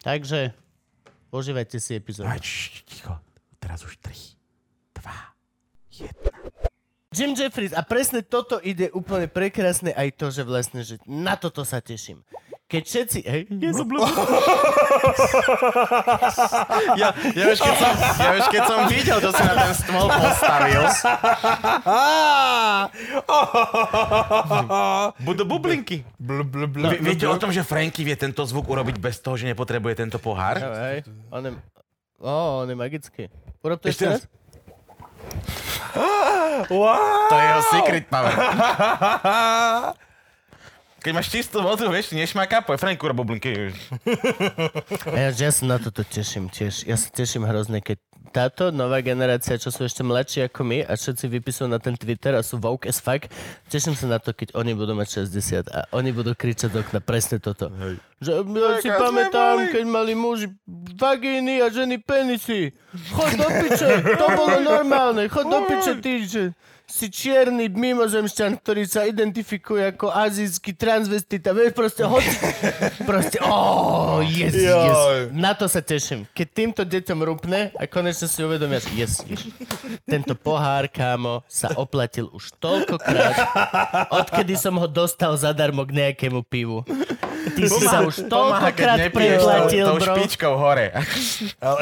Takže užívajte si epizódu. Aj, č, ticho. Teraz už 3, 2, 1. Jim Jeffries a presne toto ide úplne prekrásne aj to, že vlastne, že na toto sa teším. Keď všetci... Hej, ja som Ja, ja, už keď som, ja už keď som videl, to si na ten stôl postavil. Budú bublinky. Bl, bl, bl, Vie- Viete o tom, že Franky vie tento zvuk urobiť bez toho, že nepotrebuje tento pohár? Hej, on je... Ó, on je magický. Urob to Ešte ešte raz. raz. To je jeho secret power. Keď máš čistú vodu, vieš, nešmaká, poď Franky urob bublinky. Ja, ja sa na toto teším tiež. Ja sa teším hrozne, keď táto nová generácia, čo sú ešte mladší ako my a všetci vypisujú na ten Twitter a sú woke as fuck, teším sa na to, keď oni budú mať 60 a oni budú kričať do okna presne toto. Že ja si pamätám, keď mali muži vagíny a ženy penisy. Chod do piče, to bolo normálne. Chod do piče, ty, že si čierny mimozemšťan, ktorý sa identifikuje ako azijský transvestit a vieš, proste hoci... Proste, oh, yes, yes. Na to sa teším. Keď týmto deťom rupne a konečne si uvedomia, yes, yes. Tento pohár, kámo, sa oplatil už toľkokrát, odkedy som ho dostal zadarmo k nejakému pivu. Ty si sa už toľkokrát preplatil, tou, tou bro. špičkou hore.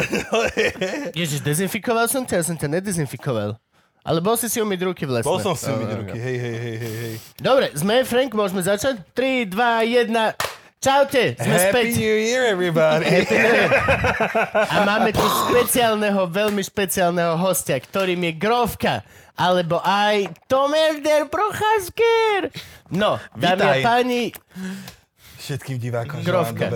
Ježiš, dezinfikoval som ťa? Ja som ťa nedezinfikoval. Ale bol si si umyť ruky vlastne. Bol som si umyť ruky, hej, hej, hej, hej, hej. Dobre, sme, Frank, môžeme začať? 3, 2, 1... Čaute, sme Happy späť. New Year, everybody. Happy New Year. A máme tu špeciálneho, veľmi špeciálneho hostia, ktorým je Grovka, alebo aj Tomer der Prochasker. No, dámy a páni, Všetkým divákom Grovka.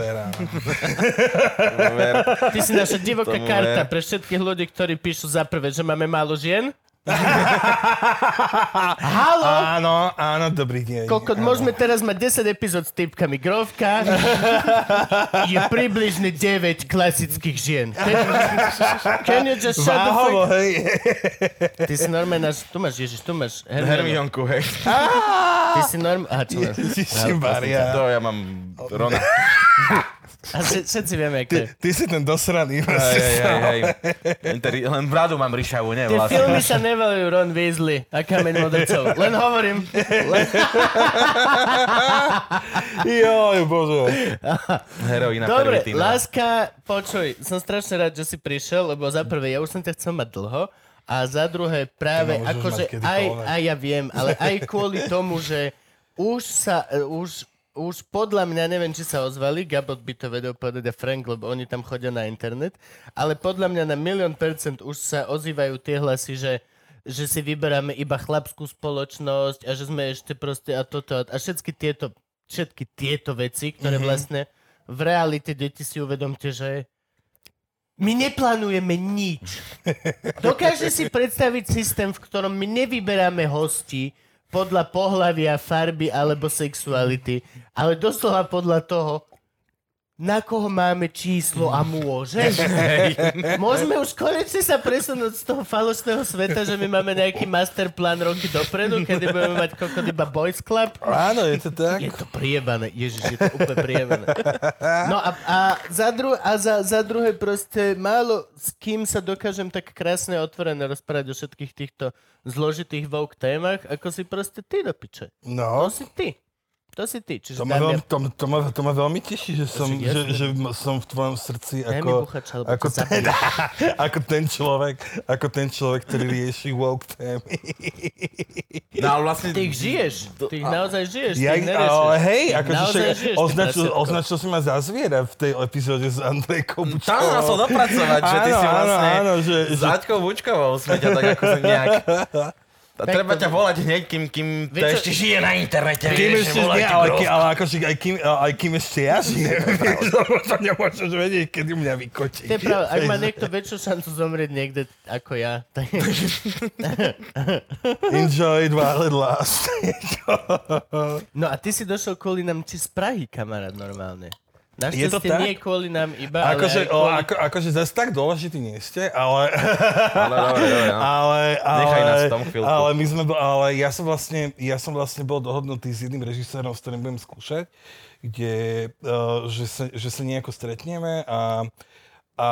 ty si naša divoká karta pre všetkých ľudí, ktorí píšu za prvé, že máme málo žien. Halo? Áno, áno, dobrý deň. Koľko, môžeme teraz mať 10 epizód s typkami. Grovka je približne 9 klasických žien. Can, you just shut the Váhovo, fuck... hej. Ty si normálne náš... Tu máš, Ježiš, tu máš Hermionu. Hermionku, hej. Ty si norm... Aha, čo máš? Ježiši Maria. To ja mám Rona. A vš- všetci vieme, je. Ty si ten dosraný. Proste. hej, hej, hej. Len bradu mám ryšavú, nie Tie vlastne. filmy sa nevolajú Ron Weasley a Kameň modrcov. Len hovorím. Len... Joj, bože. Heroína Dobre, pervitína. láska, počuj, som strašne rád, že si prišiel, lebo za prvé, ja už som ťa chcel mať dlho, a za druhé práve, Ty akože aj, aj ja viem, ale aj kvôli tomu, že už sa, už, už podľa mňa, neviem, či sa ozvali, Gabot by to vedel povedať a Frank, lebo oni tam chodia na internet, ale podľa mňa na milión percent už sa ozývajú tie hlasy, že že si vyberáme iba chlapskú spoločnosť a že sme ešte proste a toto a všetky tieto, všetky tieto veci, ktoré mm-hmm. vlastne v realite deti si uvedomte, že my neplánujeme nič. Dokáže si predstaviť systém, v ktorom my nevyberáme hosti podľa pohlavia, farby alebo sexuality, ale doslova podľa toho, na koho máme číslo a môžeš? Môžeme už konečne sa presunúť z toho falošného sveta, že my máme nejaký masterplan roky dopredu, kedy budeme mať kokot iba Boys Club? Áno, je to tak. Je to priebané. Ježiš, je to úplne priebané. No a, a, za, dru- a za, za druhé proste málo s kým sa dokážem tak krásne otvorené rozprávať o všetkých týchto zložitých woke témach, ako si proste ty do piče. No, To si ty. To si ty. Čiže to ma, veľmi, to, to, ma, to ma veľmi teší, že som, že, že som v tvojom srdci ako, buchač, ako, ten, ako ten človek, ako ten človek, ktorý rieši woke témy. No ale vlastne... Ty ich žiješ. Ty ich naozaj žiješ. Ja, ty ich ale hej, akože označil, označil si ma za zviera v tej epizóde s Andrejkou Tam Bučkovou. nás chcel dopracovať, že ty Áno, si áno, vlastne áno, že- s Aťkou Bučkovou sme ťa tak ako nejak... A Tak treba ťa volať hneď, kým, kým to ešte žije na internete. Kým ešte ti ale, ke, ale akože aj kým, aj kým ešte ja žijem, to nemôžeš vedieť, kedy mňa vykočí. To je pravda, ak má niekto väčšiu šancu zomrieť niekde ako ja, tak Enjoy it while it lasts. No a ty si došiel kvôli nám či z Prahy, kamarát, normálne. Je to Našťastie tak? nie kvôli nám iba, ale akože, o, kvôli... ako, akože zase tak dôležitý nie ste, ale... Ale, dobre, dobre, no. ale, ale, Nechaj nás v tom chvíľku. ale my sme, ale ja som vlastne, ja som vlastne bol dohodnutý s jedným režisérom, s ktorým budem skúšať, kde, uh, že, sa, že sa nejako stretneme a a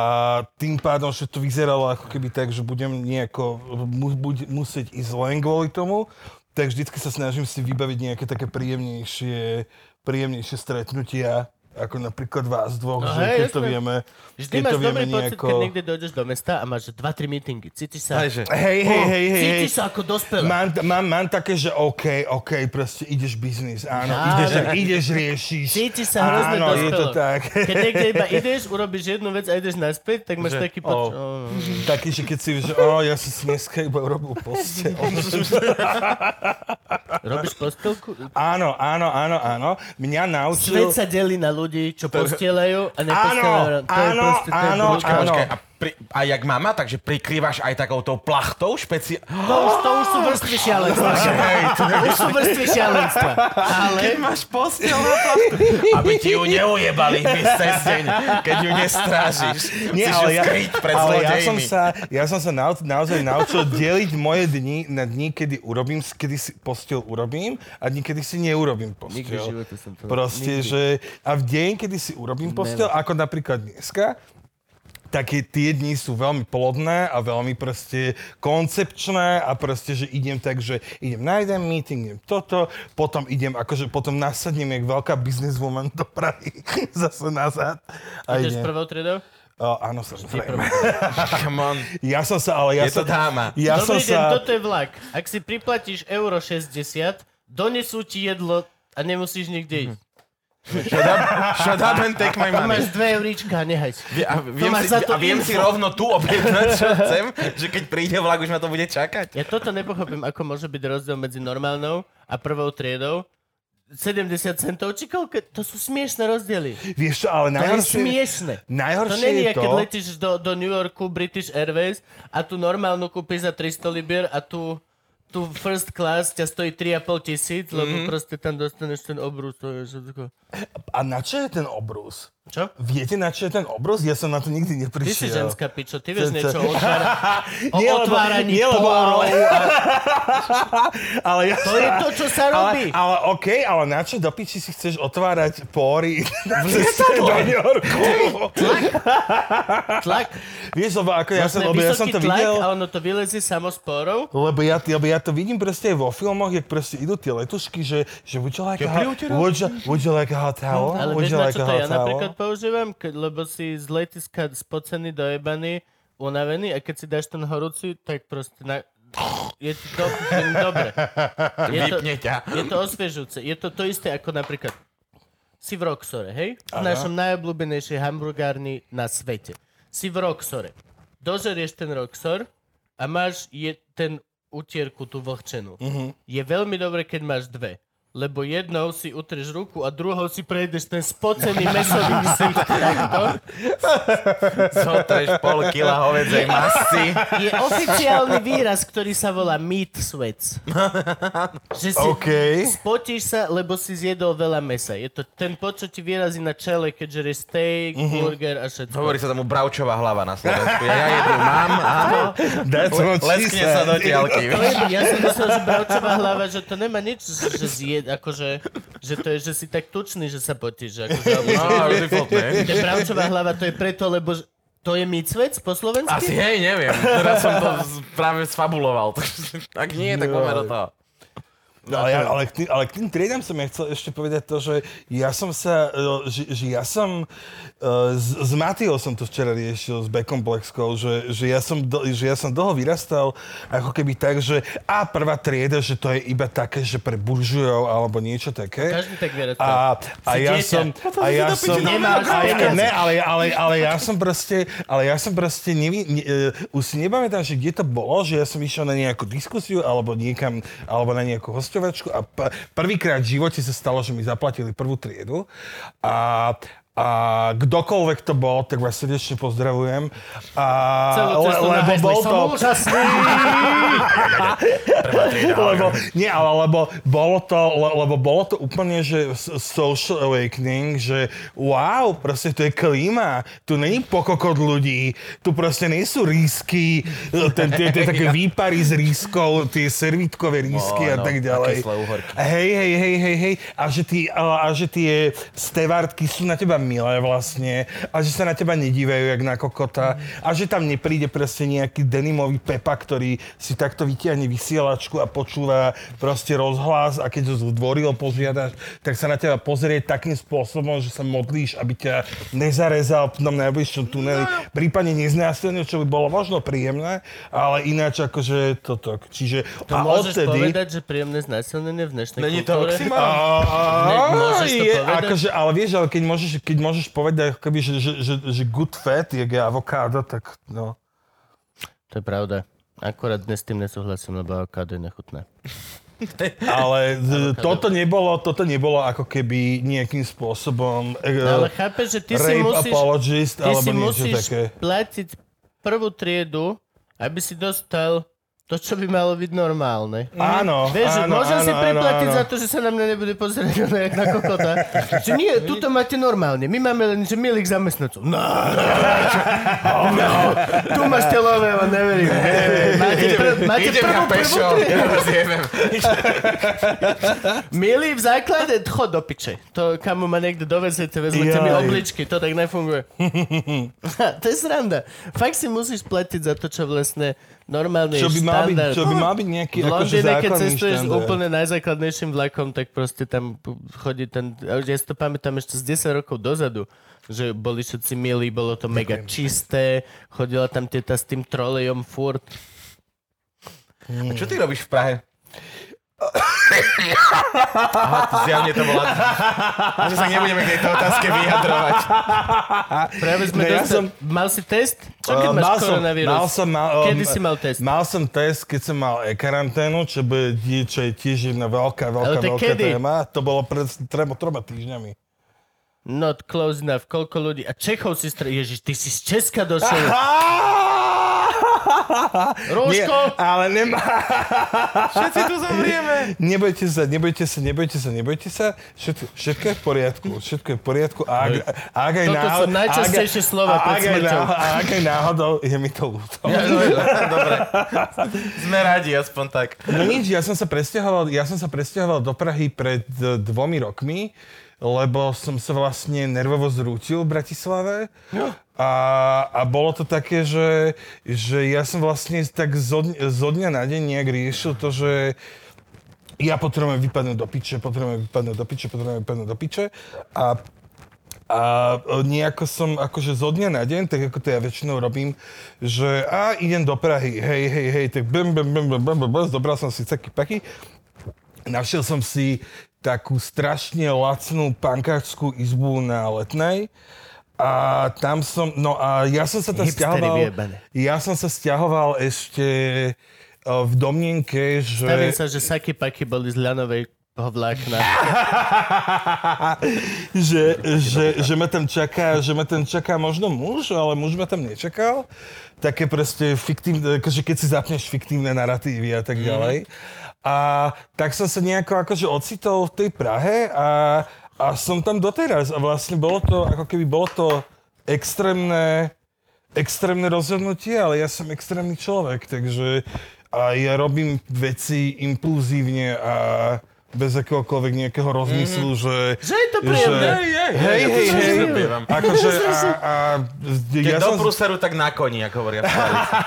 tým pádom, že to vyzeralo ako keby tak, že budem nejako mu, buď, musieť ísť len kvôli tomu, tak vždycky sa snažím si vybaviť nejaké také príjemnejšie, príjemnejšie stretnutia, ako napríklad vás dvoch, No že hej, keď to jasné. vieme, Vždy keď máš to vieme dobrý pocit, nejako... keď niekde dojdeš do mesta a máš 2-3 meetingy. Cítiš sa... Hej, že... Hej, hej, hej, hej, hej. Cítiš sa ako dospelá. Mám, mám, mám také, že OK, OK, proste ideš biznis, áno, Áno. ideš, ideš riešiš. Cítiš sa hrozne Áno, je to tak. Keď niekde iba ideš, urobíš jednu vec a ideš naspäť, tak máš Že, taký pocit... o. Oh. Taký, že keď si, že o, ja som si dneska iba urobil postel. Robíš postelku? áno, áno, áno, áno. Mňa naučil... Svet sa delí na ľudí, čo postielajú a Áno, nepostielajú. To je áno, proste, to je áno. Počkaj, áno. počkaj, a, pri, a jak mama, takže prikrývaš aj takoutou plachtou špeci... To už, to už sú vrstvy šialenstva. to už sú vrstvy šialenstva. Ale máš postel na plachtu, aby ti ju neujebali v cez deň, keď ju nestrážiš. Nie, ale ju ja, pred ale ja som sa, ja som sa nau, naozaj naučil deliť moje dni na dni, kedy urobím, kedy si postel urobím a dni, kedy si neurobím Nikdy v živote som to... Proste, nikdy. že a v deň, kedy si urobím postel, ako napríklad dneska, tak je- tie dni sú veľmi plodné a veľmi proste koncepčné a proste, že idem tak, že idem na jeden meeting, idem toto, potom idem, akože potom nasadnem jak veľká businesswoman do Prahy zase nazad. A Ideš idem. prvou triedou? O, áno, samozrejme. Come on. Ja som sa, ale ja Je to som... dáma. Ja Dobrý som deň, sa... toto je vlak. Ak si priplatíš euro 60, donesú ti jedlo a nemusíš nikde ísť. Shut up, shut up and take my money. máš dve euríčka, nehaj si. A viem, máš si, za to a viem si rovno tu objednať, čo chcem, že keď príde vlak, už ma to bude čakať. Ja toto nepochopím, ako môže byť rozdiel medzi normálnou a prvou triedou. 70 centov, či koľko? To sú smiešné rozdiely. Vieš čo, ale To je najhoršie... smiešné. To Najhoršie není, je keď to... letíš do, do New Yorku British Airways a tu normálnu kúpiš za 300 libier a tu, tu first class ťa stojí 3,5 tisíc, lebo Mhm. proste tam dostaneš ten obrus. To je všetko. A na čo je ten obrus? Čo? Viete, na čo je ten obrus? Ja som na to nikdy Ty si neprišiel. ženská pičo, ty vieš niečo o, otvára, o Nie, otváraní nie, lebo- porov. ale ja To je to, čo sa robí. Ale, ale OK, ale na čo do piči si chceš otvárať pory ceste do New Yorku? Tlak. Vieš, lebo ako ja som, Vlastne lebo ja som to tlak videl, a ono to vylezie samo z porov. lebo ja, lebo ja to vidím proste aj vo filmoch, jak proste idú tie letušky, že, že would you like a, would you, would you like a hot towel? Ale would vieš, na čo to ja napríklad používam? Ke, lebo si z letiska spocený, dojebaný, unavený a keď si dáš ten horúci, tak proste na... Je to mi dobre. Je to, je to osviežujúce. Je to to isté ako napríklad si v Roxore, hej? V našom najobľúbenejšej hamburgárni na svete. Si v Roxore. Dožerieš ten Roxor a máš je, ten utierku, tú vlhčenú. Mhm. Je veľmi dobre, keď máš dve. Lebo jednou si utrieš ruku a druhou si prejdeš ten spocený mesový. Takto. Zotreš pol kila hovedzej masy. Je oficiálny výraz, ktorý sa volá meat sweats. Že si OK. spotíš sa, lebo si zjedol veľa mesa. Je to ten pot, čo ti vyrazí na čele, keď žerieš steak, burger a všetko. Hovorí sa tomu bravčová hlava na Slovensku. Ja, ja jednu mám, áno. That's what she Leskne sa do je, ja som myslel, že bravčová hlava, že to nemá nič, že, že akože, že to je, že si tak tučný, že sa potíš. Akože, No, že, default, ne? že bravčová hlava to je preto, lebo to je micvec po slovensky? Asi hej, neviem. Teraz som to práve sfabuloval. Tak nie, tak poďme do toho. No, ale, ja, ale, k tým, ale k tým triedám som ja chcel ešte povedať to, že ja som sa, e, že, že ja som, e, s, s Matiou som to včera riešil, s Bekomplexkou, že, že, ja som do, že ja som dlho vyrastal ako keby tak, že a prvá trieda, že to je iba také, že pre buržujov alebo niečo také. Každý tak vyrastá. A, a ja dieťa. som, a ja som, nemáš a ja, ne, ale, ale, ale ja som proste, ale ja som proste, nevi, ne, uh, už si nepamätám, že kde to bolo, že ja som išiel na nejakú diskusiu alebo niekam, alebo na nejakú hostovačku a prvýkrát v živote sa stalo, že mi zaplatili prvú triedu a a kdokoľvek to bol, tak vás srdečne pozdravujem. A, na hajzli. bol to, lebo, nie, ale lebo bolo to, le, lebo bolo to úplne, že social awakening, že wow, proste to je klíma, tu není pokokot ľudí, tu proste nie sú rísky, ten, tie, tie také výpary s rískou, tie servítkové rísky a no, tak ďalej. Hej, hej, hej, hej, hej. A že, tí, a, a že tie stevártky sú na teba milé vlastne. A že sa na teba nedívajú jak na kokota. A že tam nepríde proste nejaký denimový pepa, ktorý si takto vytiahne vysielačku a počúva proste rozhlas a keď ho zdvorilo požiadaš, tak sa na teba pozrie takým spôsobom, že sa modlíš, aby ťa nezarezal v tom najbližšom tuneli. Prípadne neznásilnil, čo by bolo možno príjemné, ale ináč akože toto. Čiže To a môžeš odtedy... povedať, že príjemné znásilnenie v dnešnej Není to kultúre? oxymor? Ne, môžeš to je, povedať? akože, ale vieš, ale keď môžeš, keď môžeš povedať, ako keby, že, že, že, že good fat je avokádo, tak no. To je pravda. Akorát dnes s tým nesúhlasím, lebo avokádo je nechutné. Ale z- toto nebolo, toto nebolo ako keby nejakým spôsobom uh, No, ale chápeš, že ty si musíš, apologist, ty alebo si musíš také. platiť prvú triedu, aby si dostal to, čo by malo byť normálne. Áno, Vieš, áno, môžem si áno, preplatiť áno, za to, že sa na mňa nebude pozerať na jak na kokota. že nie, tuto máte normálne. My máme len, že milých zamestnancov. No, no, tu máš telové, ale neverím. neverím. Máte, pr- máte Idem prvú, prvú pešo. zjebem. Milý v základe, chod do piče. To, kam ma niekto dovezete, vezmete mi obličky, to tak nefunguje. to je sranda. Fakt si musíš platiť za to, čo vlastne normálne Čo by mal byť, štandard. čo by mal byť nejaký v akože Londýne, keď cestuješ štandard. úplne najzákladnejším vlakom, tak proste tam chodí ten... Ja si to pamätám ešte z 10 rokov dozadu, že boli všetci milí, bolo to mega čisté, chodila tam teta s tým trolejom furt. A čo ty robíš v Prahe? Aha, to zjavne to bola... Že sa nebudeme k tejto otázke vyjadrovať. Práve sme Ne, ja dostali... som- Mal si test? Čo keď Uh, máš mal som, koronavírus? mal som, mal, um, Kedy si mal test? Mal som test, keď som mal e-karanténu, čo, bude, čo je tiež jedna veľká, veľká, veľká kedy? téma. To bolo pred trema, troma týždňami. Not close enough. Koľko ľudí... A Čechov si stre... Ježiš, ty si z Česka došiel. Nie, Rúško! ale nemá... Všetci tu zomrieme. Nebojte sa, nebojte sa, nebojte sa, nebojte sa. Všetko, všetko je v poriadku, všetko je v poriadku. A ak, a ak aj Toto sú náhodou, najčastejšie slova a pred smrťou. náhodou- A ak aj náhodou, je mi to ľúto. Dobre. Sme radi, aspoň tak. No nič, ja som sa presťahoval, ja som sa presťahoval do Prahy pred e, dvomi rokmi, lebo som sa vlastne nervovo zrútil v Bratislave. A, a bolo to také, že, že ja som vlastne tak zo, zo dňa na deň nejak riešil to, že ja potrebujem vypadnúť do piče, potrebujem vypadnúť do piče, potrebujem vypadnúť do piče. A a nejako som akože zo dňa na deň, tak ako to ja väčšinou robím, že a idem do Prahy, hej, hej, hej, tak bum, bum, bum, bum, bum, bum, zobral som si taký paky. Našiel som si takú strašne lacnú pankáčskú izbu na Letnej. A tam som, no a ja som sa tam stiahoval, ja som sa stiahoval ešte e, v domnenke, že... Stavím sa, že Saky Paky boli z Ľanovej hovlákna. že, že, že, ma tam čaká, že ma tam čaká možno muž, ale muž ma tam nečakal. Také proste fiktívne, akože keď si zapneš fiktívne narratívy a tak ďalej. A tak som sa nejako akože ocitol v tej Prahe a, a som tam doteraz. A vlastne bolo to, ako keby bolo to extrémne, extrémne rozhodnutie, ale ja som extrémny človek, takže a ja robím veci impulzívne a bez akéhokoľvek nejakého rozmyslu, že... Že je to príjemné. Že, hej, hej, hej, akože a, a, Keď ja do som, tak na koni, ako hovoria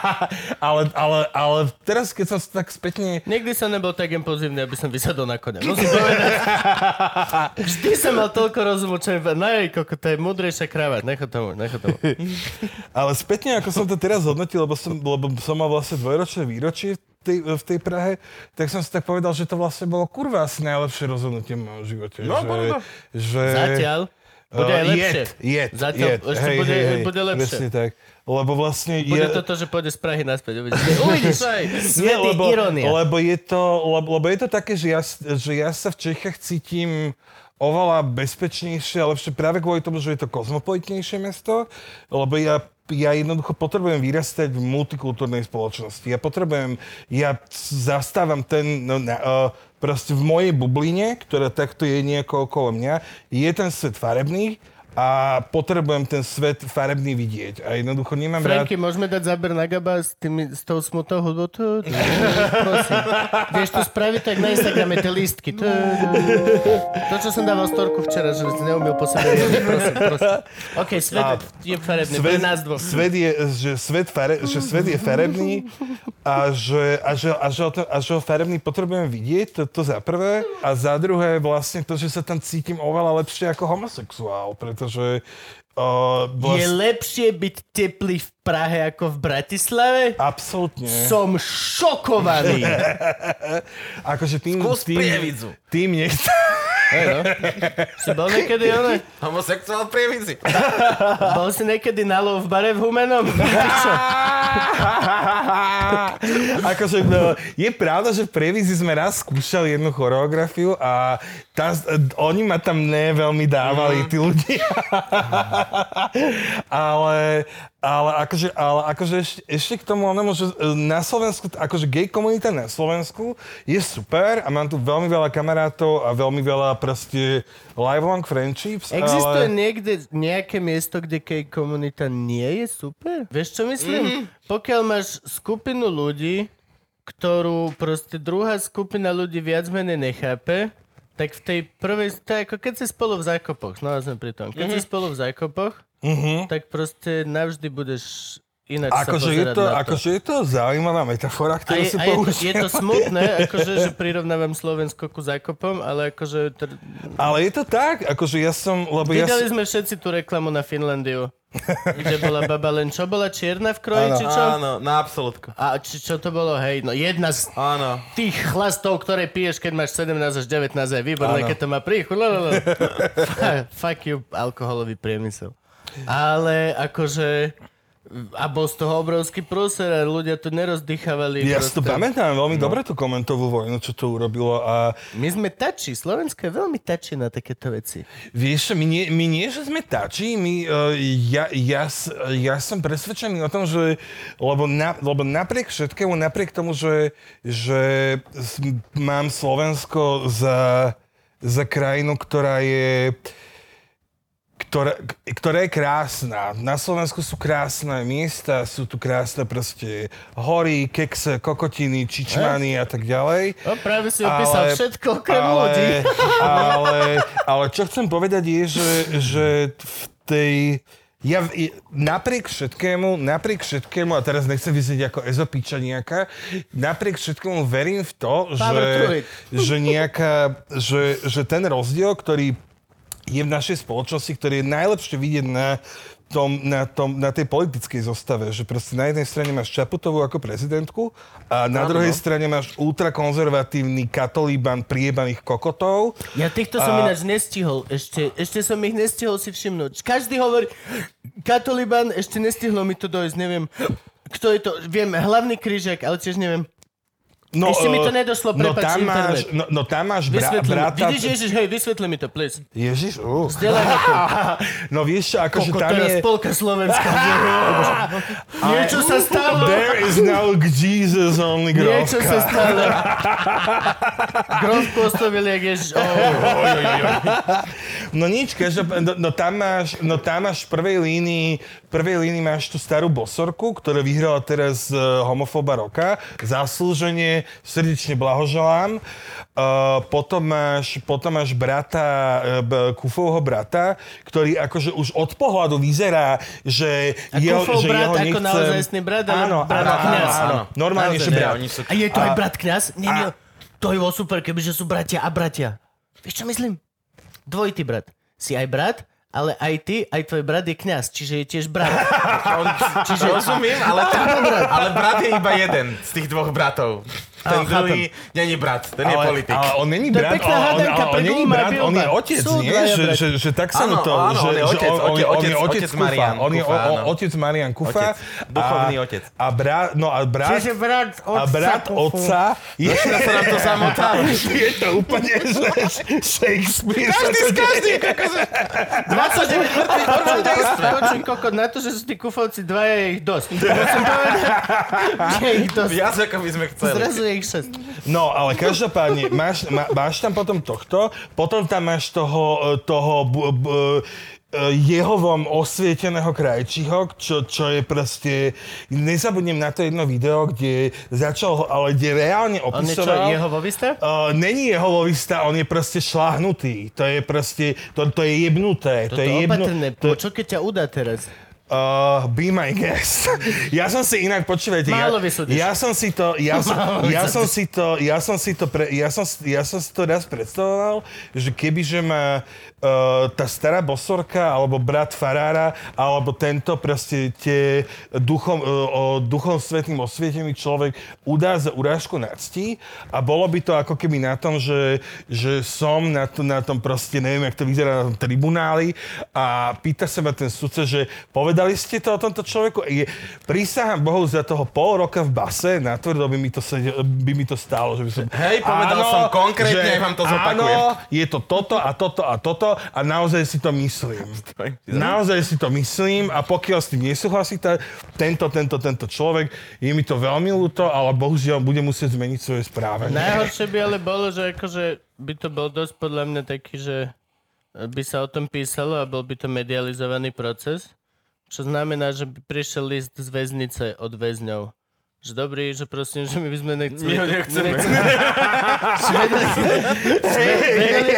ale, ale, ale teraz, keď som tak spätne... Nikdy som nebol tak impulzívny, aby som vysadol na konia. Musím povedať. Vždy som mal toľko rozumu, čo je... Nej, koko, to je múdrejšia kráva. Necho tomu, necho tomu. Ale spätne, ako som to teraz hodnotil, lebo som, lebo som mal vlastne dvojročné výročie tej, v tej Prahe, tak som si tak povedal, že to vlastne bolo kurva asi najlepšie rozhodnutie v mojom živote. No, že, to. že, Zatiaľ bude aj Uh, lepšie. Jed, jed, Zatiaľ ešte Hej, bude, hej, hej. bude lepšie. Presne tak. Lebo vlastne Bude je... to to, že pôjde z Prahy naspäť. Uvidíš, uvidíš aj. Nie, je lebo, je to, lebo, lebo je to také, že ja, že ja sa v Čechách cítim oveľa bezpečnejšie, ale ešte práve kvôli tomu, že je to kozmopolitnejšie mesto, lebo ja ja jednoducho potrebujem vyrastať v multikultúrnej spoločnosti. Ja potrebujem, ja zastávam ten, no, na, uh, proste v mojej bubline, ktorá takto je nejako okolo mňa, je ten svet farebný a potrebujem ten svet farebný vidieť. A jednoducho nemám rád... Franky, môžeme dať záber na Gaba s, tými, s tou smutou hudbou? Tu, tu, prosím. Vieš to spraviť tak na Instagrame, tie lístky. Tu, to, čo som dával storku včera, že si neumiel po sebe. Prosím, prosím. OK, svet A je farebný, pre nás dvoch. Svet je, že svet, fare, že svet je farebný a že, a, že, a, že, to- a že ho farebný potrebujem vidieť, to, to za prvé. A za druhé vlastne to, že sa tam cítim oveľa lepšie ako homosexuál, pretože uh, Je vlastne, lepšie byť teplý v Prahe ako v Bratislave? absolútne. Som šokovaný. Akože tým, Skús tým, Prievidzu. tým nechcem. No. Si bol niekedy, one? Homosexuál Prievidzi. Bol si niekedy na lov v bare v Humenom? Akože, no, je pravda, že v Previzi sme raz skúšali jednu choreografiu a tá, oni ma tam ne veľmi dávali, tí ľudia. ale, ale akože, ale akože ešte, ešte k tomu onému, že e, na Slovensku, akože gay komunita na Slovensku je super a mám tu veľmi veľa kamarátov a veľmi veľa proste lifelong friendships. Existuje ale... niekde nejaké miesto, kde gay komunita nie je super? Vieš, čo myslím? Pokiaľ máš skupinu ľudí, ktorú proste druhá skupina ľudí viac menej nechápe, tak v tej prvej, to je ako keď si spolu v zákopoch, no sme pri tom, keď si spolu v zákopoch, tak proste navždy budeš ináč sa Akože je, to, na to. akože je to zaujímavá metafora, A ktorú je, si a je, to, použil. je to smutné, akože, že prirovnávam Slovensko ku zákopom, ale akože... Tr... Ale je to tak, akože ja som, lebo ja Videli som... sme všetci tú reklamu na Finlandiu. Kde bola baba len čo? Bola čierna v kroji, Áno. či čo? Áno, na absolútku. A či čo to bolo? Hej, no jedna z Áno. tých chlastov, ktoré piješ, keď máš 17 až 19, je výborné, Áno. keď to má príchuť. Fuck you, alkoholový priemysel. Ale akože... A bol z toho obrovský prúser a ľudia to nerozdýchavali. Ja si to proste. pamätám veľmi dobre tú komentovú vojnu, čo to urobilo a My sme tači, Slovensko je veľmi tači na takéto veci. vieš, my nie, my nie že sme tači, my, uh, ja, ja, s- ja som presvedčený o tom, že lebo, na, lebo napriek všetkému, napriek tomu, že, že mám Slovensko za, za krajinu, ktorá je ktorá, ktorá je krásna. Na Slovensku sú krásne miesta, sú tu krásne proste hory, kekse, kokotiny, čičmany a tak ďalej. No práve si opísal Ale- všetko okrem ale, ľudí. ale, ale čo chcem povedať je, že, že v tej... Ja napriek všetkému, napriek všetkému, a teraz nechcem vyznieť ako ezopíča nejaká, napriek všetkému verím v to, Power že, že, nejaká, že, že ten rozdiel, ktorý je v našej spoločnosti, ktorý je najlepšie vidieť na, tom, na, tom, na tej politickej zostave. Že proste na jednej strane máš Čaputovú ako prezidentku a na druhej strane máš ultrakonzervatívny katolíban priebaných kokotov. Ja týchto som A- ináč nestihol. Ešte, ešte som ich nestihol si všimnúť. Každý hovorí, katoliban, ešte nestihlo mi to dojsť, neviem. Kto je to? Viem, hlavný krížak, ale tiež neviem. No, Ešte mi to eh, nedošlo, no prepáč, tam máš, internet. no, no tam máš bra, Vysvetli mi. brata... Vidíš, Ježiš, hej, vysvetli mi to, please. Ježiš, uh. To. No vieš čo, akože tam je... polka Slovenska. Niečo sa stalo. There is no Jesus, only Niečo sa grovka. stalo. Grof postavil, jak Ježiš. Oh. No nič, každopádne, no, no, tam máš, no tam máš v prvej línii, v prvej línii máš tú starú bosorku, ktorá vyhrala teraz uh, homofóba roka. Zaslúženie, srdečne blahoželám. Uh, potom, máš, potom máš brata, uh, Kufovho brata, ktorý akože už od pohľadu vyzerá, že A Kufov brat ako nechcem- naozajstný brat, ale áno, brat áno, kňaz? áno, áno. Normálne, že ne, brat. oni sú... A je to aj A- brat kňaz? Nie, nie. To je bolo super, kebyže sú bratia a bratia. Vieš, čo myslím? Dvojitý brat. Si aj brat, ale aj ty, aj tvoj brat je kňaz, čiže je tiež brat. On, čiže rozumiem, ale, ale brat je iba jeden z tých dvoch bratov. Ten Áno, druhý není brat, ten je ale, politik. ale on není To je brat, pekná on, on, on, není brat, on je otec, Sú nie? Že, že, že tak sa mu to... áno, že, on je otec, on, je- on je otec- otec otec Kufa, Marian on je otec Marian Kufa. Otec, duchovný a, otec. A brat, no a brat, Čiže brat a brat otca je, sa nám to zamotalo. je to úplne, že Shakespeare. Každý z každým. 29 mŕtvych počuj, kokot, na to, že sú tí kufovci dvaja, je ich dosť. Musím povedať, že je ich dosť. Viac ako by sme chceli. Zrazu je ich šesť. No, ale každopádne, máš, má, máš tam potom tohto, potom tam máš toho, e, toho b, b, Jehovom osvieteného krajčího, čo, čo je proste... Nezabudnem na to jedno video, kde začal, ale kde reálne On je čo, opisoval... jeho vovista? Uh, není jehovovista, on je proste šláhnutý. To je proste, to, to je jebnuté. Toto to je jebnu, opatrné, to, čo keď ťa udá teraz? Uh, be my guest. Ja som si inak, počúvajte, ja, ja som si to, ja som, ja som si to, ja som si to, pre, ja som, ja som si to raz predstavoval, že keby, že má uh, tá stará bosorka, alebo brat farára, alebo tento proste tie duchom, uh, o, duchom svetným osvietený človek udá za urážku na cti a bolo by to ako keby na tom, že, že som na, to, na tom proste, neviem, jak to vyzerá na tom tribunáli a pýta sa ma ten sudca, že povedali ste to o tomto človeku? Je, prísahám Bohu za toho pol roka v base, natvrdo by mi to, sedel, by mi to stálo, že by som... Hej, povedal som konkrétne, že vám to zopakujem. Áno, je to toto a toto a toto a naozaj si to myslím. Naozaj si to myslím a pokiaľ s tým nesúhlasí tá, tento, tento, tento človek, je mi to veľmi ľúto, ale bohužiaľ bude musieť zmeniť svoje správanie. Najhoršie by ale bolo, že akože by to bol dosť podľa mňa taký, že by sa o tom písalo a bol by to medializovaný proces. Čo znamená, že by prišiel list z väznice od väzňov. Že dobrý, že prosím, že my by sme nechceli... My ho nechceme.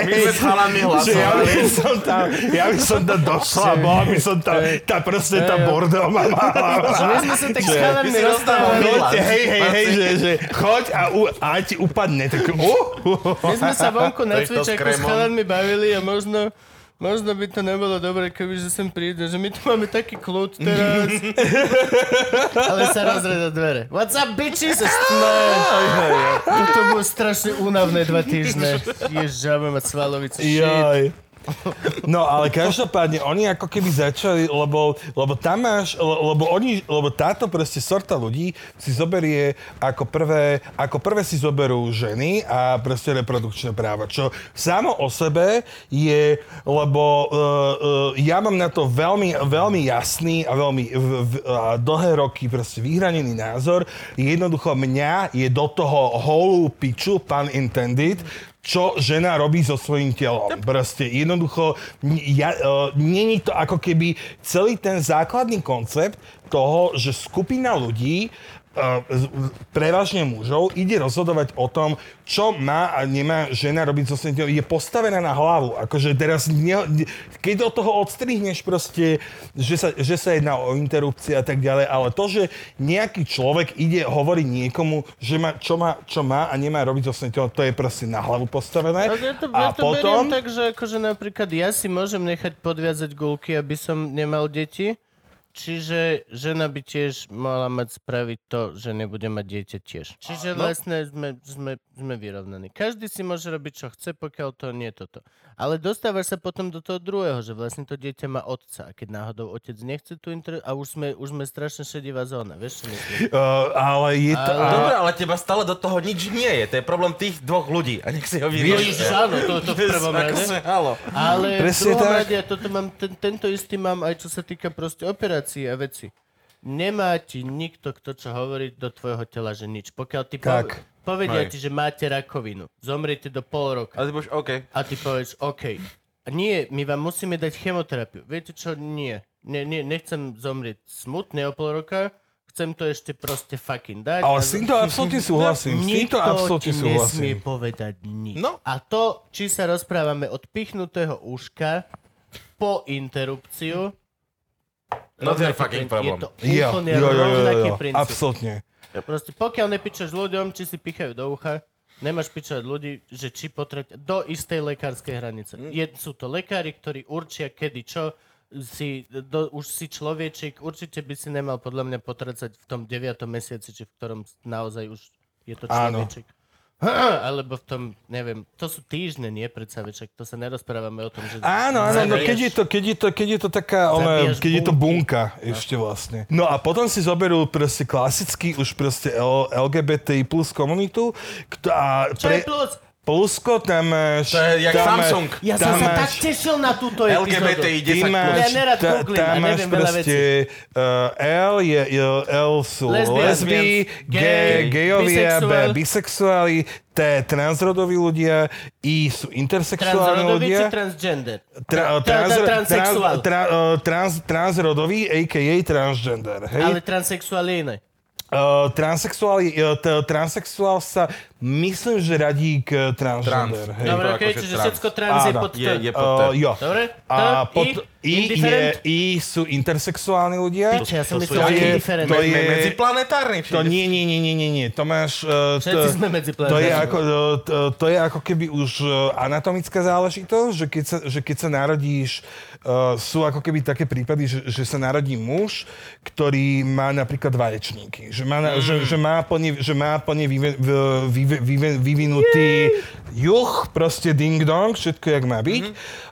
My sme s chalami Že ja hlasovali. by som tam, ja by som tam došla, bola by som tam, tá proste tá bordel ma mala. Že my sme sa tak s chalami rozprávali. Hej, hej, hej, že, že choď a, u, a aj ti upadne. Tak, uh, uh, My sme sa vonku na cvičaku s krémom. chalanmi bavili a možno Možno by to nebolo dobre, keby že sem príde, že my tu máme taký kľud teraz. Ale sa rozreda dvere. What's up, bitches? A. Toto bolo strašne únavné dva týždne. Ježiš, ja budem mať svalovicu. Shit. Jaj. No ale každopádne oni ako keby začali, lebo, lebo tam máš, le- lebo oni, lebo táto proste sorta ľudí si zoberie ako prvé, ako prvé si zoberú ženy a proste reprodukčné práva, čo samo o sebe je, lebo uh, uh, ja mám na to veľmi, veľmi jasný a veľmi v, v, a dlhé roky proste vyhranený názor. Jednoducho mňa je do toho holú piču, pun intended, čo žena robí so svojím telom. Proste jednoducho, ja, uh, není to ako keby celý ten základný koncept toho, že skupina ľudí prevažne mužov ide rozhodovať o tom, čo má a nemá žena robiť so telom. Je postavená na hlavu. Akože teraz, ne, keď od toho odstrihneš proste, že sa, že sa jedná o interrupcie a tak ďalej, ale to, že nejaký človek ide hovoriť niekomu, že má, čo, má, čo má a nemá robiť so telom, to je proste na hlavu postavené. Ale ja to, a ja to potom... beriem tak, že akože napríklad ja si môžem nechať podviazať gulky, aby som nemal deti. Čiže žena by tiež mala mať spraviť to, že nebude mať dieťa tiež. Čiže No. vlastne sme, sme, sme vyrovnaní. Každý si môže robiť, čo chce, pokiaľ to nie je toto. Ale dostávaš sa potom do toho druhého, že vlastne to dieťa má otca. A keď náhodou otec nechce tu inter... A už sme, už sme strašne šedivá zóna, vieš čo myslím? Uh, ale je to... Ale- a- Dobre, ale teba stále do toho nič nie je. To je problém tých dvoch ľudí. A nech si ho No vyrieši. Ježiš, áno, to, to v prvom rade. sme, halo. Ale v Presne druhom tak. rade, toto mám, ten, tento istý mám aj čo sa týka proste operácií a veci. Nemá ti nikto, kto čo hovorí do tvojho tela, že nič. Pokiaľ ti Tak. Povedia Hej. ti, že máte rakovinu, zomriete do pol roka Ale ty povieš, OK. a ty povieš, OK. A nie, my vám musíme dať chemoterapiu. Viete čo? Nie. Nie, nie nechcem zomrieť smutne o pol roka, chcem to ešte proste fucking dať. Ale A- s týmto absolútne súhlasím. S týmto Nikto absolútne ti nesmie súhlasím. povedať nič. No. A to, či sa rozprávame od pichnutého uška po interrupciu, No to je rovnaký fucking problém. Je to Jo, úplne jo, jo, jo, rovnaký jo, princíp. Proste, pokiaľ nepíčeš ľuďom, či si pichajú do ucha, nemáš pičovať ľudí, že či potreť do istej lekárskej hranice. Hm. Je, sú to lekári, ktorí určia kedy čo, si, do, už si človečik, určite by si nemal podľa mňa potracať v tom 9. mesiaci, či v ktorom naozaj už je to Áno. Alebo v tom, neviem, to sú týždne, nie predsa, však to sa nerozprávame o tom, že... Áno, áno, no, keď je to, keď je to, keď je to taká, ona, keď je to bunka ešte vlastne. No a potom si zoberú proste klasický už proste L, LGBT plus komunitu, a Čo je pre, plus? Plusko tam máš... To je jak tam Samsung. Ja som tam sa tak tešil na túto LGBTI epizódu. 10 Ty máš, Ja nerad ta- googlím tam a máš neviem veľa proste uh, L, je, je, L sú lesby, gay, gejovia, B, bisexuál. bisexuáli, T, transrodoví ľudia, I sú intersexuálni Transrodový ľudia. či transgender? Tra, trans, transsexuál. Trans, transrodový, a.k.a. transgender. Hej? Ale transexuál je iné. Uh, transexuál, je- uh, t- transexuál sa myslím, že radí k transgender. Trans. Hej? Dobre, to akože čiže trans. všetko trans je Áno. pod Je, T. je pod Uh, T. jo. Dobre? A T, pod, I? I, je? I sú intersexuálni ľudia. Piče, ja som to myslel, že to je- indiferent. to je- Me- Medziplanetárny. To nie, nie, nie, nie, nie, nie. To máš... Uh, Všetci sme medzi to je, ako, uh, to, to je ako keby už uh, anatomická záležitosť, že keď sa, že keď sa narodíš, uh, sú ako keby také prípady, že, že sa narodí muž, ktorý má napríklad vaječníky. Že má, na, že, že má plne, že má plne vyve, vyve, vyve, vyvinutý juch, proste ding dong, všetko jak má byť.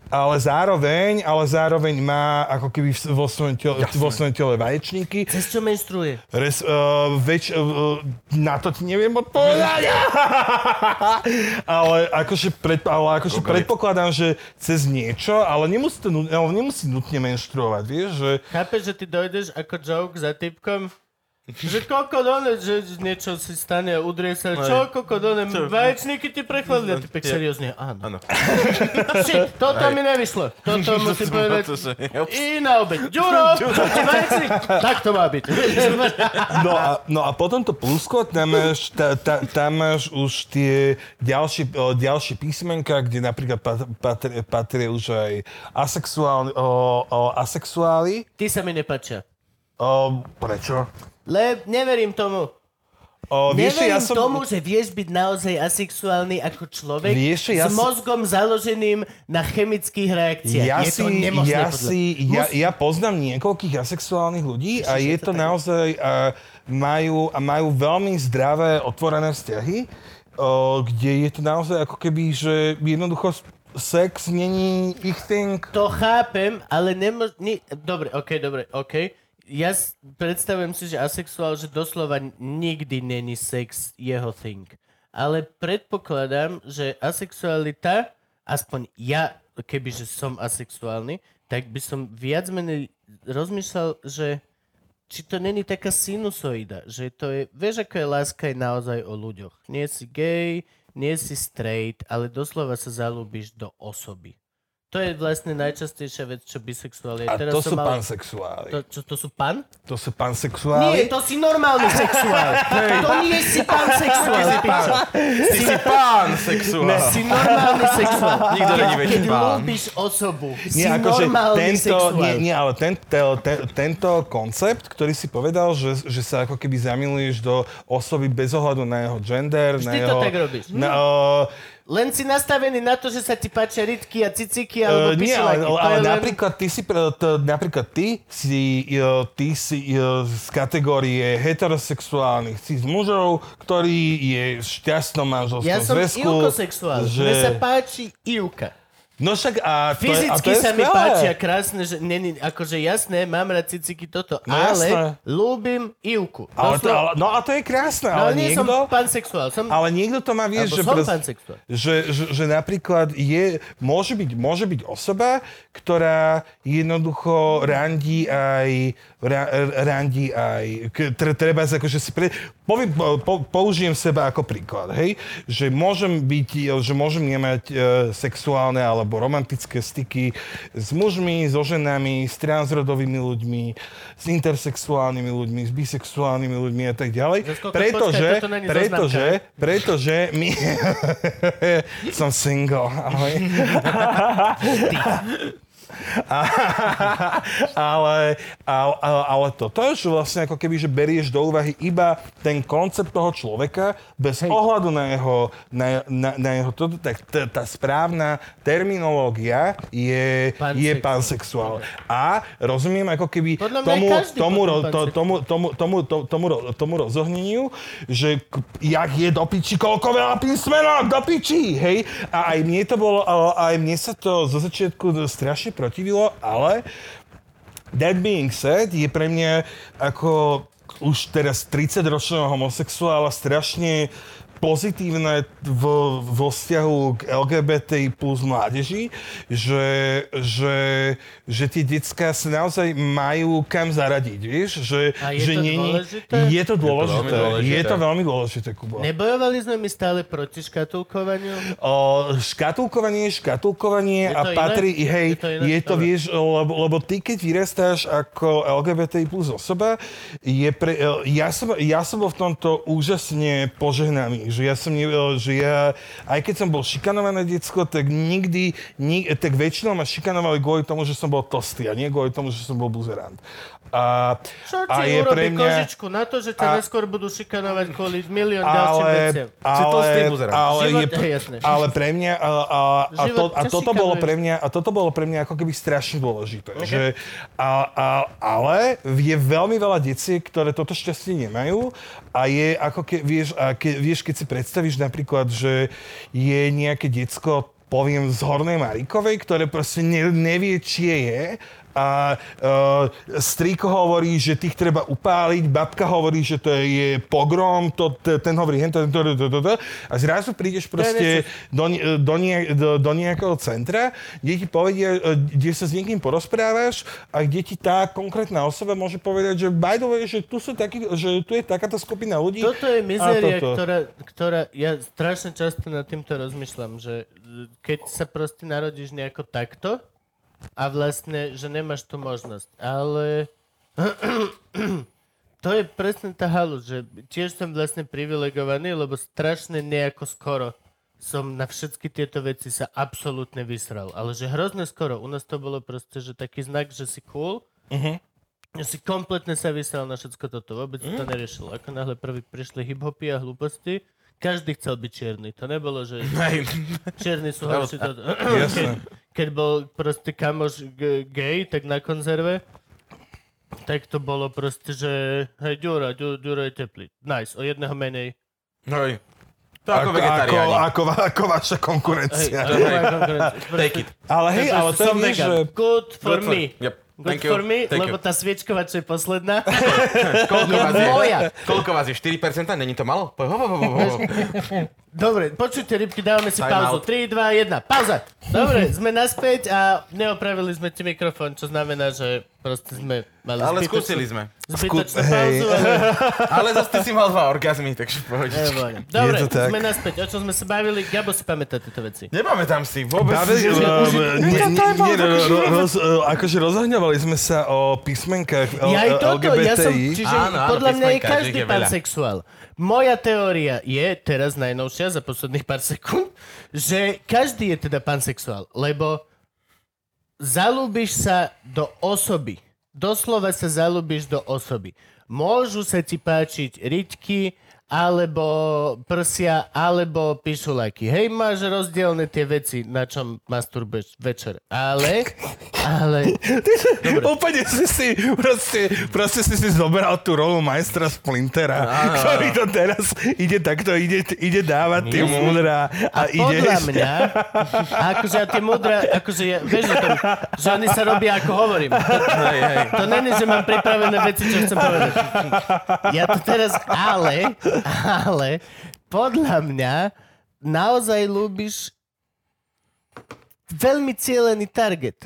Ale zároveň, ale zároveň má ako keby vo svojom tele, vo svojom tele vaječníky. Cez čo menstruuje? Res, uh, väč, uh, na to ti neviem odpovedať. ale akože, pred, ale akože predpokladám, že cez niečo, ale nemusí, to, ale nemusí nutne menštruovať, vieš, že... Chápeš, že ty dojdeš ako joke za typkom? Že koľko done, že niečo si stane a udrie sa. Čo, koľko done, vaječníky ti prechladli. A ty pek seriózne, áno. Áno. Shit, toto mi nevyšlo. Toto musím povedať. I na obeď. Ďuro, vaječník. Tak to má byť. No a, no a potom to plusko, tam máš, ta, ta, tam máš už tie ďalšie, o, ďalšie písmenka, kde napríklad pat- patria, patria už aj asexuálni, o, o, asexuáli. Ty sa mi nepačia. O, prečo? Le, neverím tomu. O, vieš, Neverím ja som... tomu, že vieš byť naozaj asexuálny ako človek Vieš, ja s som- mozgom založeným na chemických reakciách. Ja je si, to nemožné. ja, podľa- si, ja, ja poznám niekoľkých asexuálnych ľudí a je to naozaj, a majú, a majú veľmi zdravé, otvorené vzťahy, o, kde je to naozaj ako keby, že jednoducho sex není ich thing. To chápem, ale nemož... Ni... Dobre, okej, dobre, okej. Ja predstavujem si, že asexuál, že doslova nikdy není sex jeho thing. Ale predpokladám, že asexualita, aspoň ja, kebyže som asexuálny, tak by som viac menej rozmýšľal, že či to není taká sinusoida, že to je, vieš, ako je láska je naozaj o ľuďoch. Nie si gay, nie si straight, ale doslova sa zalúbiš do osoby. To je vlastne najčastejšia vec, čo bisexuál je. A to sú mal... pansexuáli. To, čo, to sú pan? To sú Nie, pansexuáli. to si normálny sexuál. to nie si pansexuál. Ty si pán sexuál. Si normálny sexuál. Nikto není väčší Keď pán. ľúbiš osobu, si Nie, akože normálny tento, sexuál. nie, nie, ale ten, te, te, tento koncept, ktorý si povedal, že, že sa ako keby zamiluješ do osoby bez ohľadu na jeho gender, na Vždy to jeho... tak robíš. Na, uh, Len si nastavený na to, že sa ti páčia rytky a ciciky alebo Uh, nie, ale, ale len- napríklad ty si, napríklad ty si, uh, ty si uh, z kategórie heterosexuálnych cis mužov, ktorý je šťastnom manželskom Ja som zväzku. Ivko-sexuál. že- Mne sa páči Ivka. No však a to je, a to Fyzicky je sa mi skvelé. páčia krásne, že není, akože jasné, mám rád ciciky toto, No ale jasné. ľúbim Ivku. Ale to, ale, no a to je krásne, No, ale nie som niekto... pansexuál, som... Ale niekto to má, vieš, že, som pansexuál. že, že, že napríklad je, môže, byť, môže byť osoba, ktorá jednoducho randí aj, ra, randí aj, treba sa akože si pre, poviem, po, po, použijem seba ako príklad, hej, že môžem byť, že môžem nemať e, sexuálne alebo romantické styky s mužmi, so ženami, s transrodovými ľuďmi, s intersexuálnymi ľuďmi, s bisexuálnymi ľuďmi a tak ďalej. Pretože, počkaj, pretože, pretože my... som single, ahoj. ale, ale, ale, ale toto, že vlastne ako keby, že berieš do úvahy iba ten koncept toho človeka bez Hej. ohľadu na jeho, na, na, na jeho toto, tak t- tá správna terminológia je, je pansexuál. A rozumiem ako keby tomu, tomu, ro, to, pansexuál. tomu, tomu, tomu, tomu, tomu, ro- tomu rozohneniu, že k- jak je do piči, koľko veľa písmenok, do piči, hej? A aj mne to bolo, a aj mne sa to zo začiatku strašne protivilo, ale that being said, je pre mňa ako už teraz 30-ročného homosexuála strašne pozitívne vo, vo vzťahu k LGBT plus mládeži, že, že, že tie decká sa naozaj majú kam zaradiť, vieš? Že, A je že to není- dôležité? Je to dôležité. dôležité. Je to veľmi dôležité, Kubo. Nebojovali sme my stále proti škatulkovaniu? O, škatulkovanie je škatulkovanie Je to a iné? patrí, hej, Je to iné? je to, vieš, lebo, lebo ty, keď vyrastáš ako LGBT plus osoba, je pre, ja, som, ja som bol v tomto úžasne požehnaný, že ja som, že ja, aj keď som bol šikanované decko, tak nikdy, nik, tak väčšinou ma šikanovali kvôli tomu, že som bol tostý a nie kvôli tomu, že som bol buzerant. A, Čo a ti je urobí pre mňa... kožičku na to, že ťa A- neskôr budú šikanovať kvôli milión ďalším ale, veciam? Ale, ale, Život- je, hej, jasné. ale pre mňa a, a, a, to, a, toto bolo pre mňa, a toto bolo pre mňa ako keby strašne dôležité. Že, a, a, ale je veľmi veľa detí, ktoré toto šťastie nemajú a je ako ke, vieš, a ke, vieš, keď si predstavíš napríklad, že je nejaké decko poviem z Hornej Marikovej, ktoré proste ne, nevie, či je a uh, strýko hovorí, že tých treba upáliť, babka hovorí, že to je pogrom, to, ten hovorí hento, to, to, to, to, a zrazu prídeš proste do, do, nie, do, do nejakého centra, kde ti povedia, e, kde sa s niekým porozprávaš a kde ti tá konkrétna osoba môže povedať, že by the way, že tu, sú takí, že tu je takáto skupina ľudí. Toto je mizéria, toto. ktorá, ktorá... Ja strašne často nad týmto rozmýšľam, že e, keď sa proste narodíš nejako takto a vlastne, že nemáš tú možnosť. Ale to je presne tá halu, že tiež som vlastne privilegovaný, lebo strašne nejako skoro som na všetky tieto veci sa absolútne vysral. Ale že hrozne skoro. U nás to bolo proste, že taký znak, že si cool. Ja si kompletne sa vysral na všetko toto. Vôbec mm. to neriešil. Ako náhle prvý prišli hip-hopy a hlúposti, každý chcel byť čierny. To nebolo, že čierny sú horší. To... Jasné. Keď bol proste kamoš g- gay, tak na konzerve, tak to bolo proste, že hej, Ďura, Ďu- Ďuro je teplý. Nice, o jedného menej. Hej. To ako, ako, ako, vegetariáni. ako, ako vaša Hej, konkurencia. moja konkurencia. Take it. Ale hej, ale to je, že... Good for Good for- me. Yep. Good Thank you. for me, Thank lebo you. tá sviečková, čo je posledná, Koľko vás je? moja. Koľko vás je? 4%? Není to malo? Po- ho, ho, ho, ho. Dobre, počujte, rybky, dávame si Time pauzu. out. 3, 2, 1, pauza. Dobre, sme naspäť a neopravili sme ti mikrofón, čo znamená, že proste sme mali Ale zbytočnú- skúsili sme. Zbytočnú Skú- hej. pauzu, ale... Ale zase ty si mal dva orgazmy, takže. Nebojne. Dobre, to tak. sme naspäť. O čom sme sa bavili? Gabo si pamätá tieto veci. Nepamätám si vôbec. Bavili, uh, že- nie, nie, nie, ro- ro- roz, uh, akože rozhľadňovali sme sa o písmenkách L- Ja aj toto, ja som, LGBTI. čiže Áno, áno, podľa mňa je každý je pansexuál. Moja teória je, teraz najnovšia, za posledných pár sekúnd, že každý je teda pansexuál, lebo zalúbiš sa do osoby. Doslova sa zalúbiš do osoby. Môžu sa ti páčiť rytky alebo prsia, alebo píšu lajky. Hej, máš rozdielne tie veci, na čom masturbuješ večer. Ale, ale... Úplne si si, proste, proste si si zoberal tú rolu majstra Splintera, ktorý to teraz ide takto, ide, ide dávať tie múdra a, A podľa ide... mňa, akože ja tie múdre, akože ja, vieš, že, to, že oni sa robia ako hovorím. To, Hej, hej. to není, že mám pripravené veci, čo chcem povedať. Ja to teraz, ale, ale, podľa mňa naozaj ľúbiš veľmi cieľený target.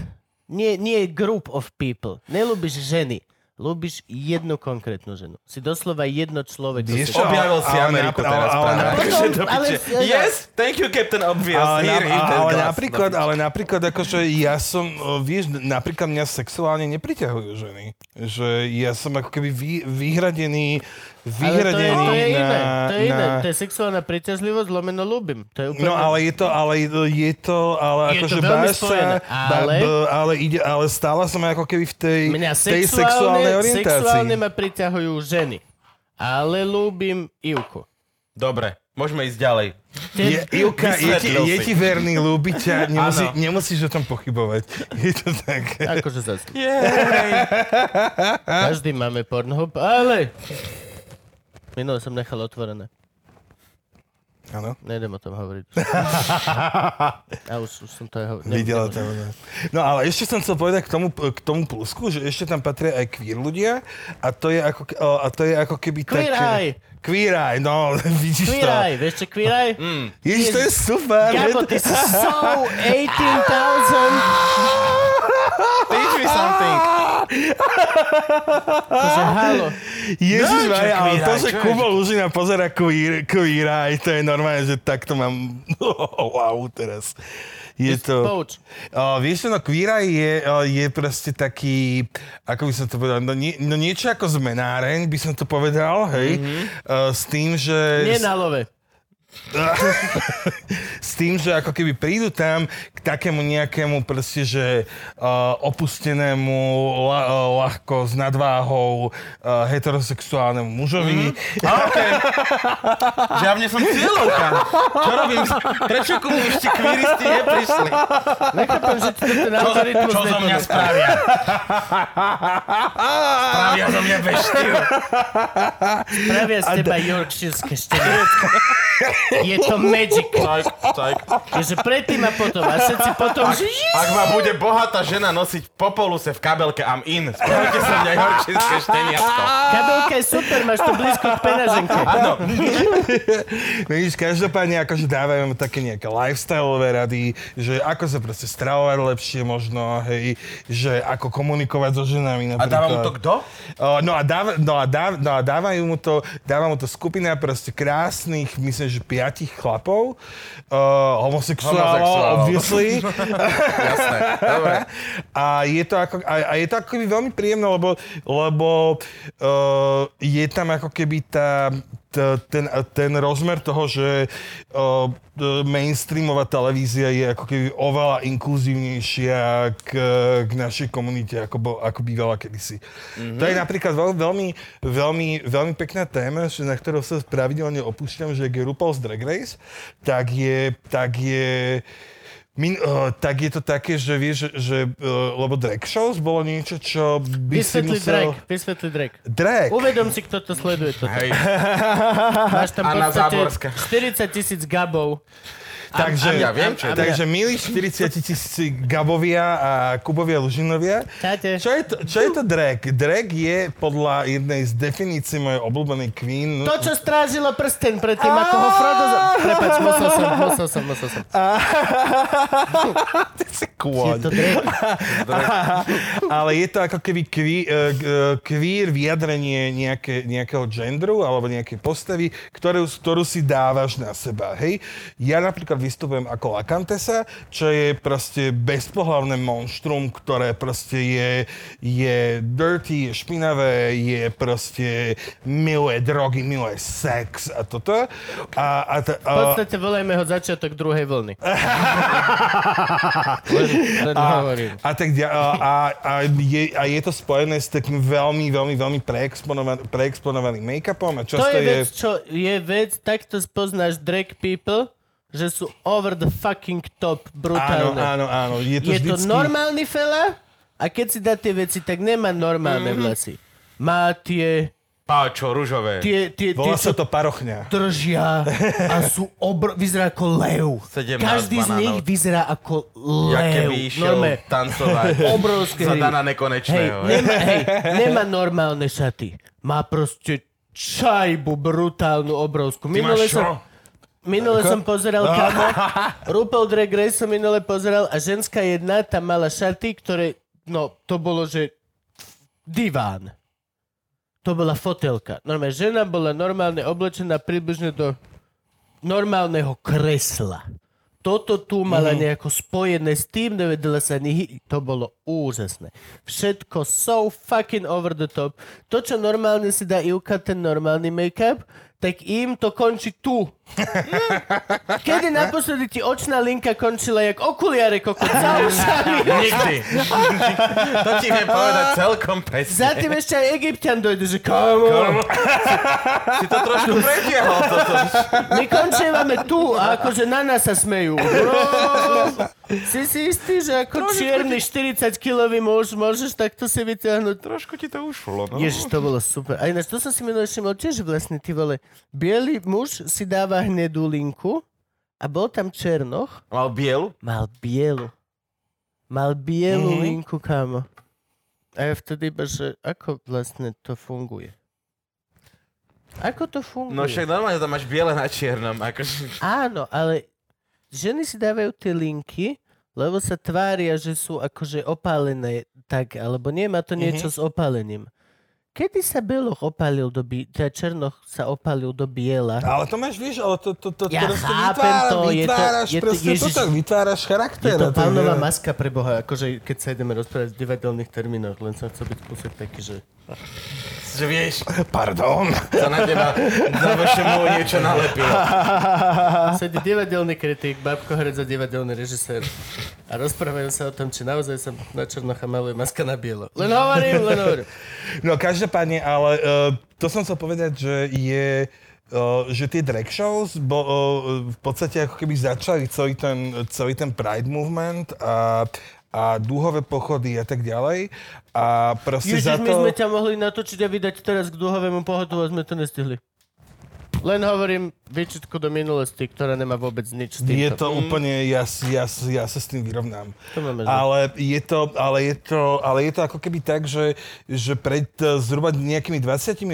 Nie, nie group of people. Nelúbiš ženy. Lúbiš jednu konkrétnu ženu. Si doslova jedno človek. Vieš čo? Objavil si Ale Ameriku napr- teraz ale- ale- ale- ale- Yes, thank you, Captain Obvious. Ale, Here, here, ten ale, napríklad, ale napríklad, akože ja som, vieš, napríklad mňa sexuálne nepriťahujú ženy. Že ja som ako keby vy, vyhradený, Ale to je, vyhradený to je na... iné. To je iné. na To je sexuálna príťažlivosť, lomeno ľúbim. To je úplne... No ale je to, ale je to, ale Je to akože veľmi báš spojené, sa, ale- b, ale, ide, ale stále som ako keby v tej, Mňa tej sexuálnej sexuálne, orientácii. sexuálne ma priťahujú ženy. Ale ľúbim Ivku. Dobre, môžeme ísť ďalej. Je, Ivka, je, ti, je si. ti verný, ľúbi ťa, nemusí, nemusíš o tom pochybovať. Je to tak. Akože zase. Každý máme Pornhub, ale... Minule som nechal otvorené. Áno. Nejdem o tom hovoriť. A už, už som to aj hovoril. Videla to. no. No ale ešte som chcel povedať k tomu, k tomu plusku, že ešte tam patria aj queer ľudia a to je ako, a to je ako keby Queer také... eye. Queer eye, no, vidíš Queer to. Eye, vieš čo Queer Eye? Ježiš, to je super. Gabo, ty si so 18,000. Teach me something. Akože halo. Ježiš, No, Maria, ale to, že? Kubo Lužina pozera queer, queer eye, to je normálne, že takto mám wow teraz. Je to... Pouč. O, vieš no Queer Eye je, o, je proste taký, ako by som to povedal, no, nie, no niečo ako zmenáreň, by som to povedal, hej, mm-hmm. o, s tým, že... Nie na love. S tým, že ako keby prídu tam k takému nejakému proste, že uh, opustenému, la, uh, ľahko s nadváhou uh, heterosexuálnemu mužovi. Mm-hmm. Okay. Žavne som cieľovka. Čo robím? Prečo ku mne ešte kviristi neprišli? Nechápem, že ten Čo, algoritmus čo zo mňa spravia? Spravia zo mňa beštiu. Pravia z teba Yorkshirské šteniatka. Je to magic. Tak, tak. Že predtým a potom. A všetci potom, že Ak ma bude bohatá žena nosiť po poluse v kabelke, I'm in. Spravite sa mňa horčinské šteniatko. kabelka je super, máš to blízko k penaženke. Áno. Vidíš, každopádne akože dávajú také nejaké lifestyleové rady, že ako sa proste stravovať lepšie možno, hej, že ako komunikovať so ženami A napríklad. dáva mu to kto? No, a dáva, no, a no a dávajú mu to, dáva mu to skupina proste krásnych, myslím, že piatich chlapov, uh, homosexuálov, obviously. Jasné. Dobre. A je to ako, a, a je to ako keby veľmi príjemné, lebo, lebo uh, je tam ako keby tá, ten, ten rozmer toho, že uh, mainstreamová televízia je ako keby oveľa inkluzívnejšia k, k našej komunite, ako, bol, ako bývala kedysi. Mm-hmm. To je napríklad veľ, veľmi, veľmi, veľmi pekná téma, že na ktorou sa pravidelne opúšťam, že je RuPaul's Drag Race, tak je, tak je Min, uh, tak je to také, že vieš, že, uh, lebo drag shows bolo niečo, čo by si Vysvetli musel... drag, vysvetli drag. Drag. Uvedom si, kto to sleduje. Toto. Hej. Máš tam v Anna podstate Záborská. 40 tisíc gabov. Takže, ja viem, čo je takže milí 40 tisíci Gabovia a Kubovia Lužinovia. Čaute. Čo je, to, čo je to drag? Drag je podľa jednej z definícií mojej obľúbenej queen. To, čo strážilo prsten predtým, ako ho Frodo... Prepač, musel som, musel som, musel som. Ty si kôň. Ale je to ako keby queer, queer vyjadrenie nejaké, nejakého gendru alebo nejakej postavy, ktorú, ktorú si dávaš na seba. Hej? Ja napríklad vystupujem ako Lakantesa, čo je proste bezpohlavné monštrum, ktoré proste je, je dirty, je špinavé, je proste miluje drogy, miluje sex a toto. A, a, V a, podstate volajme ho začiatok druhej vlny. Len hovorím. a, tak, a, a, a, je, a je to spojené s takým veľmi, veľmi, veľmi preexponovaným, preexponovaným make-upom a To je je... vec, čo je vec, takto spoznáš drag people, že sú over the fucking top, Áno, brutálne. áno, áno. Je to, je to vždycky... normálny fela a keď si dá tie veci, tak nemá normálne Mhm. vlasy. Má tie, A čo, rúžové. tie, tie, tie Volá čo sa to parochňa. držia a sú obr... vyzerá ako lev. 17 Každý z nich vyzerá ako lev. keby išiel Normálne, tancovať obrovské za hry. Dana Hej, Nekonečného. hej. nemá, hej, nemá normálne šaty. Má proste čajbu brutálnu, obrovskú. Minule máš čo? Minule som pozeral, kamo, RuPaul Drag Race som minule pozeral a ženská jedna tam mala šaty, ktoré, no, to bolo, že diván. To bola fotelka. Normálne, žena bola normálne oblečená približne do normálneho kresla. Toto tu mala nejako spojené s tým, nevedela sa ani... To bolo úžasné. Všetko so fucking over the top. To, čo normálne si dá Ivka, ten normálny make-up, tak im to končí tu. Kedy naposledy ti očná linka končila jak okuliare kokot za ušami? Nikdy. to ti viem povedať celkom presne. Za tým ešte aj egyptian dojde, že kamo, Si to trošku pretiahol toto. my končívame tu a akože na nás sa smejú. Bro, si si istý, že ako čierny 40-kilový muž môžeš takto si vyťahnuť? Trošku ti to ušlo, no. Ježiš, to bolo super. A ináč, to som si minulý všimol tiež vlastne, ty vole. Bielý muž si dáva hnedú linku a bol tam černoch, Mal bielu? mal bielu. Mal bielu Mhm. linku, kámo. A ja vtedy iba, že ako vlastne to funguje? Ako to funguje? No však normálne tam máš biele na čiernom. Akože... Áno, ale ženy si dávajú tie linky, lebo sa tvária, že sú akože opálené tak, alebo nie, má to niečo s opálením. Kedy sa Beloch opálil do bi- teda Černoch sa opálil do biela? Ale to máš, vieš, ale to, to, to Ja teraz to chápem vytvára, to, je to- vytváraš je to- proste Ježiš. toto, vytváraš Je charakter. to a je- pánová maska pre Boha, akože keď sa ideme rozprávať v divadelných termínoch, len som chcel byť kúsok taký, že... Že vieš, Pardon. sa na teba za vašemu niečo nalepilo. Sedí divadelný kritik, babko herec a divadelný režisér. A rozprávajú sa o tom, či naozaj sa na Černocha maluje maska na bielo. Len hovorím, len hovorím. No každopádne, ale uh, to som chcel povedať, že je Uh, že tie drag shows bo, uh, v podstate ako keby začali celý ten, celý ten Pride movement a, a dúhové pochody a tak ďalej. A proste za Ježiš, to... my sme ťa mohli natočiť a vydať teraz k dúhovému pohodu a sme to nestihli. Len hovorím výčitku do minulosti, ktorá nemá vôbec nič s Je týmto. to úplne, ja, ja, s- ja sa s tým vyrovnám. To máme, Ale je to, ale je to, ale je to ako keby tak, že, že pred eh, zhruba nejakými 20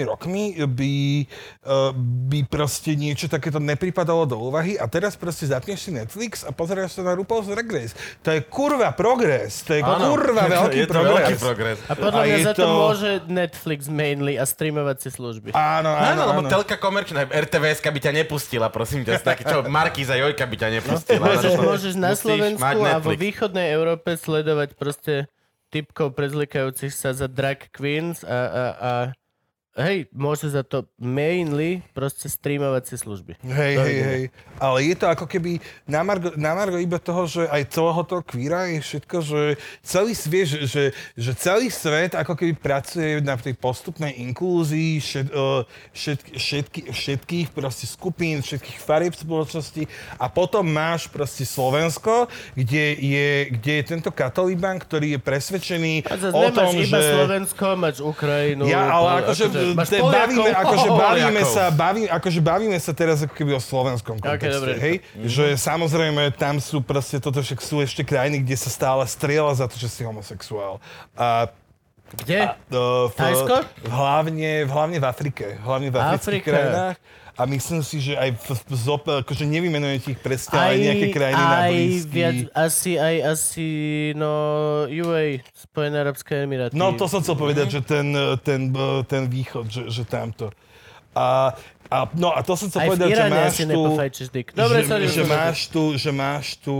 rokmi by, eh, by proste niečo takéto nepripadalo do úvahy a teraz proste zapneš si Netflix a pozeráš sa na RuPaul's Drag Race. To je kurva progres, to je Áno, kurva je to- veľký je to progres. veľký progres. A podľa A mňa je za to to- môže Netflix mainly a streamovacie služby. Áno, áno, Áno, lebo telka komerčná, RTVS by ťa nepustila, prosím ťa. Taký, čo, Markíza Jojka by ťa nepustila. Môžeš, No, môžeš na musíš Slovensku a vo východnej Európe sledovať proste typkov prezlikajúcich sa za drag queens a, a, a hej, môže za to mainly proste streamovacie služby. Hej, hej, Dovidenia. hej. Ale je to ako keby na Margo, na Margo iba toho, že aj celého toho kvíra je všetko, že celý svet, že, že, že celý svet ako keby pracuje na tej postupnej inklúzii všet, uh, všetky, všetky, všetkých proste skupín, všetkých farieb spoločnosti a potom máš proste Slovensko, kde je, kde je tento katolíban, ktorý je presvedčený A o tom, iba že... Slovensko, máš Ukrajinu. Ja, ale po- akože, máš te, bavíme, akože bavíme sa, baví, akože bavíme sa teraz ako keby o slovenskom kontexte, dobre. hej? Že samozrejme tam sú proste, toto však sú ešte krajiny, kde sa stále strieľa za to, že si homosexuál. A Kde? uh, v, hlavne, hlavne v Afrike, hlavne v afrických Afrika. krajinách. A myslím si, že aj v, v zop, akože nevymenujete ich presne, ale nejaké krajiny na aj blízky. viac, asi, aj asi, no, UA, Spojené Arabské Emiráty. No to som chcel povedať, že ten, ten, ten východ, že, že tamto. A, a, no a to som chcel Aj povedať, že máš tu... Dobre, že, sorry, že, rozumiem. máš tu, že máš tu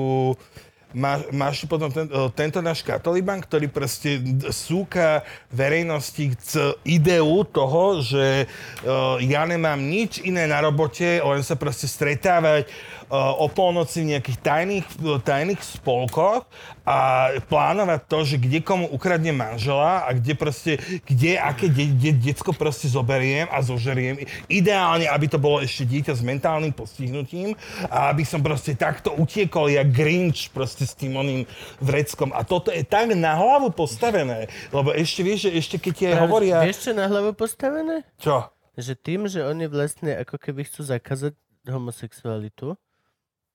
má, máš potom ten, tento náš katoliban, ktorý proste súka verejnosti c ideu toho, že o, ja nemám nič iné na robote, len sa proste stretávať o, o polnoci v nejakých tajných, tajných spolkoch a plánovať to, že kde komu ukradne manžela a kde proste, kde aké de, de, decko proste zoberiem a zožeriem. Ideálne, aby to bolo ešte dieťa s mentálnym postihnutím a aby som proste takto utiekol jak Grinch proste s tým oným vreckom. A toto je tak na hlavu postavené, lebo ešte vieš, že ešte keď ti aj hovoria... Vieš, čo na hlavu postavené? Čo? Že tým, že oni vlastne ako keby chcú zakázať homosexualitu,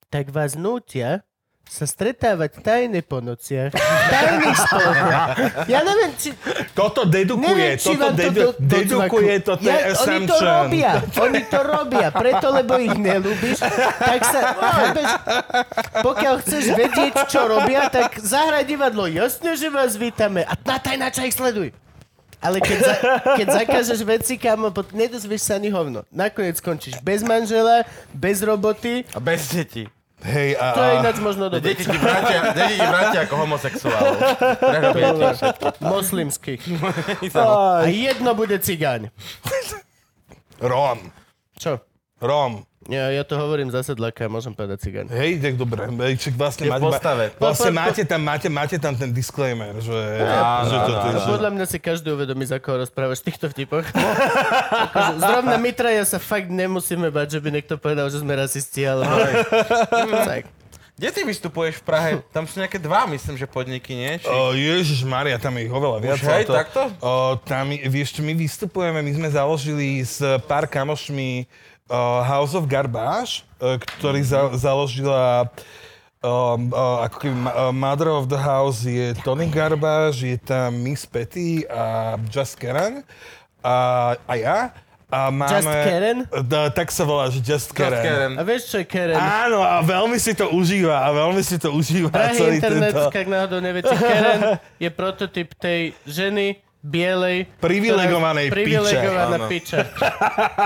tak vás nútia sa stretávať tajne po nociach, v tajných spolkoch. Ja neviem, či... Toto dedukuje, Neviem, či toto vám to dedu, do- do dedukuje, je ja, Oni to robia, oni to robia, preto, lebo ich nelúbiš, tak sa, chápeš, pokiaľ chceš vedieť, čo robia, tak zahraj divadlo, jasne, že vás vítame. A na tajnáča ich sleduj. Ale keď, za, keď zakážeš veci, pot- nedozvieš sa ani hovno. Nakoniec skončíš bez manžela, bez roboty, A bez detí. Hej, a, to je ináč možno dobre. Deti ti vrátia, deti ti vrátia ako homosexuálov. Moslimských. A jedno bude cigáň. Rom. Čo? Rom. Ja, ja to hovorím za sedlaka, môžem povedať cigáň. Hej, tak dobre. Čak vlastne, máte, postave. vlastne máte, tam, máte, máte tam ten disclaimer, že, Áno, že to, áno, že, podľa mňa si každý uvedomí, za koho rozprávaš v týchto vtipoch. akože, zrovna Mitra ja sa fakt nemusíme bať, že by niekto povedal, že sme rasisti, ale... tak. Kde ty vystupuješ v Prahe? Tam sú nejaké dva, myslím, že podniky, nie? Či... O, Ježiš Maria, tam je ich oveľa viac. Už hej, to- takto? O, tam, vieš my vystupujeme, my sme založili s pár kamošmi o, House of Garbage, o, ktorý za, založila um, o, ako keby ma- o, Mother of the House je Tony Garbage, je tam Miss Petty a Just Karen a, a ja. A máme, Just Karen? Da, tak sa volá, že Just Karen. Just Karen. A vieš, čo je Karen? Áno, a veľmi si to užíva, a veľmi si to užíva Drahý internet, tento... ak náhodou neviete, Karen je prototyp tej ženy, bielej. Privilegovanej ktorá- Privilegovaná piča.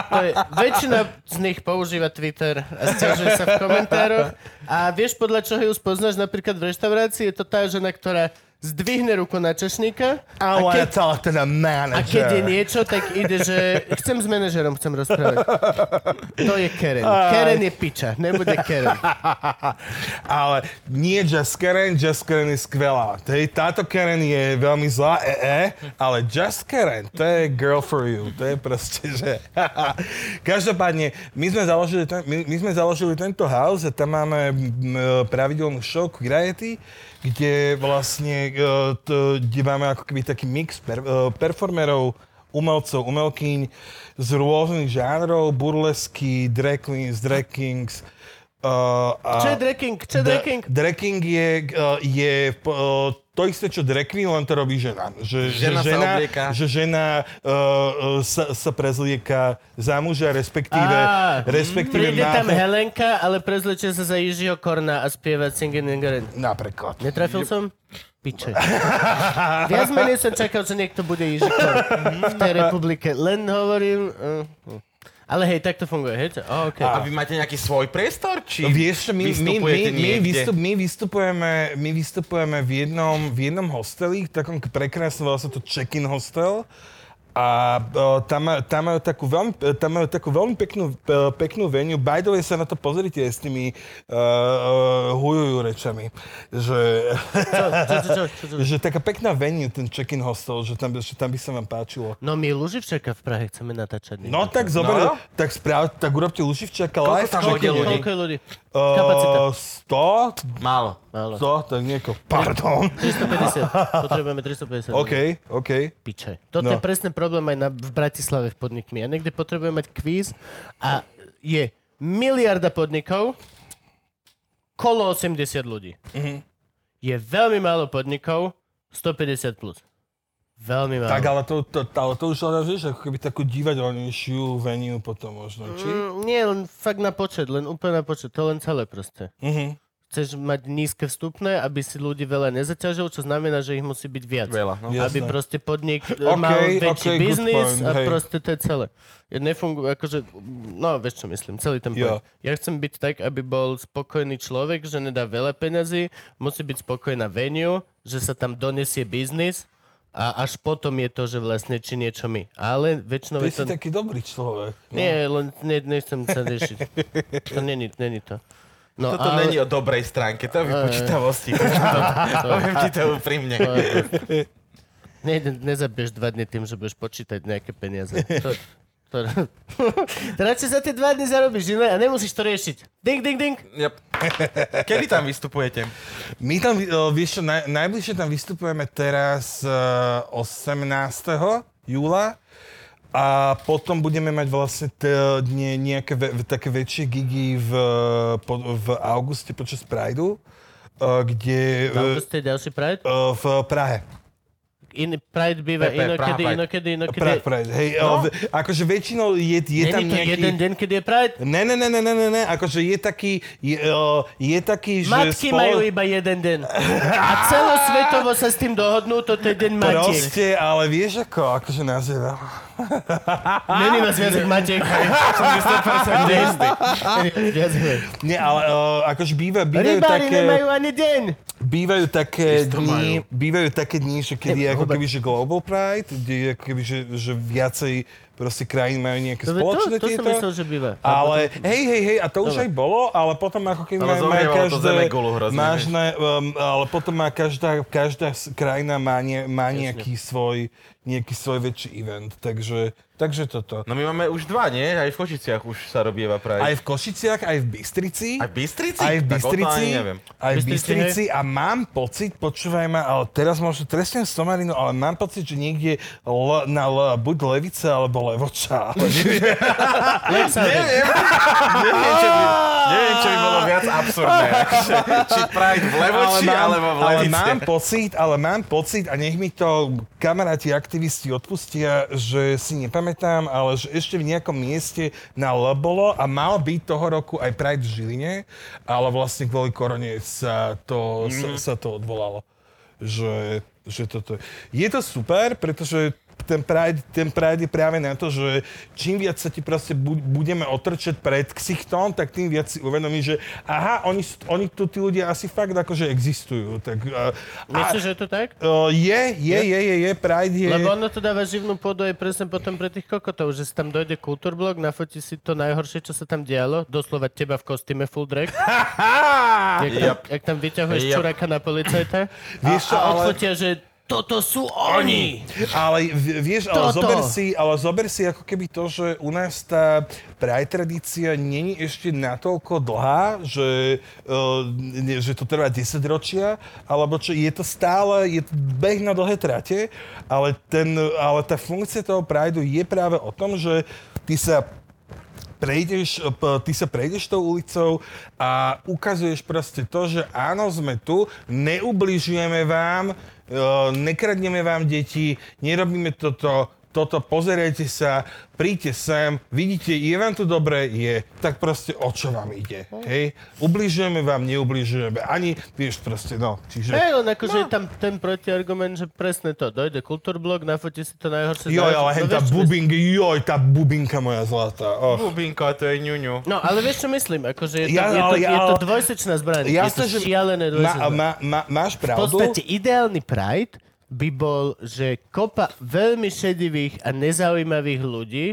To je, väčšina z nich používa Twitter a stiažuje sa v komentároch. A vieš, podľa čoho ju spoznáš napríklad v reštaurácii? Je to tá žena, ktorá zdvihne ruku na čašníka I a wanna keď, talk to the a keď je niečo, tak ide, že chcem s manažerom, chcem rozprávať. To je Karen. Karen je piča, nebude Karen. Ale nie Just Karen, Just Karen je skvelá. Tej, táto Karen je veľmi zlá, e, e, ale Just Karen, to je girl for you. To je proste, že... Každopádne, my sme, založili ten, my, my sme založili tento house a tam máme pravidelnú show Variety, kde vlastne, e, kde máme ako keby taký mix per, e, performerov, umelcov, umelkyň z rôznych žánrov, burlesky, drag queens, drag kings. Uh, a Čo je drekking? Čo je drekking? Drag king je, uh, je uh, to isté, čo drag queen, len to robí žena. Že, Žena že sa žena, oblieka. že žena uh, uh, sa, sa prezlieka za muža, respektíve, Á, respektíve Príde má tam Helenka, ale prezlečie sa za Jižiho Korna a spieva Singing in the Rain. Napríklad. Netrafil som? Piče. Viac menej som čakal, že niekto bude Jiži Korn v tej republike. Len hovorím... Uh, ale hej, tak to funguje, hej? Oh, okay. A vy máte nejaký svoj priestor? Či Vieš, čo, my, my, my, my, vystup, my, vystupujeme, my vystupujeme v jednom, v jednom hosteli, takom prekrásnom, volá sa to check-in hostel. A uh, tam, tam, majú takú veľmi, tam majú takú veľmi peknú, uh, peknú venue. By the way, sa na to pozrite aj s tými uh, uh, hujujú rečami. Že, Čo, čo, čo, čo, čo, čo? že taká pekná venue, ten check-in hostel, že tam, že tam by sa vám páčilo. No my Luživčaka v Prahe chceme natáčať. No tak zober, No. tak správ, tak urobte Lušivčaka Koľko live? Koľko ľudí? Kapacita. Uh, 100, Málo. Málo. 100, tak nieko. Pardon. 350. Potrebujeme 350. OK, OK. Piče. Toto No. je presne problém aj na, v Bratislave v podnikmi. A niekde potrebujeme mať kvíz a je miliarda podnikov, kolo 80 ľudí. Mhm. Je veľmi málo podnikov, 150 plus. Veľmi málo. Tak ale to, to, ale to už ale vieš, ako keby takú divadelnejšiu venue potom možno, či? Mm, nie, len fakt na počet, len úplne na počet. To len celé proste. Mhm. chceš mať nízke vstupné, aby si ľudí veľa nezaťažil, čo znamená, že ich musí byť viac. Veľa, no. Aby Jasné. proste podnik OK, okay, mal väčší OK, good biznis a hej. proste to je celé. Ja nefunguje, akože, no vieš čo myslím, celý ten point. Ja chcem byť tak, aby bol spokojný človek, že nedá veľa peňazí, musí byť spokojná venue, že sa tam donesie biznis a až potom je to, že vlastne či niečo my. Ale väčšinou Ty je si to... taký dobrý človek. No. Nie, len ne, nechcem sa riešiť. To není, není to. No, Toto ale... není o dobrej stránke, to je vypočítavosti. Poviem ti to úprimne. Ne, ne, nezabiješ dva dny tým, že budeš počítať nejaké peniaze. To, to... Radšej za tie dva dny zarobíš iné a nemusíš to riešiť. Ding, ding, ding. Yep. Kedy tam vystupujete? My tam, vieš čo, naj, najbližšie tam vystupujeme teraz uh, 18. júla a potom budeme mať vlastne t- nie, nejaké ve, také väčšie gigy v, po, v auguste počas Prideu, uh, kde... V auguste je ďalší Pride? Uh, v Prahe. In, Pride býva Pepe, inokedy, Praha Pride. inokedy, inokedy. Prague Pride, hej. No. Akože väčšinou je, je tam to nejaký... jeden deň, kedy je Pride? Ne, ne, ne, ne, ne, ne, ne, akože je taký, je, uh, je taký, že... Matky majú iba jeden deň. A celosvetovo sa s tým dohodnú, toto je deň matiek. Proste, ale vieš ako, akože nás je veľa. Není vás viac matiek. Som si 100% istý. Nie, ale uh, akože býva, bývajú Rybári také... nemajú ani deň. Bývajú také Isto dni, bývajú také dni, že kedy je ako keby, že Global Pride, kde je ako keby, že, že viacej proste krajín majú nejaké To, to, spoločné to som tieto. myslel, že býva. Ale hej, hej, hej, a to už Dobre. aj bolo, ale potom ako Ale majú, to každé, hrozne, mážne, um, ale potom má každá, každá krajina má, ne, má nejaký svoj, nejaký svoj väčší event, takže, takže toto. No my máme už dva, nie? Aj v Košiciach už sa robieva Pride. Aj v Košiciach, aj v Bystrici. Aj v Bystrici? Aj v Tak Bystrici, neviem. aj v Bystrici, a mám pocit, počúvaj ma, ale teraz možno trestnem Somarinu, ale mám pocit, že niekde l, na L, buď Levice alebo Levoča. Ale neviem. Neviem, neviem, čo by, neviem, čo by bolo viac absurdné. Či Pride v Levoči, alebo v ale Levice. mám pocit, ale mám pocit a nech mi to kamaráti aktivisti odpustia, že si nepamätám, ale že ešte v nejakom mieste na L bolo a mal byť toho roku aj Pride v Žiline, ale vlastne kvôli korone sa to, Mhm. sa, sa to odvolalo. Že, že toto... Je to super, pretože ten Pride, ten Pride je práve na to, že čím viac sa ti proste bu- budeme otrčať pred ksichtom, tak tým viac si uvedomí, že aha, oni, oni tu tí ľudia asi fakt akože existujú. Tak, uh, Myslíš, že je to tak? uh, je, je, je, je, je, Pride je... Lebo ono to dáva živnú pôdu aj presne potom pre tých kokotov, že si tam dojde kultúrblok, nafotí si to najhoršie, čo sa tam dialo, doslova teba v kostýme full drag. jak, tam, jak tam vyťahuješ Yep. čuráka na policajta Vieš čo, a, a ale- odfotia, že toto sú oni. Ale vieš, ale Toto. zober, si, ale zober si ako keby to, že u nás tá Pride tradícia není ešte natoľko dlhá, že, uh, ne- že to trvá 10 ročia, alebo čo, je to stále, je to beh na dlhé trate, ale, ten, ale tá funkcia toho Prideu je práve o tom, že ty sa prejdeš, ty sa prejdeš tou ulicou a ukazuješ proste to, že áno, sme tu, neubližujeme vám, nekradneme vám deti, nerobíme toto, toto, pozerajte sa, príďte sem, vidíte, je vám tu dobre, je, tak proste o čo vám ide, hej? Ubližujeme vám, neubližujeme, ani, vieš, proste, no, čiže... Hej, len akože je tam ten protiargument, že presne to, dojde kultúrblok, nafotí si to najhoršie. Joj, ale No hen tá bubinka, joj, tá bubinka moja zlatá, oh. Bubinko, to je ňuňu. No, ale vieš, čo myslím? Akože je to, Ja- je to, ale- je to dvojsečná zbraň. Jasné, je to že šialené ma, dvojsečná ma, ma, máš V pravdu. podstate ideálny Pride by bol, že kopa veľmi šedivých a nezaujímavých ľudí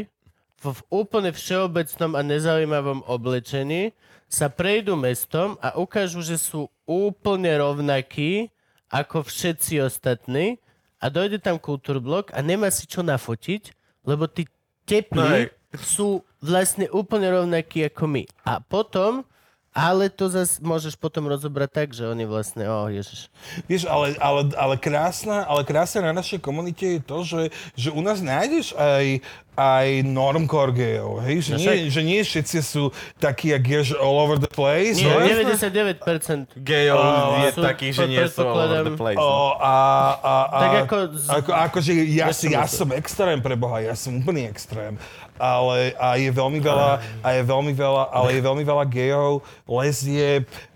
v, v úplne všeobecnom a nezaujímavom oblečení sa prejdú mestom a ukážu, že sú úplne rovnakí ako všetci ostatní a dojde tam kultúrblok a nemá si čo nafotiť, lebo tí No teplí hej. sú vlastne úplne rovnakí ako my. A potom, ale to zase môžeš potom rozobrať tak, že oni vlastne, oh ježiš. Vieš, ale, ale, ale, krásna, ale krásne na našej komunite je to, že, že u nás nájdeš aj, aj normcore gejov, hej? Že, No nie, že nie všetci sú takí, jak je, že all over the place. Nie, no? 99%. Gejov je sú- taký, že nie sú all over the place. no. O, a, a, a, Tak ako z- ako, akože ja, Ja si, ja som extrém pre Boha, ja som úplný extrém. Ale a je veľmi veľa, a je veľmi veľa, ale je veľmi veľa gejov, lesbieb, uh,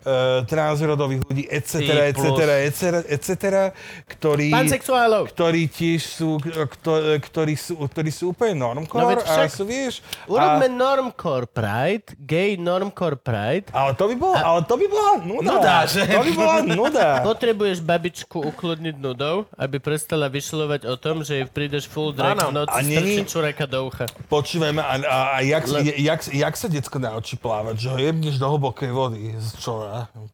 transrodových ľudí, etc., etc., etc., etc., ktorí, ktorí tiež sú, kto, ktorí sú, ktorí sú úplne normcore No veď a však sú, vieš, Urobme a, normcore pride, gay normcore pride. ale to by bolo, ale to by bola nuda. Nuda, že? To by bola nuda. Potrebuješ babičku ukludniť nudou, aby prestala vyšľovať o tom, že jej prídeš full drag Áno. v noci A není- čureka do ucha. Počúvajme, a, a, a jak, Le- jak, jak, sa decko naučí plávať? Že ho jebneš do hlbokej vody z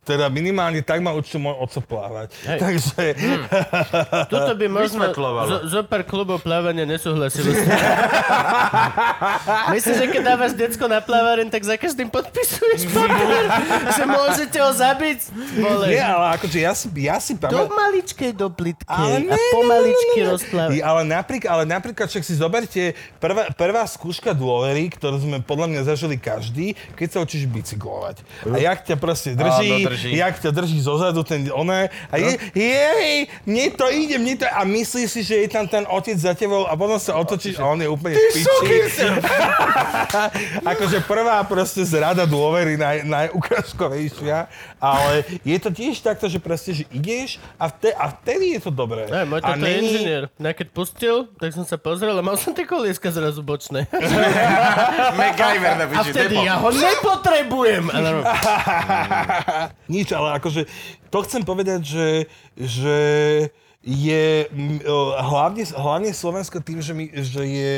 Teda minimálne tak ma učil môj oco plávať. Hej. Takže... Tuto by možno zo, zo pár klubov plávania nesúhlasilo. Myslíš, že keď dávaš decko na plávareň, tak za každým podpisuješ papier, že môžete ho zabiť? Vole. Nie, ale akože ja si, ja si Do pamätám... maličkej doplitky Ale a pomaličky ne, ne, ne. rozplávať. I- Ale, napríklad, ale napríklad, však si zoberte, prvá, prvá skúška dôvery, ktorú sme podľa mňa zažili každý, keď sa učíš bicyklovať. A jak ťa proste drží, Áno, drží. jak ťa drží zozadu ten oné, a je, jej, mne to ide, mne to, a myslíš si, že je tam ten otec za tebou a potom sa otočíš a on je úplne v piči. akože prvá proste zrada dôvery naj, najukážkovejšia, ale je to tiež takto, že proste, že ideš a, vte, a vtedy je to dobré. Aj, môj a toto je inžinier. Ja keď pustil, tak som sa pozrel a mal som tie kolieska zrazu bočné. MacGyver na A vtedy ja ho nepotrebujem. Normálne, Nič, ale akože to chcem povedať, že, že je hlavne, hlavne Slovensko tým, že, my, že je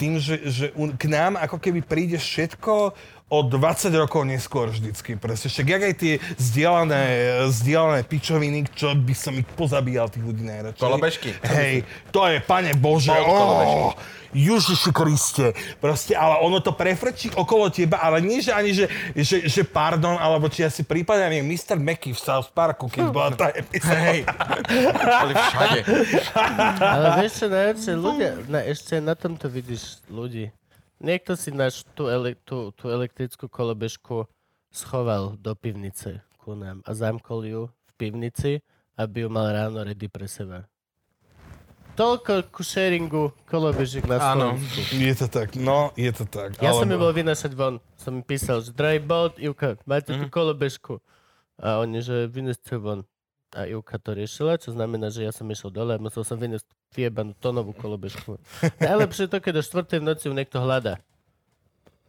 tým, že, že u- k nám ako keby príde všetko o 20 rokov neskôr vždycky. Proste však jak aj tie zdieľané, zdieľané pičoviny, čo by som ich pozabíjal tých ľudí najradšej. Kolobežky? Hej, to je, pane Bože, oh, Ježiši Kriste. Proste, ale ono to prefrčí okolo teba, ale nie, že ani, že, že, že pardon, alebo či ja si prípadám, je Mr. Mackey v South Parku, keď bola tá epizóda. Hej. Boli všade. ale vieš čo najlepšie, ľudia, na, ešte na tomto vidíš ľudí. Niekto si náš tú, ele, tú, tú elektrickú kolobežku schoval do pivnice ku nám a zamkol ju v pivnici, aby ju mal ráno ready pre seba. Toľko ku sharingu kolobežiek na Áno. Slovensku. Je to tak, no, je to tak. Ja som ju bol vynašať von. Som mi písal, že drahý bot, Ivka, máte Mhm. tú kolobežku. A oni, že vyneste ju von. A Ivka to riešila, čo znamená, že ja som išiel dole a musel som vyniesť vyjebanú tonovú kolobežku. Najlepšie je to, keď do 4. v noci ju niekto hľadá.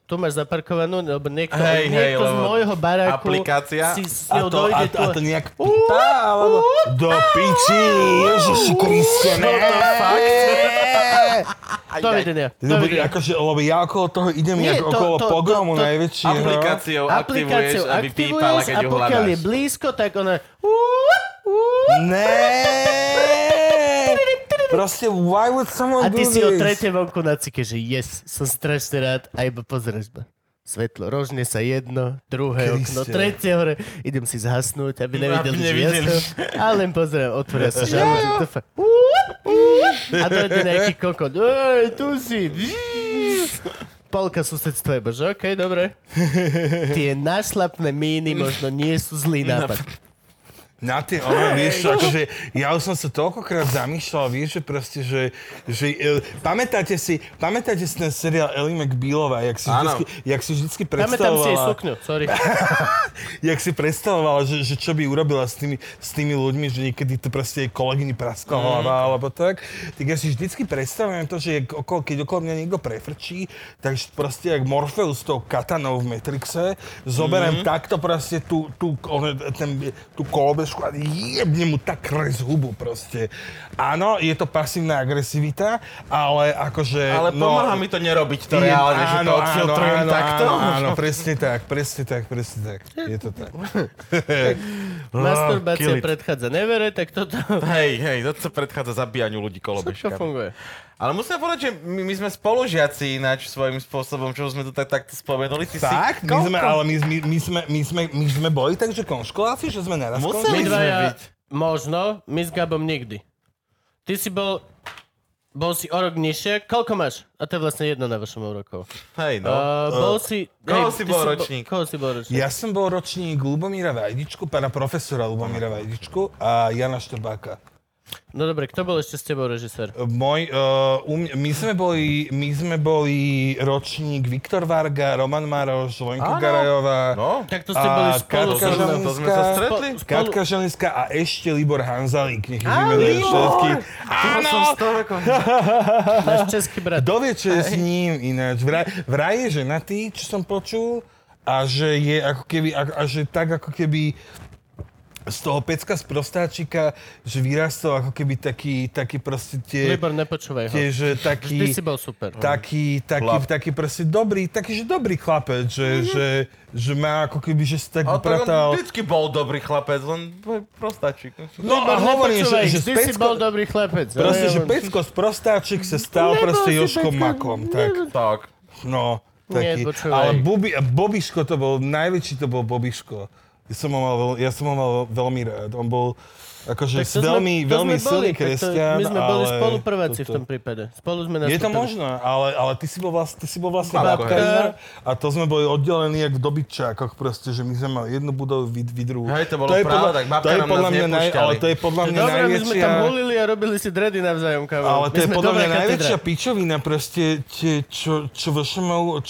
Tu máš zaparkovanú, lebo niekto, Hej, hej, niekto z lebo môjho baráku aplikácia. si s A ňou to, a, dojde a to nejak pípa, alebo... Do piči, Ježiši Kriste, ne. Dovidenia. Lebo, Dovidenia. akože, lebo ja okolo toho idem Nie, jak to- okolo to- to- pogromu to- najväčšieho. Aplikáciou aktivuješ, Aplikáciu aby pípala, aktivuješ keď a ju pokiaľ je hľadáš. blízko, tak ona... Ne. Proste, why would someone A ty do si o this? tretej vonku na cike, že yes, som strašne rád a iba pozrieš ma. Svetlo, rožne sa jedno, druhé Kriste. okno, tretie hore. Idem si zhasnúť, aby nevideli, že ja nevideli. som. A len pozerám, otvoria sa žalúzy. to fa- A dojde nejaký kokot. Ej, tu si. Polka susedstva je bože, okej, dobre. Tie našlapné míny možno nie sú zlý nápad. Na tie, ono, vieš čo, akože ja už som sa toľkokrát zamýšľal, vieš, že proste, že, že e, pamätáte si, pamätáte si ten seriál Ellie McBealová, jak si Áno. vždycky, jak si vždycky Pamätám si jej predstavovala, sukňu, sorry. jak si predstavovala, že, že čo by urobila s tými, s tými ľuďmi, že niekedy to proste jej kolegyni praskla hlava, alebo tak, tak ja si vždycky predstavujem to, že jak okolo, keď okolo mňa niekto prefrčí, tak proste jak Morpheus s tou katanou v Matrixe, zoberiem takto proste tú, tú, ten, tú kolobežku a jebne mu tak kres hubu proste. Áno, je to pasívna agresivita, ale akože... Ale pomáha mi to nerobiť to je- reálne, že to áno, odfiltrujem áno, takto. Áno, áno, presne tak, presne tak, presne tak. Je to tak. Masturbácia kill it. predchádza nevere, tak toto Hej, hej, to predchádza zabíjaniu ľudí kolobežkami. funguje. Ale musím povedať, že my, my sme spolužiaci ináč svojím spôsobom, čo sme tu tak, takto spomenuli. Ty Tak, si, my sme, ale my, my, my, sme, my, sme, my sme boli takže konškoláci, že sme naraz Museli My sme byť. možno, my s Gabom nikdy. Ty si bol, bol si o rok nižšie. Koľko máš? A to je vlastne jedno na vašom rokov. Hej, no. Uh, bol si... koho ty si bol ročník? Koho si bol ročník? Ja som bol ročník Lubomíra Vajdičku, pána profesora Lubomíra Vajdičku a Jana Štrbáka. No dobre, kto bol ešte s tebou režisér? Môj, uh, u mňa, my, sme boli, my sme boli ročník Viktor Varga, Roman Maroš, Lenka Áno. Garajová, No, Tak to ste boli spolu. Katka mnou. to sme sa stretli. Spolu- Katka Želinská a ešte Libor Hanzalík. Nech Libor! všetky. Áno! Náš český brat. Kto vie, čo je s ním ináč? Vraj, vraj je ženatý, čo som počul, a že je ako keby, a, a že tak ako keby z toho pecka z prostáčika, že vyrastol ako keby taký, taký proste tie, Libor, nepočúvaj ho. tie že Vždy taký, si bol super. taký, taký, Chlap. taký proste dobrý, taký, že dobrý chlapec, že, že, že má ako keby, že si tak Ale upratal. vždycky bol dobrý chlapec, len prostačík. No Libor, a hovorím, že, že vždy si pecko, bol dobrý chlapec. proste, Ale že pecko z prostáčik sa stal Nebol proste si Joškom Makom, tak. Tak. No, Nie, taký. počúvaj. ale Bobi, Bobiško to bol, najväčší to bol Bobiško. Ja som ho mal, ja som ho mal veľmi rád. On bol akože Tak to veľmi, sme, to veľmi sme silný boli, to- kresťan, My sme boli ale spoluprváci v tom prípade. Spolu sme Je to možné, ale, ale ty si bol, vlast, ty si bol vlastne Babka. babkarina a to sme boli oddelení jak v dobytčákoch proste, že my sme mali jednu budovu, vy, vy druhú. Hej, to bolo je pravda, podľa- tak babka to je nám podľa nás mňa naj. Ale to je podľa mňa Dobre, my sme najväčšia... tam hulili a robili si dredy navzájom, kámo. Ale to je podľa mňa najväčšia pičovina proste, tie, čo, čo,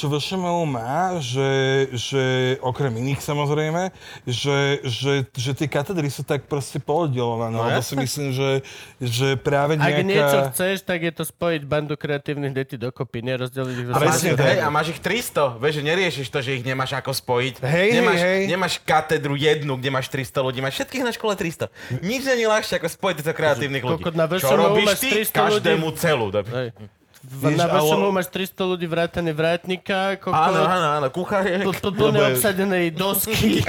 VŠMU má, že, že okrem iných samozrejme, že, že, že tie katedry sú tak proste pooddelované, No lebo si jasne. myslím, že, že práve Ak nejaká... niečo chceš, tak je to spojiť bandu kreatívnych detí dokopy, nerozdeliť ich do A presne. Hej, a máš ich 300, vieš, že neriešiš to, že ich nemáš ako spojiť. Hej, nemáš, hej. nemáš katedru jednu, kde máš 300 ľudí, máš všetkých na škole 300. Nič nie je ľahšie ako spojiť týchto kreatívnych ľudí. Kokot, na Čo robíš ty? 300 ľudí. Každému celú. Hej. Vieš, Na ale- VŠMU máš 300 ľudí vrátane vrátnika, kokot. Áno, áno, áno, kucháriek. pl- pl- plne obsadenej dosky.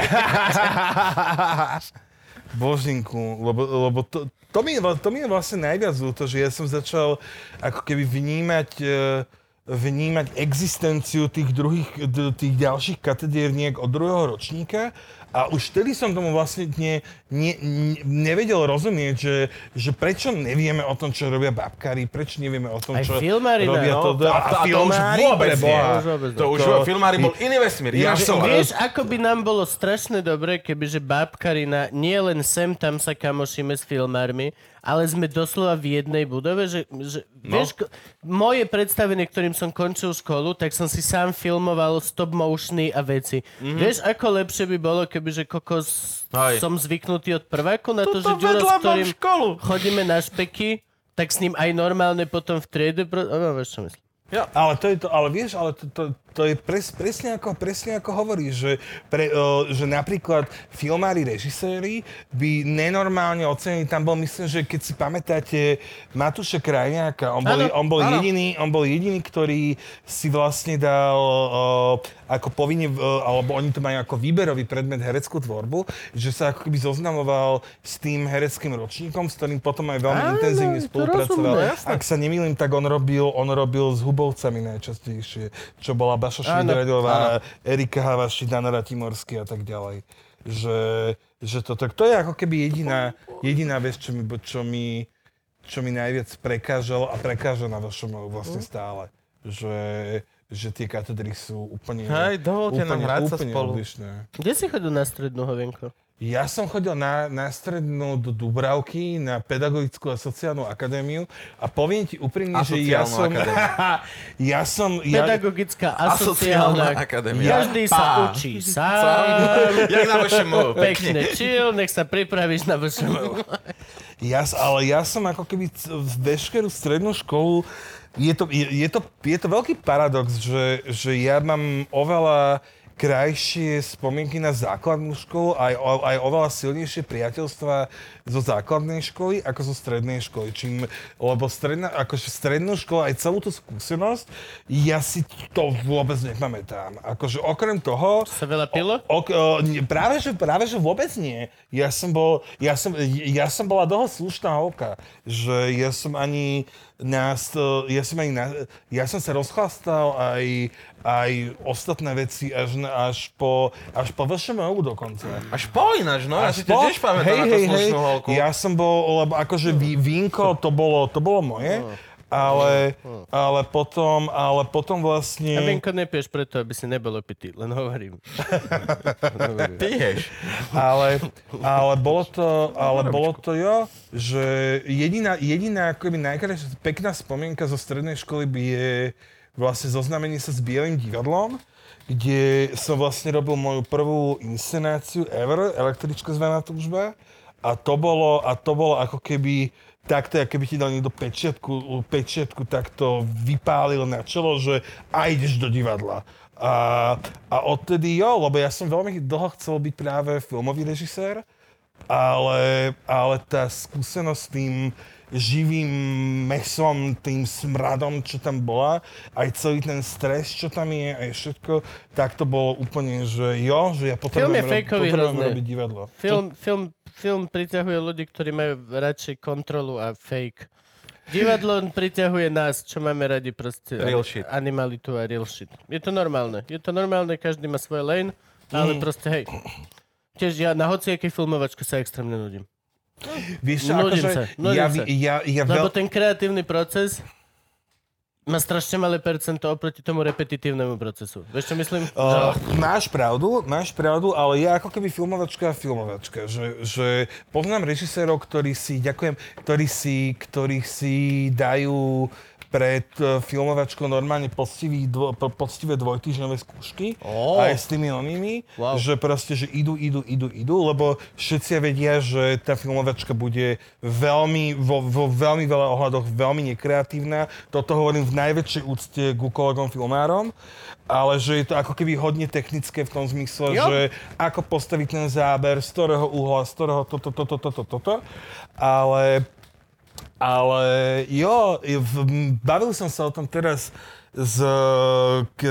Božinku, lebo, lebo to, to, mi, to mi je vlastne najviac ľúto, že ja som začal ako keby vnímať, e, vnímať existenciu tých druhých, tých ďalších katedier nejak od druhého ročníka a už vtedy som tomu vlastne ne, ne, ne, nevedel rozumieť, že, že prečo nevieme o tom, čo robia babkári, prečo nevieme o tom, Aj čo filmári, robia no. to. A to, a to už vôbec nie. To už. To filmári bol iný vesmír. Ja iná som-. Vieš, ako by nám bolo strašne dobre, kebyže bábkarina nie len sem tam sa kamošíme s filmármi, ale sme doslova v jednej budove, že, že No. vieš, moje predstavenie, ktorým som končil školu, tak som si sám filmoval stop motiony a veci. Mhm. Vieš, ako lepšie by bolo, kebyže kokos Hej. som zvyknutý od prváku na to, Tuto že Ďuro, vedľa s ktorým školu. chodíme na špeky, tak s ním aj normálne potom v triede... Pro... No, vieš, čo myslím. Ale to je to, ale vieš, ale to, to, to je pres, presne, ako, presne ako hovoríš, že, pre, o, že napríklad filmári, režiséri by nenormálne ocenili, tam bol myslím, že keď si pamätáte Matúša Krajňáka, on bol, Áno, on bol, áno. jediný, on bol jediný, ktorý si vlastne dal o, ako povinne, o, alebo oni to majú ako výberový predmet hereckú tvorbu, že sa ako keby zoznamoval s tým hereckým ročníkom, s ktorým potom aj veľmi Áno, intenzívne spolupracoval. rozumiem, jasné. Ak sa nemýlim, tak on robil, on robil s Hubovcami najčastejšie, čo bola Baša Áno, Švidradová, Erika Havaši, Danara Timorský a tak ďalej. Že, že to, tak, to je ako keby jediná, jediná vec, čo mi, čo mi, čo mi najviac prekážalo a prekáža na vašom vlastne stále. Že, že tie katedry sú úplne, Hej, dovolte nám úplne, hrať sa spolu. odlišné. Kde si chodil na strednú hovienko? Ja som chodil na, na strednú do Dubravky, na pedagogickú a sociálnu akadémiu a poviem ti úprimne, že ja som... ja som... Ja, Pedagogická A sociálna akadémia. Každý sa učí sám. Jak na vašom Pekne chill, nech sa pripravíš na VŠMU. ja, ale ja som ako keby c- veškerú strednú školu je to, je, je, to, je to veľký paradox, že, že ja mám oveľa krajšie spomienky na základnú školu, aj, aj oveľa silnejšie priateľstva zo základnej školy ako zo strednej školy. Čím, lebo stredná, akože strednú školu, aj celú tú skúsenosť, ja si to vôbec nepamätám. Akože okrem toho... Sa veľa pilo? O, o, nie, práve, že, práve, že vôbec nie. Ja som, bol, ja som, ja som bola dlho slušná holka, že ja som ani nás, to- ja som ani na, ja som sa rozchlastal aj, aj ostatné veci až, na, až po, až po VŠMU dokonca. Až po ináč, no. Ja si to po- tiež pamätám ako slušnú holku. Ja som bol, lebo akože ví, vínko, to bolo, to bolo moje. ale, ale potom, ale potom A vlastne... Benko, nepieš preto, aby si nebol opitý, len hovorím. Piješ. ale, ale bolo to, ale bolo to jo, že jediná, jediná akoby najkrajšia pekná spomienka zo strednej školy by je vlastne zoznámenie sa s Bielým divadlom, kde som vlastne robil moju prvú inscenáciu ever, električka zvaná túžba. A to bolo, a to bolo ako keby takto, keby ti dal niekto pečiatku, pečiatku takto vypálil na čelo, že a ideš do divadla. A, a odtedy jo, lebo ja som veľmi dlho chcel byť práve filmový režisér, ale, ale tá skúsenosť s tým živým mesom, tým smradom, čo tam bola, aj celý ten stres, čo tam je, aj všetko, tak to bolo úplne, že jo, že ja potrebujem, je rob- fejkový potrebujem robiť divadlo. Film, film, film priťahuje ľudí, ktorí majú radšej kontrolu a fake. Divadlo priťahuje nás, čo máme radi proste. Real shit. Animalitu a real shit. Je to normálne. Je to normálne, každý má svoj lane, ale Mm. proste hej. Tiež ja na hociakej filmovačke sa extrémne nudím. Vieš Nudím akože, sa, nudím ja, sa. vi- ja, ja Lebo veľ... ten kreatívny proces má strašne malé percento oproti tomu repetitívnemu procesu. Vieš, čo myslím? Uh, máš pravdu, máš pravdu, ale ja ako keby filmovačka a filmovačka, že, že poznám režisérov, ktorí si, ďakujem, ktorí si, ktorí si dajú pred uh, filmovačkou normálne poctivý, dvo, po- poctivé dvojtýždňové skúšky, Ó. aj s tými onými, Wow. že proste, že idú, idú, idú, idú, lebo všetci vedia, že tá filmovačka bude veľmi, vo, vo veľmi veľa ohľadoch veľmi nekreatívna. Toto hovorím v najväčšej úcte ku kolegom filmárom, ale že je to ako keby hodne technické v tom zmysle, Jo. že ako postaviť ten záber, z ktorého uhla, z ktorého toto, toto, toto, toto. Ale ale jo, bavil som sa o tom teraz s, k,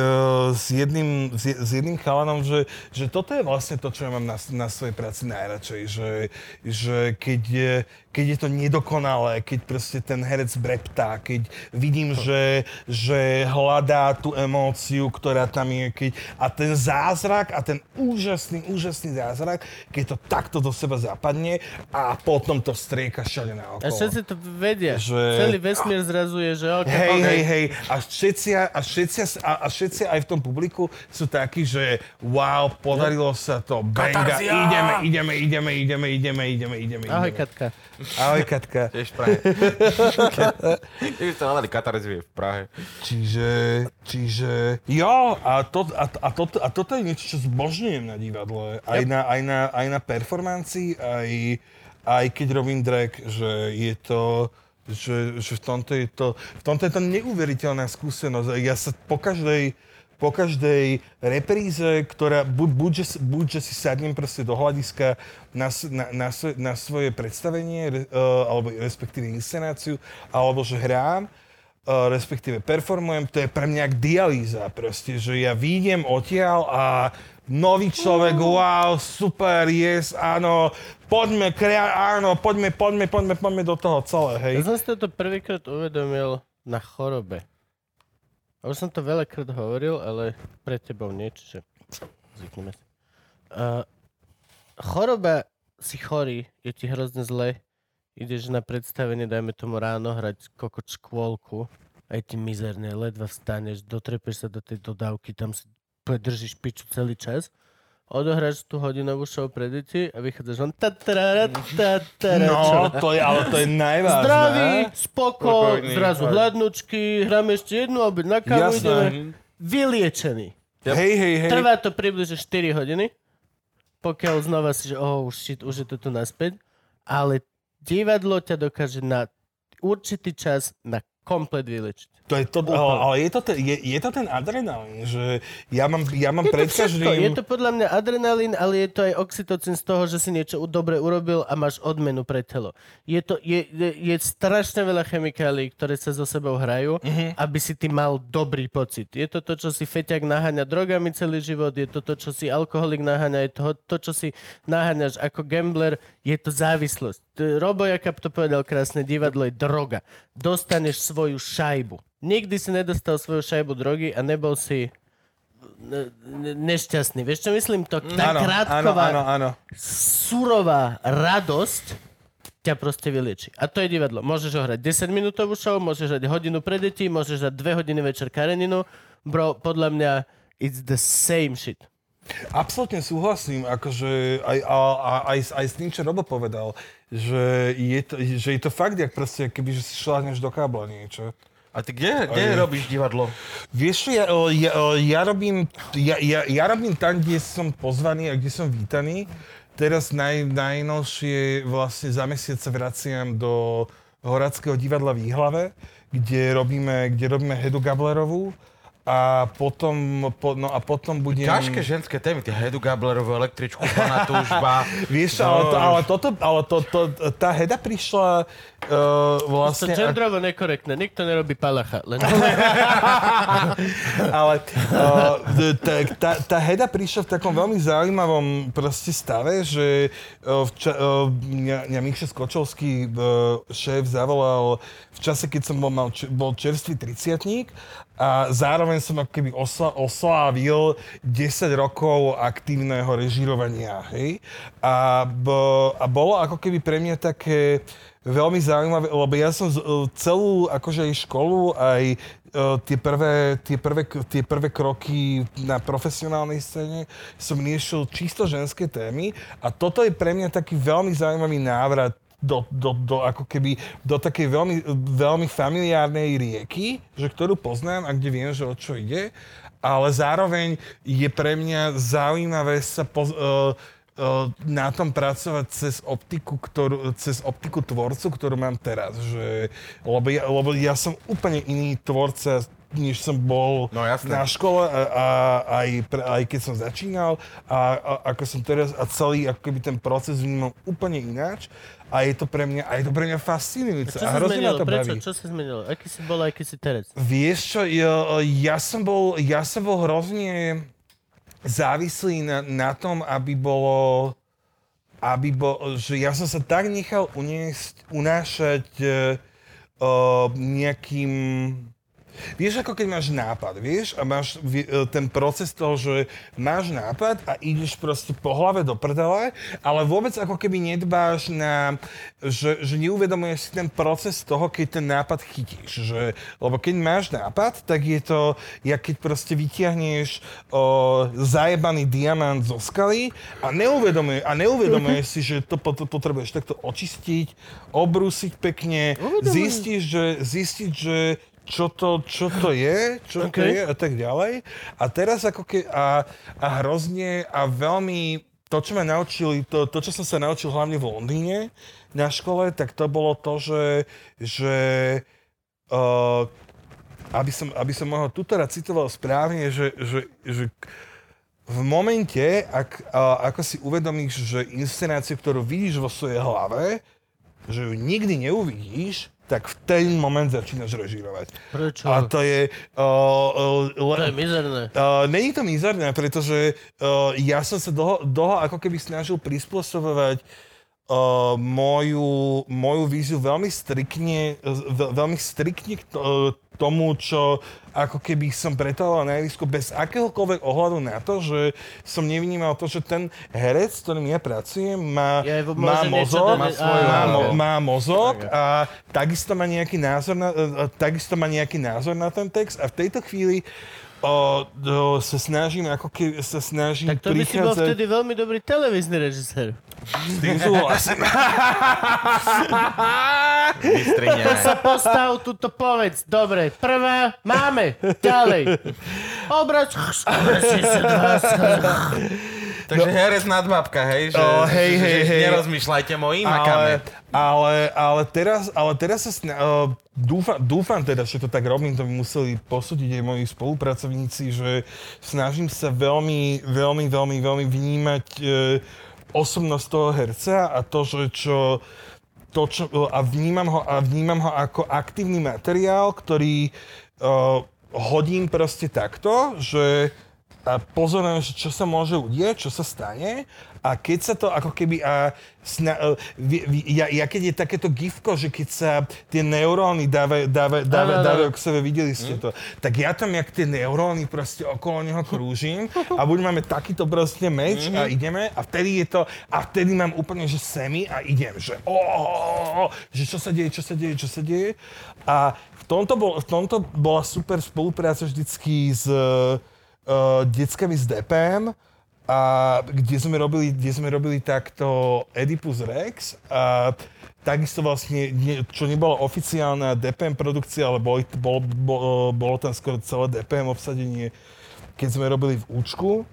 s, jedným, s, je- s jedným chalanom, že, že toto je vlastne to, čo ja mám na, na svojej práci najradšej, že, že keď, je, keď je to nedokonalé, keď proste ten herec breptá, keď vidím, že, že hľadá tú emóciu, ktorá tam je, keď, a ten zázrak a ten úžasný, úžasný zázrak, keď to takto do seba zapadne a potom to strieka všade A naokolo. všetci to vedia. Že- Celý vesmír zrazuje, že OK, Hej, OK. hej, hej. A všetci, a, všetci, a, a všetci aj v tom publiku sú takí, že wow, podarilo sa to, benga, Katarzia! ideme, ideme, ideme, ideme, ideme, ideme, ideme. Ahoj, ideme. Katka. Ahoj, Katka. Tiež v Prahe. Keď ste hľadali Katarziu v Prahe. Čiže, čiže, jo, a, to, a, a, toto, a toto je niečo, čo zbožňujem na divadle. Aj, Yep. na, aj, na, aj na performancii, aj, aj keď robím drag, že je to, že, že v, tomto je to, v tomto je to neuveriteľná skúsenosť. Ja sa po každej, po každej repríze, ktorá buď, buď, že, buď že si sadnem proste do hľadiska na, na, na, svoje, na svoje predstavenie, re, uh, alebo respektíve inscenáciu, alebo že hrám, uh, respektíve performujem, to je pre mňa dialýza proste, že ja výjdem odtiaľ a nový človek, wow, super, yes, áno, poďme, krea- áno, poďme, poďme, poďme, poďme do toho celé, hej. Ja som si toto prvýkrát uvedomil na chorobe. A už som to veľakrát hovoril, ale pre tebou nie, čiže zvykneme si. Uh, choroba, si chorý, je ti hrozne zle, ideš na predstavenie, dajme tomu ráno, hrať kokot škôlku, aj ti mizerne, ledva vstaneš, dotrepeš sa do tej dodávky, tam si úplne držíš piču celý čas, odohráš tú hodinovú show pre deti a vychádzaš von tatarara, tatara, čo? No, to je, ale to je najvážne. Zdraví, spoko, Spokojný, zrazu aj. hladnučky, hráme ešte jednu obed na kávu, Jasné. ideme vyliečený. Hej, hej, hej. Trvá to približne 4 hodiny, pokiaľ znova si, že oh shit, už je to tu naspäť, ale divadlo ťa dokáže na určitý čas na komplet vylečiť. To je to, ale, je, to ten, je, je to ten adrenalín, že ja mám, ja mám Je to pred každým... je to podľa mňa adrenalín, ale je to aj oxytocín z toho, že si niečo dobre urobil a máš odmenu pre telo. Je, to, je, je, je strašne veľa chemikálií, ktoré sa so sebou hrajú, Mhm. aby si ty mal dobrý pocit. Je to to, čo si feťak naháňa drogami celý život, je to to, čo si alkoholik naháňa, je to to, čo si naháňaš ako gambler, je to závislosť. Robo Jakab to povedal krásne, divadlo je droga. Dostaneš svoju šajbu. Nikdy si nedostal svoju šajbu drogy a nebol si ne- ne- nešťastný. Vieš, čo myslím? To, tá Áno, áno, krátková, áno, áno. surová radosť ťa proste vylieči. A to je divadlo. Môžeš ho hrať 10 minútovú show, môžeš hrať hodinu pre deti, môžeš hrať 2 hodiny večer Kareninu. Bro, podľa mňa it's the same shit. Absolutne súhlasím, akože aj, a, a, aj, aj s tým, čo Robo povedal, že je to, že je to fakt, jak proste, keby že si šláhneš do kábla niečo. A ty kde, kde Aj. robíš divadlo? Vieš ja, ja, ja, robím, ja, ja, ja robím tam, kde som pozvaný a kde som vítaný. Teraz naj, najnovšie vlastne za mesiac sa vraciam do Horadského divadla v Výhlave, kde robíme, kde robíme Hedu Gablerovú. A potom, po, no a potom budem... Ťažké ženské témy, ty Hedu Gablerovú, električku, pana túžba. Vieš, čo, ale, to, ale, toto, ale to, to, tá Heda prišla uh, To vlastne... gendrovo nekorektné. Nikto nerobí palacha. Len... Ale uh, tá, tá, tá Heda prišla v takom veľmi zaujímavom proste stave, že uh, v ča, uh, mňa, Skočovský, uh, šéf, zavolal v čase, keď som bol, mal, bol čerstvý triciatník a zároveň som ako keby oslávil 10 rokov aktívneho režirovania, hej? A, b, a bolo ako keby pre mňa také veľmi zaujímavé, lebo ja som celú akože aj školu, aj e, tie prvé, tie, prvé, tie prvé kroky na profesionálnej scéne som riešil čisto ženské témy a toto je pre mňa taký veľmi zaujímavý návrat do, do, do, ako keby, do takej veľmi, veľmi familiárnej rieky, že ktorú poznám a kde viem, že o čo ide, ale zároveň je pre mňa zaujímavé sa poz, uh, na tom pracovať cez optiku, ktorú, cez optiku tvorcu, ktorú mám teraz. Že, lebo, ja, lebo ja som úplne iný tvorca, než som bol No, jasné. na škole a, a aj, pre, aj keď som začínal a, a ako som teraz a celý ako keby ten proces vnímam úplne ináč a je to pre mňa, a je to pre mňa fascinujúce Čo a hrozne ma to Prečo? baví. Čo sa zmenilo? Aký si bol, aký si teraz? Vieš čo, ja, ja, som bol, ja som bol hrozne závislý na, na tom, aby bolo, aby bol, že ja som sa tak nechal uniesť, unášať uh, nejakým Vieš, ako keď máš nápad, vieš, a máš e, ten proces toho, že máš nápad a ideš proste po hlave do prdele, ale vôbec ako keby nedbáš na, že, že neuvedomuješ si ten proces toho, keď ten nápad chytíš. Že, lebo keď máš nápad, tak je to, jak keď proste vytiahneš o, zajebaný diamant zo skaly a neuvedomuješ, a neuvedomuješ si, že to pot- potrebuješ takto očistiť, obrúsiť pekne, zistiť, že, zistiť, že čo to, čo to je, čo to OK. je a tak ďalej. A teraz ako ke, a, a hrozne a veľmi to, čo ma naučili, to, to, čo som sa naučil hlavne v Londýne na škole, tak to bolo to, že, že uh, aby, som, aby som mohol tutora citoval správne, že, že, že v momente, ak, a, ako si uvedomíš, že inscenáciu, ktorú vidíš vo svojej hlave, že ju nikdy neuvidíš, tak v ten moment začínaš režírovať. Prečo? A to je... Uh, uh, To je le, mizerné. uh, není to mizerné, pretože uh, ja som sa dlho, dlho ako keby snažil prispôsobovať uh, moju, moju víziu veľmi striktne, ve, veľmi striktne k uh, tomu, čo ako keby som pretoval na javisku bez akéhokoľvek ohľadu na to, že som nevnímal to, že ten herec, s ktorým ja pracujem, má, Ja, môže má mozog, má, má, mo- má mozog a takisto má nejaký názor na, e, e, takisto má nejaký názor na ten text a v tejto chvíli o, o, sa snažím ako keby sa snažím Tak to by si bol prichádzať vtedy veľmi dobrý televízny režisér. s tým súhlasím. Vystrihne. Sa postav, tuto povedz. Dobre, prvá, máme. Ďalej. Obrať. Takže herec nadbabka, hej? Že, O, hej, že, hej, že hej. Nerozmýšľajte mojím, ale, makáme. Ale, ale, teraz, ale teraz sa sna- uh, dúfam, dúfam teda, že to tak robím, to by museli posúdiť aj moji spolupracovníci, že snažím sa veľmi, veľmi, veľmi, veľmi vnímať uh, osobnosť toho herca a to, že čo, to, čo, a, vnímam ho, a vnímam ho ako aktívny materiál, ktorý uh, hodím proste takto, že a pozorujem, že čo sa môže udieť, čo sa stane. A keď sa to ako keby... A, sna, vi, ja, ja keď je takéto gifko, že keď sa tie neuróny dávajú, dávajú, dávajú, dávajú k sebe, videli ste to, tak ja tam jak tie neuróny proste okolo neho krúžim a buď máme takýto proste meč a ideme a vtedy je to, a vtedy mám úplne, že semi a idem, že o, že čo sa deje, čo sa deje, čo sa deje. A v tomto, bol, v tomto bola super spolupráca vždycky s uh, deckami z DPM, a kde sme robili, kde sme robili takto Oedipus Rex a takisto vlastne, nie, čo nebola oficiálna DPM produkcia, ale boli, bol, bol, bolo tam skoro celé DPM obsadenie, keď sme robili v Účku.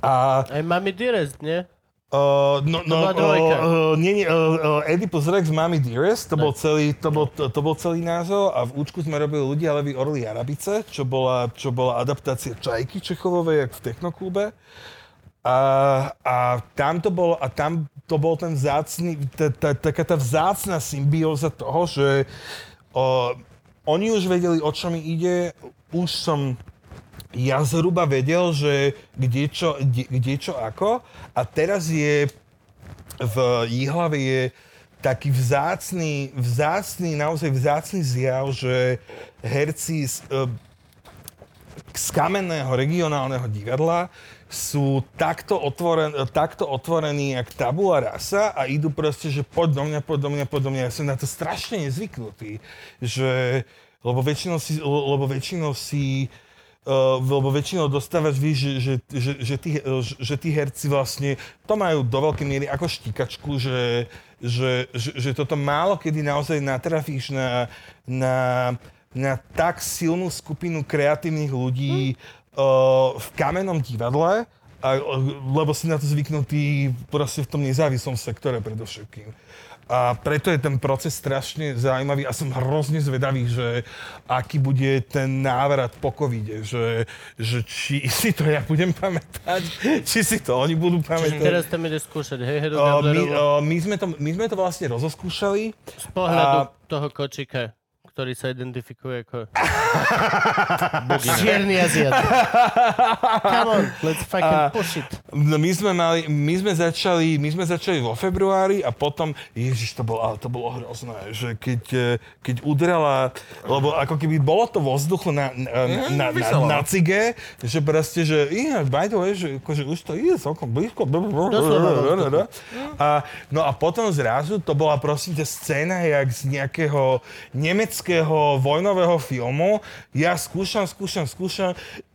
A Aj Mami Dearest, nie? Uh, no, no, dvojka. uh, uh, nie, nie, uh, uh, Oedipus Rex, Mami Dearest, to bol, celý, to, bol, to, to bol celý názov a v účku sme robili ľudia Levy Orly Arabice, čo bola, čo bola adaptácia Čajky Čechovovej, jak v Technoklube. A, a tam to bolo, a tam to bol ten vzácný, ta, ta, taká tá vzácna symbióza toho, že o, oni už vedeli, o čo mi ide, už som ja zhruba vedel, že kde čo, kde, kde čo ako a teraz je v Jihlave je taký vzácný, vzácný, naozaj vzácný zjav, že herci z, e, z kamenného regionálneho divadla sú takto, otvoren, takto otvorení jak tabula rasa a idú proste, že poď do mňa, poď do mňa, poď do mňa. Ja som na to strašne nezvyknutý, že, lebo väčšinou si, lebo väčšinou si Uh, lebo väčšinou dostávaš, víš, že, že, že, že, tí, že, že tí herci vlastne to majú do veľkej miery ako štikačku, že, že, že, že toto málo kedy naozaj natrafíš na, na, na tak silnú skupinu kreatívnych ľudí uh, v kamennom divadle, a, lebo si na to zvyknutý proste v tom nezávislom sektore predovšetkým. A preto je ten proces strašne zaujímavý a som hrozne zvedavý, že aký bude ten návrat po covide, že, že či si to ja budem pamätať, či si to oni budú pamätať. Teraz tam ideš skúšať, hej, Heru O, my, o, my, sme to, my sme to vlastne rozoskúšali. z pohľadu a- toho kočika, ktorý sa identifikuje ako... Čierny Aziat. Come on, let's fucking push it. No my sme mali, my sme začali, my sme začali vo februári a potom, ježiš, to bolo, to bolo hrozné, že keď, eh, keď udrela, lebo ako keby bolo to vo vzduchu na, na, na, na, vyselo, na no. cige, že proste, že yeah, by the way, že akože už to ide celkom blízko. A, no a potom zrazu to bola prosím ťa scéna jak z nejakého nemeckého vojnového filmu. Ja skúšam, skúšam, skúšam.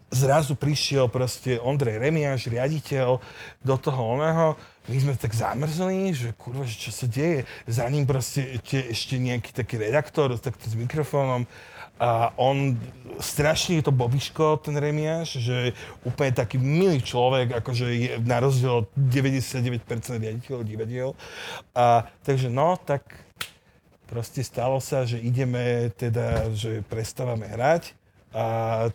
Zrazu prišiel proste Ondrej Remiáš, riaditeľ, do toho oného. My sme tak zamrzli, že kurva, že čo sa deje. Za ním proste ešte, ešte nejaký taký redaktor takto s mikrofónom. A on, strašne je to Bobiško, ten Remiáš, že úplne taký milý človek, akože je na rozdiel od 99% riaditeľov divadiel. A, takže no, tak proste stalo sa, že ideme teda, že prestávame hrať a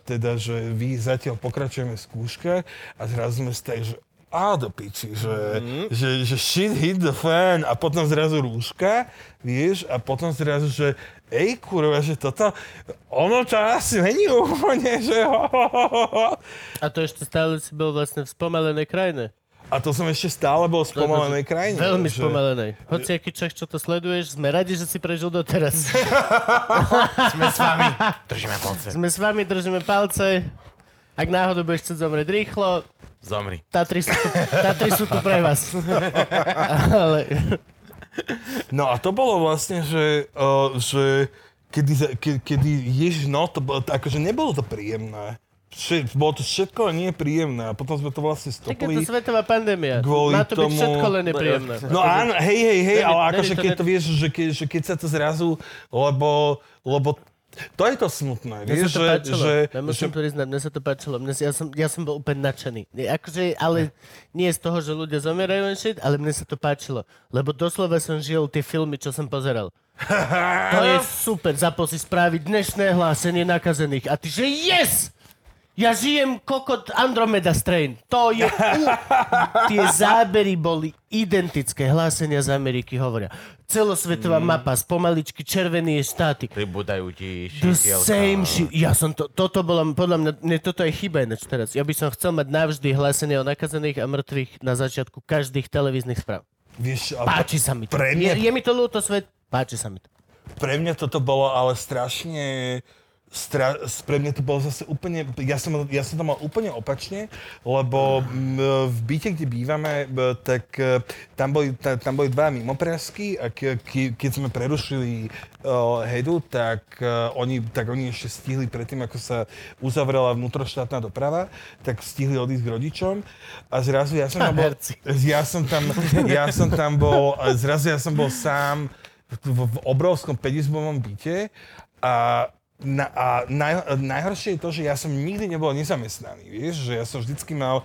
teda, že vy zatiaľ pokračujeme v skúškach a zrazu sme stali, že a do piči, že, mm-hmm. že, že shit hit the fan a potom zrazu rúška, vieš, a potom zrazu, že ej kurva, že toto, ono to asi není úplne, že ho, ho, ho, ho. A to ešte stále si bol vlastne v spomalenej krajine. A to som ešte stále bol v spomalenej krajine. Veľmi že- spomalenej. Hoci aký Čech, čo to sleduješ, sme radi, že si prežil doteraz. Sme s vami. Držíme palce. sme s vami, držíme palce. Ak náhodou budeš chcieť zomrieť rýchlo, Zomri. Tatry sú tu, Tatry sú tu pre vás. Ale No a to bolo vlastne, že, uh, že kedy, ke, kedy ježiš, no to bolo, akože nebolo to príjemné. Bolo to všetko nie príjemné a potom sme to vlastne tak je to stopli. svetová pandémia. Kvôli Má to byť tomu- všetko len nepríjemné. No áno, hej, hej, hej, Není- ale není akože to keď ne- to vieš, že, ke, že keď sa to zrazu, lebo, lebo to je to smutné, Mne vieš, sa to že, páčilo. že, ja musím že to priznať, mne sa to páčilo. Mne, ja, som, ja som bol úplne nadšený. Akože, ale nie z toho, že ľudia zomierajú and shit, ale mne sa to páčilo. Lebo doslova som žil tie filmy, čo som pozeral. To je super. Zapol si správy dnešné hlásenie nakazených. A ty, že yes! Ja žijem kokot Andromeda Strain. To je... U... Tie zábery boli identické. Hlásenia z Ameriky hovoria. Celosvetová Mm. mapa, spomaličky červený je štáty. Pribúdajú ti The same shit. Ja som to, toto bolo, podľa mňa, ne, toto je chyba ináč teraz. Ja by som chcel mať navždy hlásenie o nakazených a mŕtvych na začiatku každých televíznych správ. Vieš, Páči sa mi to. Pre Je, mňa- je mi to ľúto, svet. Páči sa mi to. pre mňa toto bolo ale strašne... Stra, pre mňa to bolo zase úplne, ja som, ja som to mal úplne opačne, lebo m, v byte, kde bývame, b, tak e, tam boli, ta, tam boli dva mimoprázky a ke, ke, keď sme prerušili uh, hedu, tak, uh, oni, tak oni ešte stihli predtým, ako sa uzavrela vnútroštátna doprava, tak stihli odísť k rodičom a zrazu ja som tam bol, ja som tam, ja som tam bol, zrazu ja som bol sám v, v obrovskom 5-izbovom byte a, na, a naj, najhoršie je to, že ja som nikdy nebol nezamestnaný, vieš, že ja som vždycky mal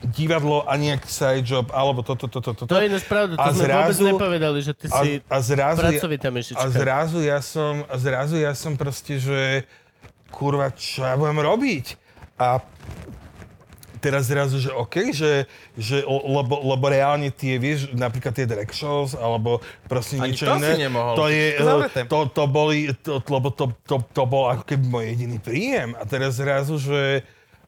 divadlo a nejaký side job, alebo toto, toto, toto. To je ináč pravda, to A sme vôbec zrazu- nepovedali, že ty a, si a zrazu, pracovitá myšička. a zrazu ja som, a zrazu ja som proste, že kurva, čo ja budem robiť? A teraz zrazu, že OK, že, že lebo, lebo reálne tie, vieš, napríklad tie drag shows, alebo proste Ani niečo to iné. si nemohol. To je, To zavreté. to, to boli, to, lebo to, to, to bol ako keby môj jediný príjem. A teraz zrazu, že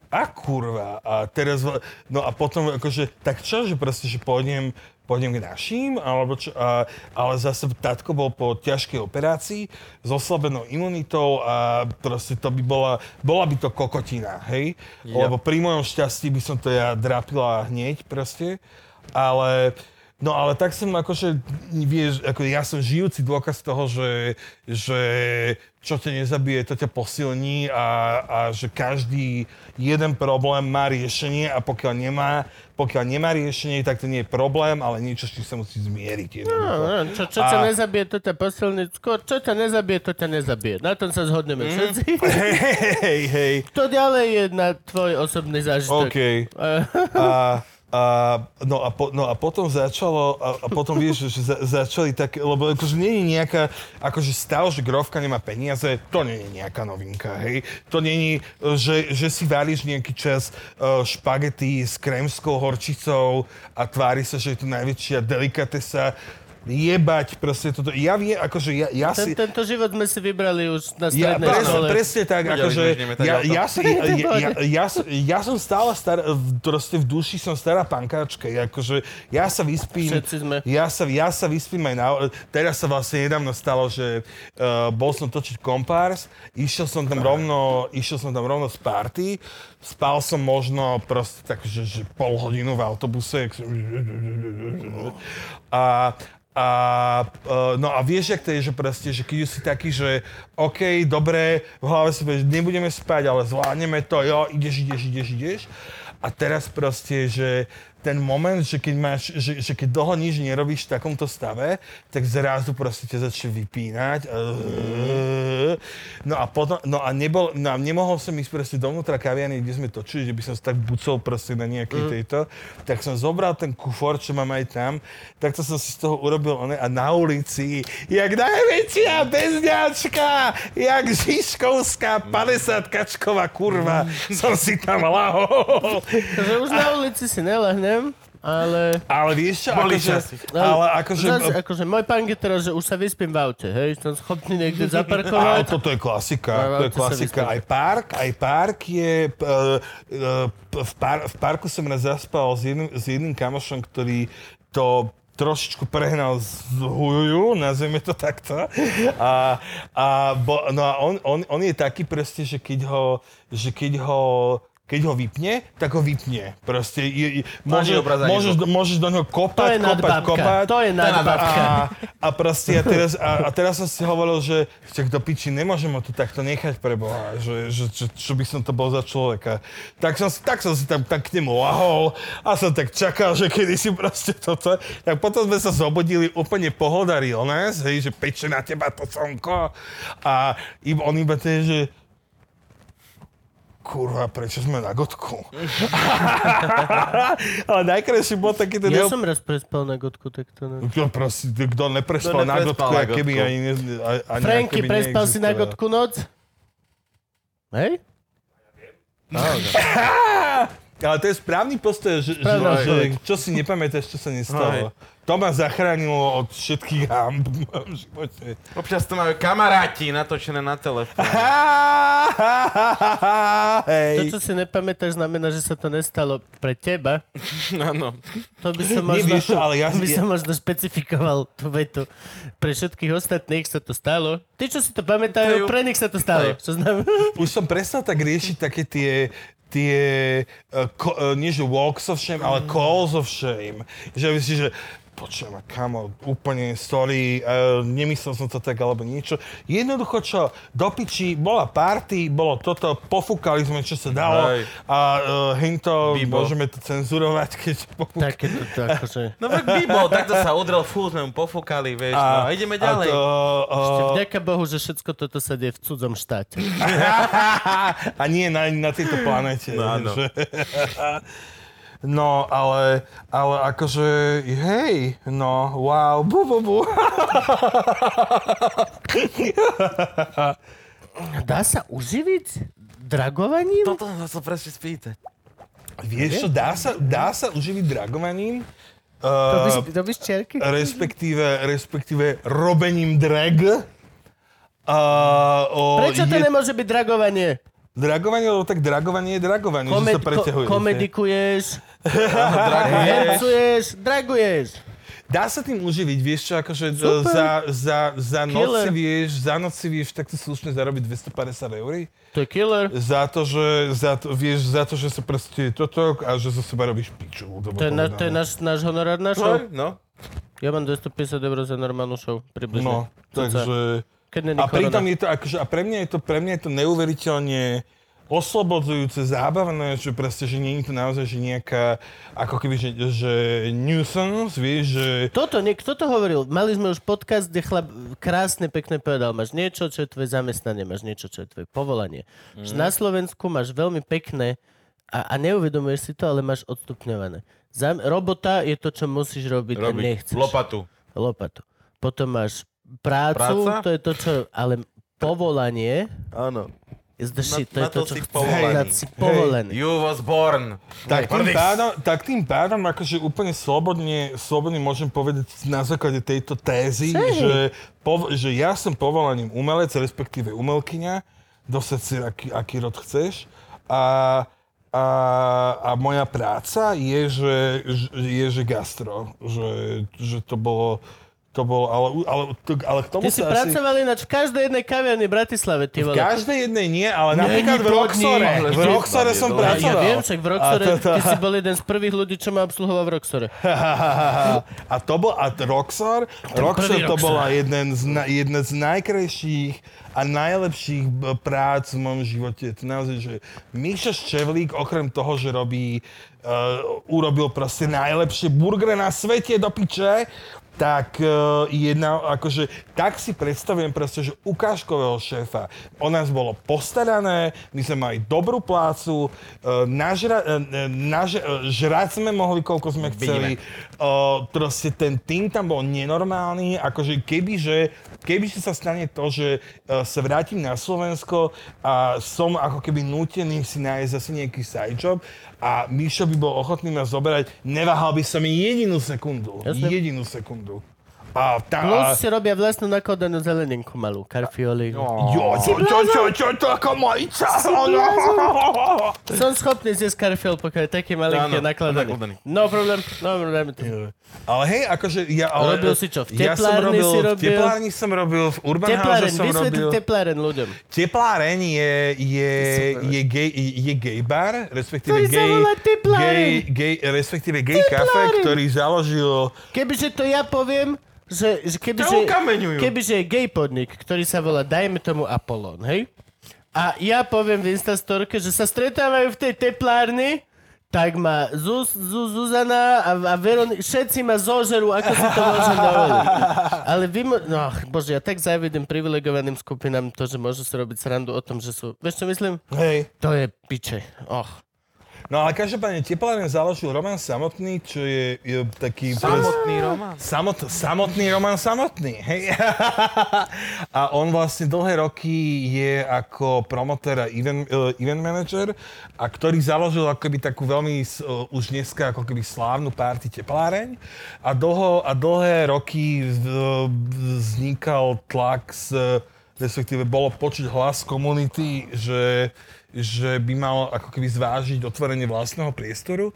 a kurva. A teraz, no a potom akože, tak čo, že proste, že pôjdem, pôjdem k našim, alebo čo, a, ale zase tatko bol po ťažkej operácii s oslabenou imunitou a proste to by bola, bola by to kokotina, hej? Lebo pri mojom šťastí by som to ja drapila hneď proste, ale No ale tak som akože, vieš, ako ja som žijúci dôkaz toho, že, že čo ťa nezabije, to ťa posilní a, a že každý jeden problém má riešenie a pokiaľ nemá, pokiaľ nemá riešenie, tak to nie je problém, ale niečo, s čím sa musí zmieriť. No, no, čo, čo ťa A- nezabije, to ťa posilní. Skôr, čo ťa nezabije, to ťa nezabije. Na tom sa zhodneme všetci. Hej, hej, hej, To ďalej je na tvoj osobný zážitok. OK. A, a, no, a po, no a potom začalo, a, a potom vieš, že za, začali tak, lebo akože nie je nejaká, akože stav, že grovka nemá peniaze, to nie je nejaká novinka, hej. To nie je, že, že si varíš nejaký čas uh, špagety s krémskou horčicou a tvári sa, že je to najväčšia delikatesa. Jebať proste toto. Ja viem, akože ja, ja si... Ten, tento život sme si vybrali už na Ja, strednej presne, škole. presne tak, Videli akože ja, ja, si, ja, ja, ja, ja som stále stará, v- proste v duši som stará pankáčka, ja, akože ja sa vyspím, Všetci sme. ja sa, ja sa vyspím aj na, teraz sa vlastne nedávno stalo, že uh, bol som točiť kompárs, išiel som tam rovno, išiel som tam rovno z party, spal som možno proste tak, že, že pol hodinu v autobuse, a a, uh, no a vieš, jak to je, že proste, že keď si taký, že OK, dobre, v hlave si povieš, nebudeme spať, ale zvládneme to, jo, ideš, ideš, ideš, ideš. A teraz proste, že ten moment, že keď, máš, že, že keď dlho nič nerobíš v takomto stave, tak zrazu proste ťa začne vypínať. No a potom, no a, nebol, no a nemohol som ísť proste dovnútra kaviarny, kde sme točili, že by som sa tak bucol proste na nejakej tejto. Tak som zobral ten kufor, čo mám aj tam, tak to som si z toho urobil one, a na ulici, jak najväčšia bezňačka, jak Žižkovská 50 kačková kurva, som si tam lahol. Takže už na ulici si nelahnem, ale... Ale vieš čo, Boli akože, časy. ale akože, Zas, akože môj pán je teraz, že už sa vyspím v aute, hej? Som schopný niekde ale zaparkovať. toto je klasika, No, to je to klasika. Aj park, aj park je, uh, uh, v, par, v parku som raz zaspal s jedným, s jedným kamošom, ktorý to trošičku prehnal z hujuju, nazveme to takto. A, a, bo, no a on, on, on je taký proste, že keď ho, že keď ho keď ho vypne, tak ho vypne. Proste je, je, môže, môžeš, zvuk. môžeš do neho To kopať, je kopať, nadbabka. kopať. To je nadbabka. A, a proste ja teraz, a, a teraz som si hovoril, že však do piči nemôžem ho tu takto nechať pre Boha, že, že, že, čo by som to bol za človeka. Tak som, si- tak som si tam tak k nemu lahol a som tak čakal, že kedy si proste toto. Tak potom sme sa zobudili úplne pohoda realness, hej, že peče na teba to slnko a iba, on iba to je, že kurva, prečo sme na gotku? Ale najkrajší bol taký ten Ja jeho som raz prespal na gotku, tak to... Ne... kto, proste, kto neprespal Kto na gotku, na keby gotku? ani, ne, ani Franky, prespal si na gotku noc? Hej? Ale to je správny postoj, že, že, že čo si nepamätáš, čo sa nestalo. To ma zachránilo od všetkých hamb v mojom živote. Občas to majú kamaráti natočené na telefón. To, čo si nepamätáš, znamená, že sa to nestalo pre teba. Áno. To by som možno, čo, ale ja- by som možno špecifikoval tú vetu. Pre všetkých ostatných sa to stalo. Tí, čo si to pamätajú, Tajú. pre nich sa to stalo. Čo znamená? Už som prestal tak riešiť také tie tie, uh, ko, uh, nie že walks of shame, ale calls of shame. Že že počujem, kamo, úplne sorry, uh, nemyslel som to tak, alebo niečo. Jednoducho čo, do piči, bola party, bolo toto, pofúkali sme, čo sa dalo Hej. a uh, hento, Bibo. môžeme to cenzurovať, keď pofúkali. Také to, to akože... No tak by bol, takto sa udrel fú, sme mu pofúkali, vieš, no, a ideme ďalej. A, to, Ešte uh, vďaka Bohu, že všetko toto sa deje v cudzom štáte. a nie na, na tejto planete. No, áno. Že... No, ale, ale akože, hej, no, wow, bu, bu, bu. Dá sa uživiť dragovaním? Toto sa presne spýtať. Vieš čo, dá sa, dá sa uživiť dragovaním, uh, robíš čerky? respektíve, respektíve robením drag. Uh, o, Prečo to je- nemôže byť dragovanie? Dragovanie, lebo tak dragovanie je dragovanie, Komed, že sa preťahuje. ko, komedikuješ, hercuješ, draguješ. Dá sa tým uživiť, vieš čo, akože Super. za, za, za noc Killer. si vieš, za noc si vieš takto slušne zarobiť 250 eur. To je killer. Za to, že, za to, vieš, za to, že sa proste toto a že zo seba robíš piču. To je, na, to je náš, náš honorár na show. No, Ja mám 250 eur za normálnu show, približne. No, takže... Keď A pritom je to, akože, a pre mňa je to, pre mňa je to neuveriteľne oslobodzujúce, zábavné, že proste, že nie je to naozaj, že nejaká, ako keby, že, že nuisance, vieš, že... Toto, nie, kto to hovoril? Mali sme už podcast, kde chlap krásne, pekne povedal, máš niečo, čo je tvoje zamestnanie, máš niečo, čo je tvoje povolanie. Mm. Na Slovensku máš veľmi pekné a, a neuvedomuješ si to, ale máš odstupňované. Zam, robota je to, čo musíš robiť, a robiť nechceš. lopatu. Lopatu. Potom máš prácu, Práca? to je to, čo... Ale povolanie Áno. Is the shit. to na je to, to čo si chceš. povolaný. Na si povolaný. You was born. Tak tým, pádom, tak tým pádom, akože úplne slobodne, slobodne môžem povedať na základe tejto tézy, že, po, že ja som povolaním umelec, respektíve umelkyňa, dosať si aký, aký rod chceš. A, a, a moja práca je, že, je, že gastro. Že, že to bolo, to bolo, ale, ale, to, ale k tomu Ty si asi... pracoval ináč v každej jednej kaviarni v Bratislave, ty V vole. každej jednej nie, ale Nie, napríklad nie, v Roxore. V Roxore som Ja- Ja, pracoval. viem, však v Roxore, to- to- ty si bol jeden z prvých ľudí, čo ma obsluhoval v Roxore. A to bol, a Roxor, Roxor to bola jeden z, na, jedna z najkrajších a najlepších prác v mojom živote. To naozaj, že Míša Ščevlík, okrem toho, že robí, uh, urobil proste najlepšie burgery na svete do piče, tak uh, jedna, akože, tak si predstavujem proste, že ukážkového šéfa. O nás bolo postarané, my sme mali dobrú plácu, uh, nažra, uh, naž, uh, žrať sme mohli, koľko sme chceli. Uh, proste ten tým tam bol nenormálny, akože kebyže, kebyže sa stane to, že uh, sa vrátim na Slovensko a som ako keby nútený si nájsť zase nejaký side job a Mišo by bol ochotný ma zoberať, neváhal by som jedinú sekundu. Jasne. Jedinú sekundu. A tá... Plus si robia vlastnú nakladanú zeleninku malú, karfioli. Jo, čo, čo, čo, čo, to ako majica. Som schopný zjesť karfiol, pokiaľ je taký malinký a Áno, nakladaný. No problém, no problém. Ale hej, akože ja... Ale, Robil si čo, v ja teplárni robil, si V robil? teplárni som robil, v Urban House Tepláren, som robil. tepláren ľuďom. Tepláreň je, je, je, gay, je gay bar, respektíve gay, gay, gay, respektíve gay kafe, ktorý založil Kebyže to ja poviem, že, že kebyže, kebyže je gay podnik, ktorý sa volá, dajme tomu Apollon, hej? A ja poviem v Instastorke, že sa stretávajú v tej teplárni, tak ma Zuz, Zuz, Zuzana a, a Veronika, všetci ma zožerú, ako si to môžem dovoliť. Ale vy, mo- no bože, ja tak závidím privilegovaným skupinám to, že môžu si robiť srandu o tom, že sú, vieš čo myslím? Hej. To je piče, och. No ale každopádne tepláren založil Roman Samotný, čo je, je taký... Samotný román. Samot, samotný Roman Samotný, hej. a on vlastne dlhé roky je ako promotér a event, uh, event manager, a ktorý založil akoby takú veľmi uh, už dneska ako keby slávnu párty tepláreň. A, dlho, a dlhé roky uh, vznikal tlak z respektíve bolo počuť hlas komunity, že, že by mal ako keby zvážiť otvorenie vlastného priestoru.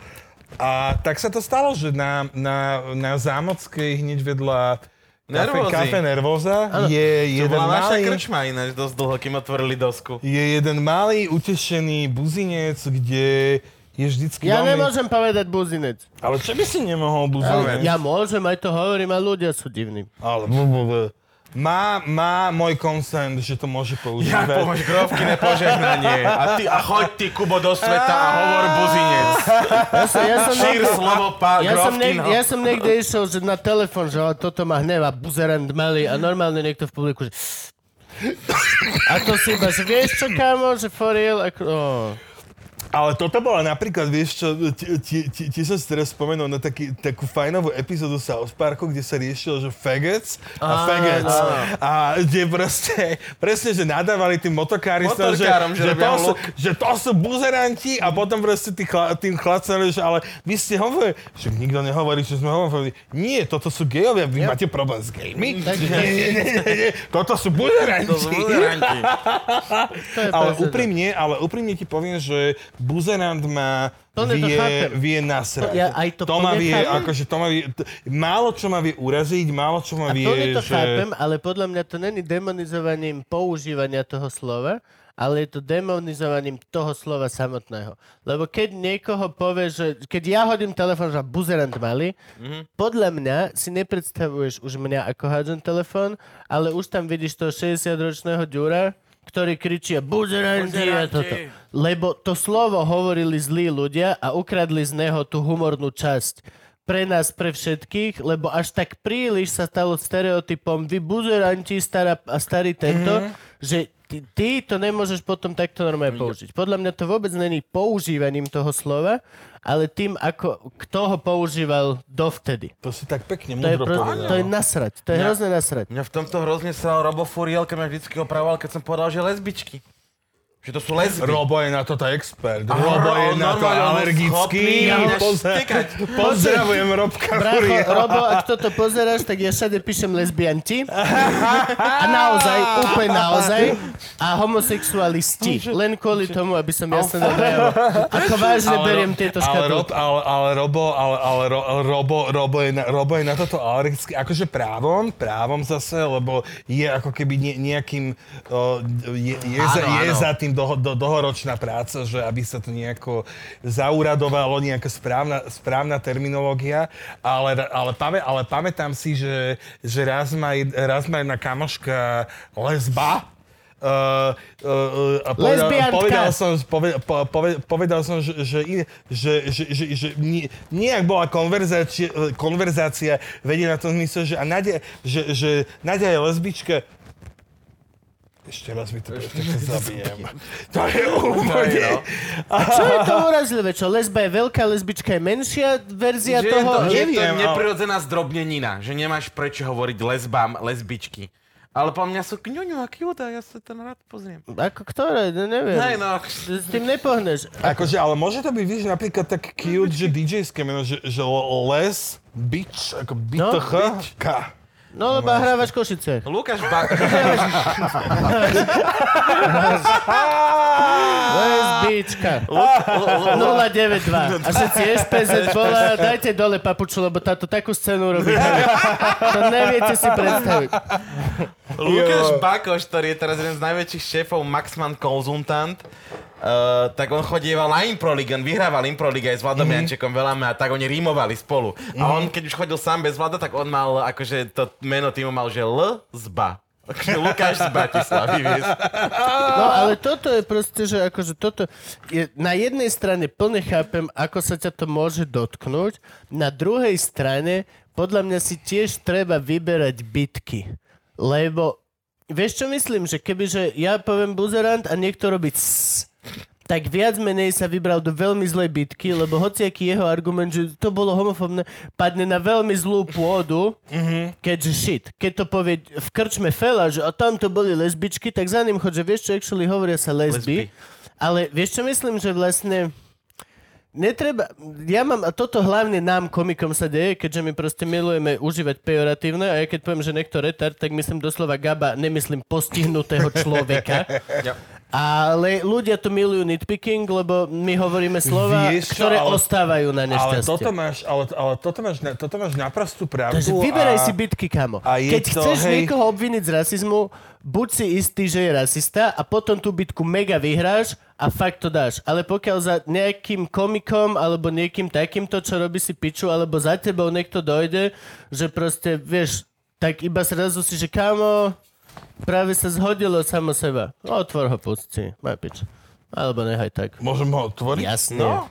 A tak sa to stalo, že na, na, na Zámockej hneď vedľa Nervózy. Kafe, kafe Nervoza je jeden bola naša malý, krčma ináč dosť dlho, kým otvorili dosku. je jeden malý utešený buzinec, kde je vždycky Ja veľmi... nemôžem povedať buzinec. Ale čo by si nemohol buzinec? Ja môžem, aj to hovorím, a ľudia sú divní. Ale. Má, má môj consent, že to môže Ja používať. pomôž grovky nepožehnanie. A, ty, a choď ty, Kubo, do sveta a hovor buzinec. Ja som, ja som, Šír niekde, slovo pa, ja som, niekde, no. ja som niekde išiel že na telefon, že toto ma hneva, buzerant malý a normálne niekto v publiku, že a to si iba, že vieš čo, kámo, že for real, ako, oh. Ale toto bola napríklad, vieš čo, ti, ti, ti, ti som si teraz spomenul na taký, takú fajnovú epizódu South Parku, kde sa riešilo, že faggots a faggots. A kde proste, presne, že nadávali tým motokári, že, že to sú, že to sú buzeranti a potom proste tí chla, tým chlapcom, že ale vy ste hovorili, že nikto nehovorí, že sme hovorili, nie, toto sú gejovia, vy máte problém s gejmi? Tak- Nie, nie, nie, nie, nie, toto sú buzeranti. To sú buzeranti. Ale úprimne, ale úprimne ti poviem, že buzerant má Plne to vie, chápem. vie nasrať. Ja aj to to ma vie, chápem. akože to ma vie, t- málo čo ma vie uraziť, málo čo ma A vie, to že... chápem, ale podľa mňa to není demonizovaním používania toho slova, ale je to demonizovaním toho slova samotného. Lebo keď niekoho povie, že keď ja hodím telefón, že buzerant malý, mm-hmm. podľa mňa si nepredstavuješ už mňa ako hádzam telefón, ale už tam vidíš toho 60-ročného ďura, ktorý kričí buzeranti a toto. Lebo to slovo hovorili zlí ľudia a ukradli z neho tú humornú časť pre nás, pre všetkých, lebo až tak príliš sa stalo stereotypom vy buzeranti stará, a starý tento, mm-hmm. že ty, ty to nemôžeš potom takto normálne použiť. Podľa mňa to vôbec není používaním toho slova, ale tým, ako, kto ho používal dovtedy. To si tak pekne To je, pro, povedal. to je nasrať. To je hrozné nasrať. Mňa v tomto hrozne sa Robo Furiel, keď ma vždycky opravoval, keď som povedal, že lesbičky. Že to sú lesby. Robo je na toto expert. A Robo je na to alergický. Ja pozdrav-. Pozdravujem Robka Bracho, Furiela. Robo, ak toto pozeráš, tak ja všade píšem lesbianti. A naozaj, úplne naozaj. A homosexualisti. Len kvôli tomu, aby som jasne najavo. Ako vážne beriem tieto ale, Rob, škatulky. ale, ale, Robo, ale, ale ro, Robo, Robo, je na, Robo je na toto alergický, akože právom, právom zase, lebo je ako keby ne, nejakým, je, je, Áno, za, je áno. za tým dlho, do, dlhoročná práca, že aby sa to nejako zauradovalo, nejaká správna, správna terminológia, ale, ale, pamä, ale pamätám si, že, že raz, ma, raz ma jedna kamoška lesba, Uh, uh, uh, povedal, povedal som, poved, po, poved, povedal som, že, že, že, že, že, že nejak bola konverzácia, konverzácia vedená v tom zmysle, že, a Nadia, že, že Nadia je lesbička. Ešte raz mi to sa zabijem. To je úplne... A čo je to urazlivé? Čo, lesba je veľká, lesbička je menšia verzia Že je toho? to, je to neviem, ale- neprirodzená zdrobnenina, že nemáš prečo hovoriť lesbám, lesbičky. Ale po mňa sú kňuňu a cute a ja sa to rád pozriem. Ako ktoré? No, neviem. Hej no, S tým nepohneš. Akože, ale môže to byť, víš, napríklad tak cute, že DJ-ské meno, že, že les, bitch, ako bitch, K. No, lebo hrávaš Košice. Lukáš ba- Lesbička. 092. A všetci SPZ bola, dajte dole papuču, lebo táto takú scénu robí. To neviete si predstaviť. Lukáš Bakoš, ktorý je teraz jeden z najväčších šéfov Maxman Konzultant, Uh, tak on chodieval na Improlig, on vyhrával Improlig aj s Vladom mm-hmm. Jančekom veľa a tak oni rímovali spolu. Mm-hmm. A on, keď už chodil sám bez Vlada, tak on mal, akože to meno týmu mal, že L zba. Lukáš z Bratislavy, vieš. No, ale toto je proste, že akože toto... Je, na jednej strane plne chápem, ako sa ťa to môže dotknúť, na druhej strane podľa mňa si tiež treba vyberať bitky. Lebo, vieš čo myslím, že kebyže ja poviem buzerant a niekto robí cs, tak viac menej sa vybral do veľmi zlej bitky, lebo hociaký jeho argument, že to bolo homofóbne, padne na veľmi zlú pôdu, keďže shit. Keď to povie v krčme fela, že a tam to boli lesbičky, tak za ním chod, že vieš čo, actually hovoria sa lesby, ale vieš čo myslím, že vlastne Netreba, ja mám, a toto hlavne nám, komikom sa deje, keďže my proste milujeme užívať pejoratívne a ja keď poviem, že niekto retard, tak myslím doslova gaba, nemyslím postihnutého človeka. Ale ľudia to milujú nitpicking, lebo my hovoríme slova, Vieš čo, ktoré ale- ostávajú na Ale nešťastie. toto máš, ale, ale toto máš, toto máš naprostú pravdu. Takže vyberaj a... si bitky, kamo. a Keď to, chceš hej- niekoho obviniť z rasizmu, buď si istý, že je rasista a potom tú bitku mega vyhráš a fakt to dáš. Ale pokiaľ za nejakým komikom alebo niekým takýmto, čo robí si piču, alebo za tebou niekto dojde, že proste, vieš, tak iba zrazu si, že kamo, práve sa zhodilo samo seba. Otvor ho, pusti, má pič. Alebo nechaj tak. Môžem ho otvoriť? Jasne. No,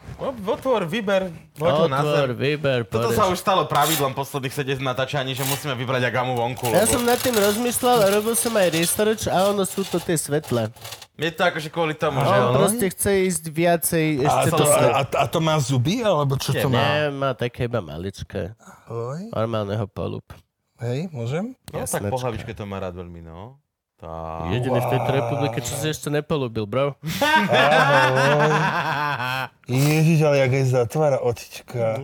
otvor, vyber, ho na Otvor, zem. vyber, Toto poreš. sa už stalo pravidlom posledných 7 natáčaní, že musíme vybrať agamu vonku. Ja Lebo som nad tým rozmýšľal a robil som aj research a ono sú to tie svetlé. Je to akože kvôli tomu, že On ono... proste chce ísť viacej, A ešte to, to svet. a, a to má zuby, alebo čo to má? Nie, má také iba maličké. Oj, Normálneho polub. Hej, môžem? No, tak Jasnečka. po hlavičke to má rád veľmi, no. Tá... Jediný v tejto republike, čo si ešte nepolúbil, bro. Ježiš, ale jak aj zatvára očička.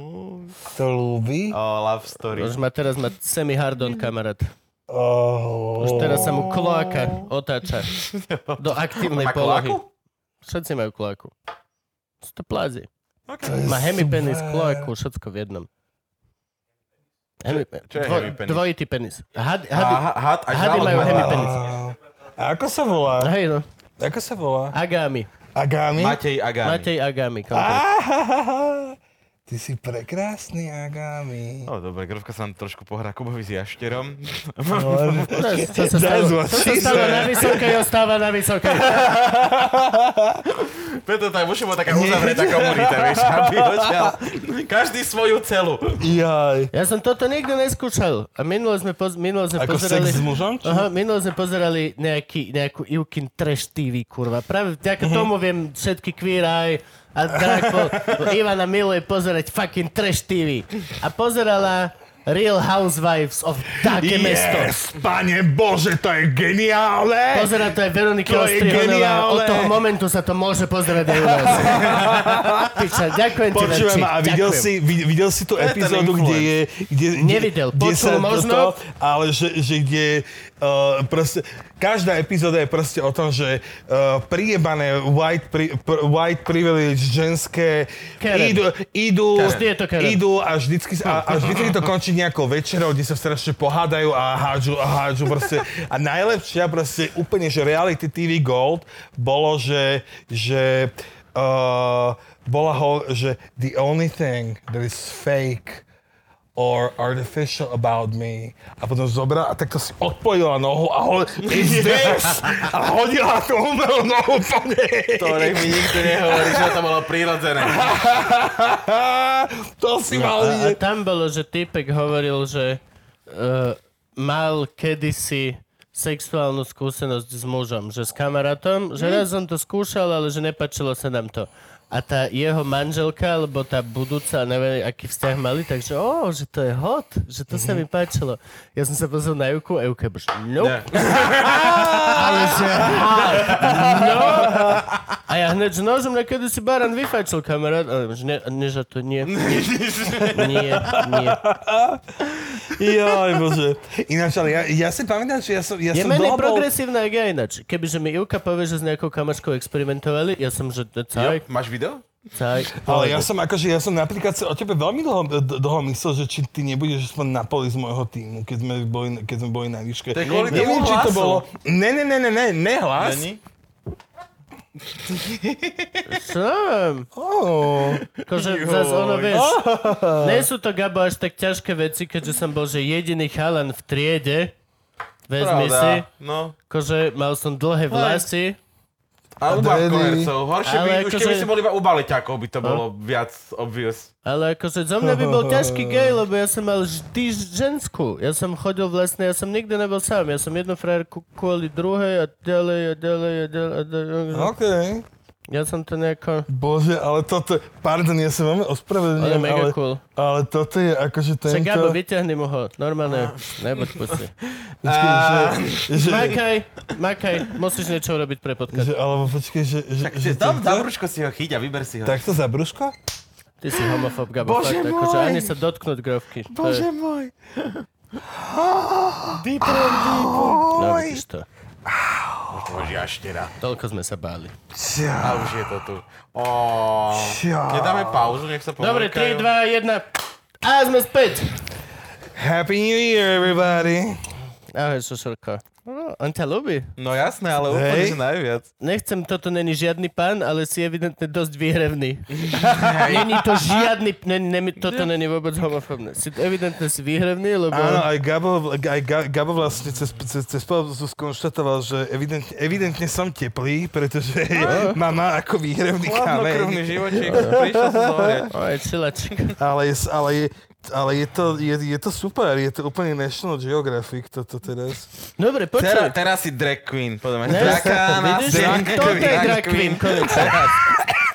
To ľúbi? Oh, love story. Už má teraz má semi-hardon, kamarát. Oh. Už teraz sa mu kloaka otáča do aktívnej Má polohy. kloaku? Všetci majú kloaku. Sú to plázy. Okay. Má hemipenis, kloaku, všetko v jednom. Hemi, čo je dvo, hemipenis? Dvojitý penis. Had, A hady, ha- had a hady majú hemipenis. A ako sa volá? Hej no, Ako sa volá? agami. Agami? Matej Agami. Matej Agami. konkrétne. Ty si prekrásny, Agami. No dobre, Grovka sa nám trošku pohrá Kubovi s jašterom. No, To sa stalo, sa na vysokej, ostáva na vysokej. Preto tak už bola taká uzavretá komunita, vieš, aby odtiaľ každý svoju celu. Jaj. Ja som toto nikdy neskúšal. A minule sme, poz, minule sme Ako pozerali... sex s mužom? Či? Aha, minule sme pozerali nejaký, nejakú Ivkin Trash TV, kurva. Práve vďaka Mhm. tomu viem všetky Queer Eye a Draco. Ivana miluje pozerať fucking Trash TV. A pozerala Real Housewives of také mesto. Yes, pane Bože, to je geniálne! Pozerá to aj Veronika To je Ostrihonová. Od toho momentu sa to môže pozerať aj u nás. Piča, ďakujem ti, Verčík, ma, a videl ďakujem. si, vid- videl si tú epizódu, kde je... Kde, Nevidel, kde počul sa možno. Toto, ale že, že kde uh, proste, každá epizóda je proste o tom, že uh, prijebané white, pri, pr, white privilege ženské Karen. idú, idú, Karen. idú a vždycky, a, a vždycky to končí nejakou večerou, kde sa strašne pohádajú a hádžu a hádžu proste. A najlepšia proste úplne, že reality TV Gold bolo, že, že uh, bola ho, že the only thing that is fake or artificial about me. A potom zobrala a takto si odpojila nohu a ho, is this? A hodila tú umelú nohu po nej. To nech mi nikto nehovorí, že to bolo prírodzené. to si No, mal a, a tam bolo, že typek hovoril, že uh, mal kedysi sexuálnu skúsenosť s mužom, že s kamarátom, že raz on to skúšal, ale že nepačilo sa nám to. A tá jeho manželka, alebo tá budúca, neviem, aký vzťah mali, takže ó, že to je hot, že to sa mi páčilo. Ja som sa pozrel na Juku a Juka bož, nope. Ale že hot, no. A ja hneď, že nožom nekedy si Baran vyfajčil kamarát. Ale že ne, ne, že to nie. Nie, nie, nie. Joj, bože. Ináč, ale ja, ja si pamätám, že ja som, ja Je som menej dlho bol... progresívna, ako ja ináč. Kebyže mi Ivka povie, že s nejakou kamaškou experimentovali, ja som, že Jo, caj, máš video? caj. Ale ja som akože, ja som napríklad si o tebe veľmi dlho, dlho myslel, že či ty nebudeš aspoň na poli z môjho týmu, keď sme boli, keď sme boli na výške. To je kvôli Neviem, či to bolo... Ne, ne, ne, ne, ne, ne hlas. Není? Som. Oh. Zase ono, vieš, nie sú to, Gabo, až tak ťažké veci, keďže som bol, že jediný chalan v triede, vezmi si, no. akože mal som dlhé vlasy, A u babkohercov. Horšie by, už akože- keby si bol iba u baleťákov, by to bolo viac obvious. Ale akože zo mňa by bol ťažký gej, lebo ja som mal vždy ženskú. Ja som chodil vlastne, ja som nikdy nebol sám. Ja som jednu frajerku kvôli druhej a ďalej a ďalej a ďalej. A ďalej. OK. Ja som to nejako... Bože, ale toto, pardon, ja sa veľmi Ale ospravedlňujem, mega ale, cool. ale toto je akože Však tento... Gabo, vyťahni mu ho. Normálne, nebuď pusti. Počkej, že, že, Makaj, makaj, musíš niečo urobiť pre podcast. že, alebo počkej, že, že, Tak že dám za brúško si ho chyť a vyber si ho. Takto za brúško? Ty si homofob, Gabo, Bože fakt, akože môj. ani sa dotknúť grovky. To je... môj. No, vidíš to. Bože, jaštera. Toľko sme sa báli. A už je to tu. Čau. nedáme pauzu, nech sa Dobre, 3, pomrkajú? 2, 1. A sme späť. Happy New Year, everybody! Ahoj, Šošorko. No, on ťa ľubí. No jasné, ale úplne, Hej. že najviac. Nechcem, toto není žiadny pán, ale si evidentne dosť výhrevný. není to žiadny, ne, ne, toto není vôbec homofóbne. Si evidentne si výhrevný, lebo... Áno, aj Gabo, aj Ga- Gabo vlastne cez, cez, cez pauzu skonštatoval, že evidentne, evidentne som teplý, pretože ma má ako výhrevný kameň. živočík, prišiel čilačik. Ale, ale, je, ale je, to, je, je to super, je to úplne National Geographic toto teraz. Dobre, Teraz, počuj. teraz si drag queen, poďme. Ne, Draka na vidíš, scéne, toto je drag queen, konečne.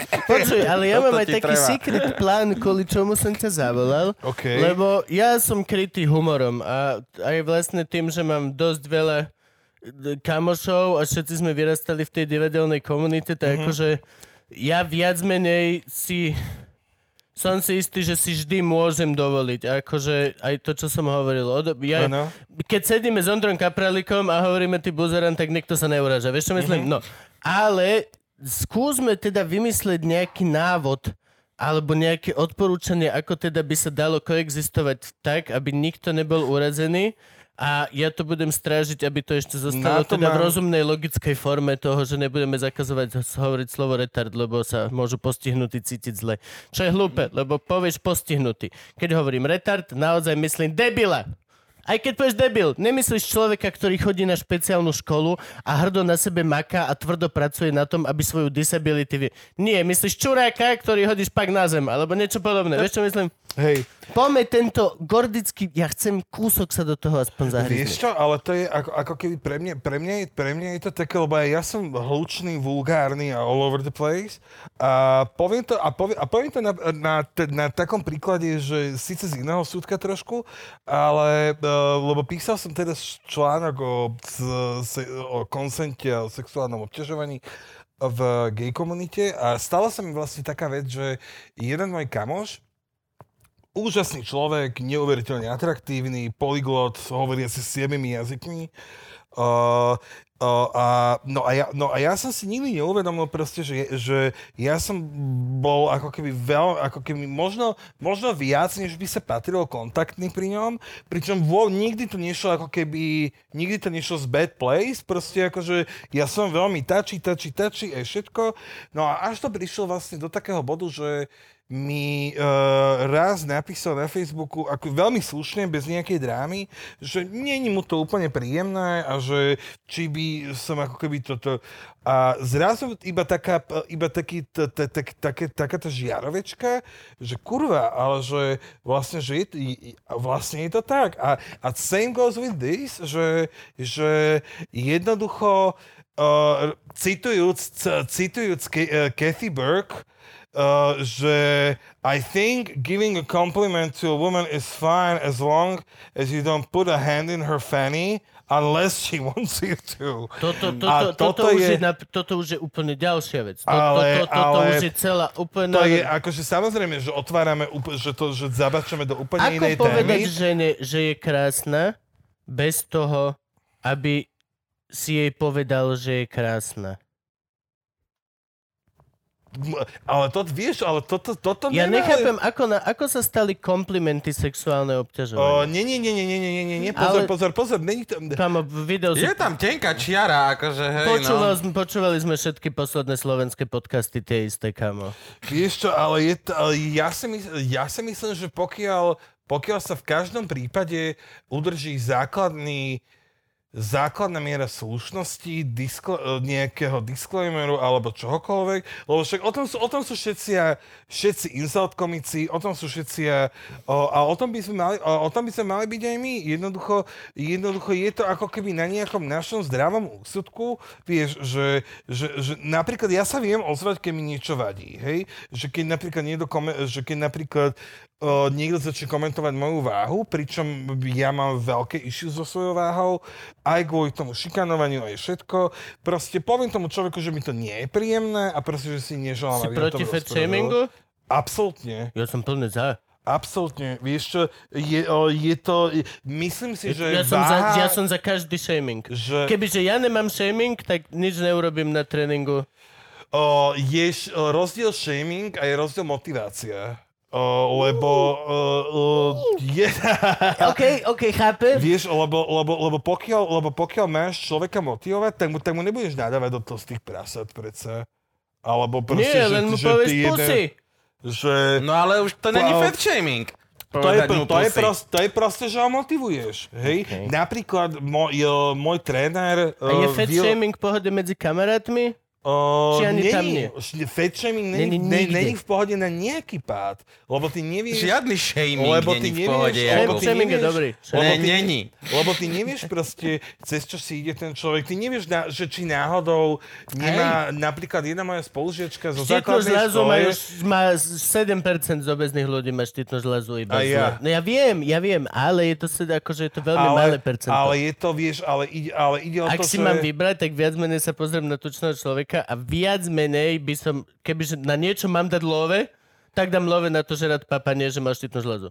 Počuj, ale ja Toto mám aj taký treba. secret plán, kvôli čomu som ťa zavolal. OK. Lebo ja som krytý humorom a aj vlastne tým, že mám dosť veľa d- kamošov a všetci sme vyrastali v tej divadelnej komunite, tak akože ja viac menej si som si istý, že si vždy môžem dovoliť. Akože aj to, čo som hovoril. Od, ja, Áno. keď sedíme s Ondrom Kapralikom a hovoríme ty buzeran, tak nikto sa neuraža. Vieš, čo myslím? No, ale skúsme teda vymyslieť nejaký návod alebo nejaké odporúčanie, ako teda by sa dalo koexistovať tak, aby nikto nebol urazený a ja to budem strážiť, aby to ešte zostalo to teda v mám- rozumnej logickej forme toho, že nebudeme zakazovať hovoriť slovo retard, lebo sa môžu postihnutí cítiť zle. Čo je hlúpe, lebo povieš postihnutý. Keď hovorím retard, naozaj myslím debila. Aj keď povieš debil, nemyslíš človeka, ktorý chodí na špeciálnu školu a hrdo na sebe maká a tvrdo pracuje na tom, aby svoju disability... Nie, myslíš čuráka, ktorý hodí špak na zem, alebo niečo podobné. Vieš, čo myslím? Hej, Poďme tento gordický... Ja chcem kúsok sa do toho aspoň vieš zahryznúť. čo, ale to je ako, ako keby pre mňa, pre, mňa, pre mňa je to také, lebo ja som hlučný, vulgárny a all over the place. A poviem to, a poviem, a poviem to na, na, te- na takom príklade, že síce z iného súdka trošku, ale uh, lebo písal som teraz článok o, o konsente a o sexuálnom obťažovaní v gay komunite a stala sa mi vlastne taká vec, že jeden môj kamoš, úžasný človek, neuveriteľne atraktívny, polyglot, hovoriaci s siedmimi jazykmi. Uh, uh, a, no, a ja, no a ja som si nikdy neuvedomil proste, že, že ja som bol ako keby veľ, ako keby možno, možno viac, než by sa patrilo kontaktný pri ňom, pričom vo, nikdy to nešlo ako keby, nikdy to nešlo z bad place, proste akože ja som veľmi tačí, tačí, tačí aj všetko, no a až to prišlo vlastne do takého bodu, že mi uh, raz napísal na Facebooku ako veľmi slušne, bez nejakej drámy, že není mu to úplne príjemné a že či by som ako keby toto... A zrazu iba, taká, iba taký, t- t- tak- také- taká tá žiarovečka, že kurva, ale že vlastne, že je, vlastne je to tak. A, a same goes with this, že, že jednoducho uh, citujúc, citujúc Kathy Burke, uh, že I think giving a compliment to a woman is fine as long as you don't put a hand in her fanny unless she wants you to. Toto, toto, A toto, toto už je- je... na, toto už je úplne ďalšia vec. To, Ale- to, to, toto ale- už je celá úplne... To je akože samozrejme, že otvárame, že to, že zabačame do úplne Ako inej povedať témy. žene, že je krásna, bez toho, aby si jej povedal, že je krásna? Ale to, vieš, ale toto, toto Ja nemá- nechápem, ako, na, ako sa stali komplimenty sexuálne O, obťažovanie. nie, nie, nie, nie, nie, nie, nie, nie, nie, pozor, Ale- pozor, pozor, není to... Kamo, videl Je tam tenká čiara, akože hej, Počúval, no. sme, počúvali sme všetky posledné slovenské podcasty, tie isté, kamo. Vieš čo, ale, je to, ale ja, si mysl, ja si myslím, že pokiaľ, pokiaľ sa v každom prípade udrží základný základná miera slušnosti, diskle, e, nejakého disclaimeru alebo čohokoľvek, lebo však o tom sú, o tom sú všetci, a- všetci insult komici, o tom sú všetci a, o, a o, tom by sme mali, o, o tom by sme mali byť aj my. Jednoducho, jednoducho je to ako keby na nejakom našom zdravom úsudku, vieš, že, že, že napríklad ja sa viem ozvať, keď mi niečo vadí, hej, že keď napríklad niekto, že keď napríklad niekto začne komentovať moju váhu, pričom ja mám veľké issue so svojou váhou, aj kvôli tomu šikanovaniu, aj všetko. Proste poviem tomu človeku, že mi to nie je príjemné a proste, že si neželám, Si aby proti fat shamingu? Absolútne. Ja som plný za. Absolútne. Vieš čo, je, o, je to... Myslím si, že Ja som, za, váha... ja som za každý shaming. Že- Kebyže ja nemám shaming, tak nič neurobím na tréningu. O, je o, rozdiel shaming a je rozdiel motivácia. O, lebo o, o, je, OK, OK, chápem. vieš, lebo, lebo, lebo, pokiaľ, lebo pokiaľ máš človeka motivovať, tak mu, tak mu nebudeš nadávať do tých prasat predsa. Alebo proste, Nie, že, len mu že povieš ty pusy. že No ale už to není fat shaming. to je, to, je prost, to je proste, že ho motivuješ. Hej? Okay. Napríklad môj, môj tréner... A je eh, fat Vil- shaming v pohode medzi kamarátmi? O, Či ani tam není, nie? š- Fat shaming není, v pohode na nejaký pád, lebo ty nevieš... Žiadny shaming Lebo ty není v pohode. lebo ty Shaming je nevieš- dobrý. Lebo Ne, ty, není. Lebo ty nevieš proste, cez čo si ide ten človek. Ty nevieš, na, že či náhodou nemá napríklad jedna moja spolužiačka zo Štítnu základnej žľazu školy. majú, má 7% z obezných ľudí má štítnu žľazu iba A ja. No ja viem, ja viem, ale je to teda akože je to veľmi malé percento. ale je to, vieš, ale ide, ale ide o Ak to, si že... mám vybrať, tak viac menej sa pozriem na tučného človeka a viac menej by som, kebyže na niečo mám dať love, tak dám love na to, že rád papanie, že má štítnu žľazu.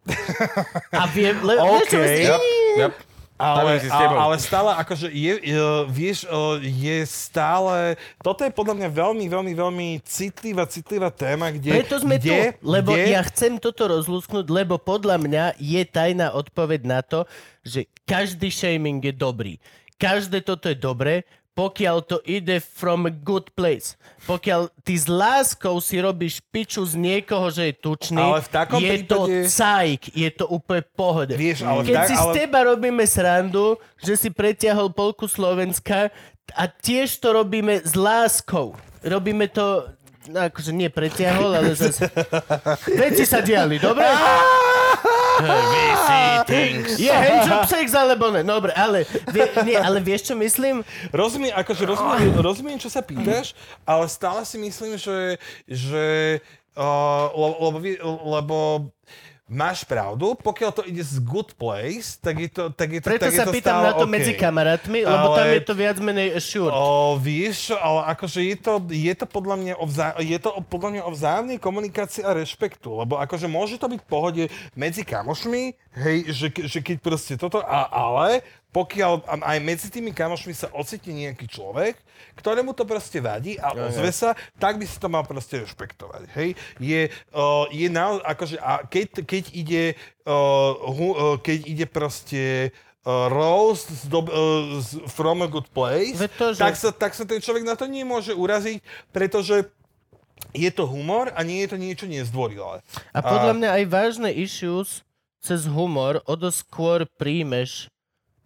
A viem, le, OK. Yep, yep. Ale, tebou. ale, stále, akože je, je, vieš, je stále, toto je podľa mňa veľmi, veľmi, veľmi citlivá, citlivá téma, kde... Preto sme kde, tu, lebo kde, ja chcem toto rozlúsknuť, lebo podľa mňa je tajná odpoveď na to, že každý shaming je dobrý. Každé toto je dobré, pokiaľ to ide from a good place. Pokiaľ ty s láskou si robíš piču z niekoho, že je tučný, Ale v takom je to prípade- cajk, je to úplne pohode. Vieš, ale Keď tak- si z ale- teba robíme srandu, že si pretiahol polku Slovenska a tiež to robíme s láskou. Robíme to, akože nie pretiahol, ale zase... Veci sa diali, dobre? Je handjob sex alebo ne? Dobre, ale, vie, nie, ale vieš, čo myslím? Rozumiem, akože rozumiem, rozumiem, čo sa pýtaš, ale stále si myslím, že, že uh, lebo, lebo, lebo máš pravdu, pokiaľ to ide z good place, tak je to, tak je to, Preto tak sa je to pýtam stále na to OK. medzi kamarátmi, lebo tam Ale- je to viac menej assured. O, vieš, ale akože je to, je to podľa mňa o, vzá, je to podľa mňa o vzájomnej komunikácii a rešpektu, lebo akože môže to byť v pohode medzi kamošmi, hej, že, že keď proste toto, a, ale pokiaľ a- aj medzi tými kamošmi sa ocitne nejaký človek, ktorému to proste vadí a ozve sa, tak by si to mal proste rešpektovať, hej. Je, o, je na, akože, a keď, keď ide, o, hu, o, keď ide proste uh, roast z dob- uh, z, from a good place, Veď to, že- tak, sa, tak sa ten človek na to nemôže uraziť, pretože je to humor a nie je to niečo nezdvorilé. A podľa mňa aj vážne issues cez humor o dosť skôr príjmeš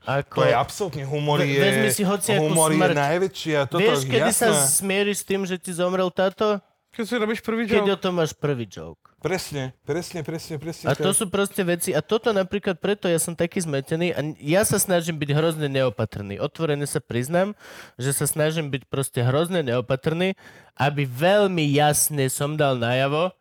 ako... To je absolútne humor je, vezmi si hociakú humor je najväčšia. Toto Vieš, kedy jasné. sa smieríš s tým, že ti zomrel táto? Keď si robíš prvý Keď o joke. tom máš prvý joke. Presne, presne, presne, presne. A to sú proste veci, a toto napríklad preto ja som taký zmetený a ja sa snažím byť hrozne neopatrný. Otvorene sa priznám, že sa snažím byť proste hrozne neopatrný, aby veľmi jasne som dal najavo,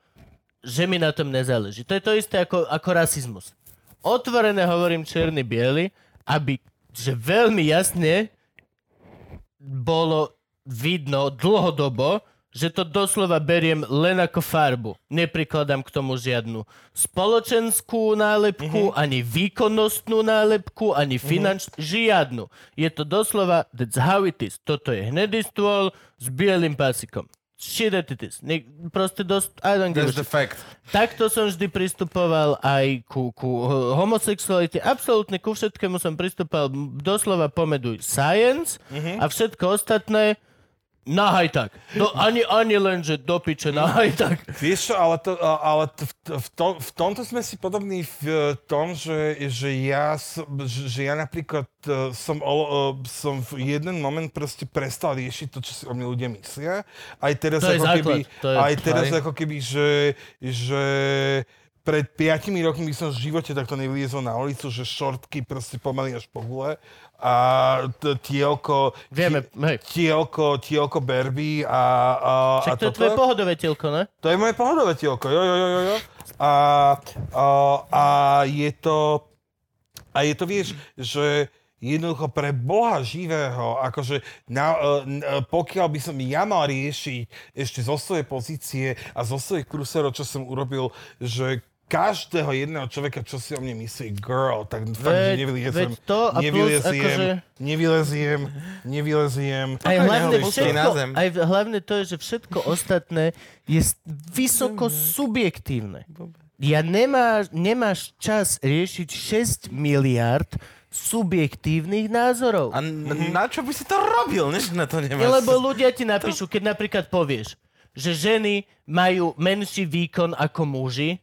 že mi na tom nezáleží. To je to isté ako, ako rasizmus. Otvorené hovorím čierny biely, aby že veľmi jasne bolo vidno dlhodobo, že to doslova beriem len ako farbu. Neprikladám k tomu žiadnu spoločenskú nálepku, mm-hmm. ani výkonnostnú nálepku, ani finančnú, mm-hmm. žiadnu. Je to doslova, that's how it is. Toto je hnedý stôl s bielým pásikom. Shit that it is. Ne, proste dosť, I don't give That's the fact. Takto som vždy pristupoval aj ku, ku homosexualite. Absolútne ku všetkému som pristupoval doslova pomeduj science Mhm. a všetko ostatné Na hajtak. Do, ani, ani len, že do piče na hajtak. Vieš čo, ale, to, ale to, v, v, tom, v tomto sme si podobní v eh, tom, že, že, ja, že, ja napríklad eh, som, o, som v jeden moment proste prestal riešiť to, čo si o mne ľudia myslia. Aj teraz To ako základ, keby, to je- aj teraz ako keby, že, že pred 5 rokmi by som v živote takto nevyliezol na ulicu, že šortky proste pomaly až po gule a t- tielko, Vieme, hej. tielko, tielko Barbie a, a, Však a to je toto. tvoje pohodové telko, ne? To je moje pohodové tielko, jo, jo, jo, jo, jo. A, a, a je to, a je to, vieš, že jednoducho pre Boha živého, akože na, e, n- e, pokiaľ by som ja mal riešiť ešte zo svojej pozície a zo svojich kruserov, čo som urobil, že každého jedného človeka, čo si o mne myslí girl, tak fakt, že Veď- nevyleziem. veď to a plus nevyleziem, akože- nevyleziem, nevyleziem. Aj hlavne, všetko, na zem. aj hlavne to je, že všetko ostatné je vysoko subjektívne. Ja nemáš, nemáš čas riešiť 6 miliard subjektívnych názorov. A n- na čo by si to robil, než na to nemáš? lebo ľudia ti napíšu, keď napríklad povieš, že ženy majú menší výkon ako muži,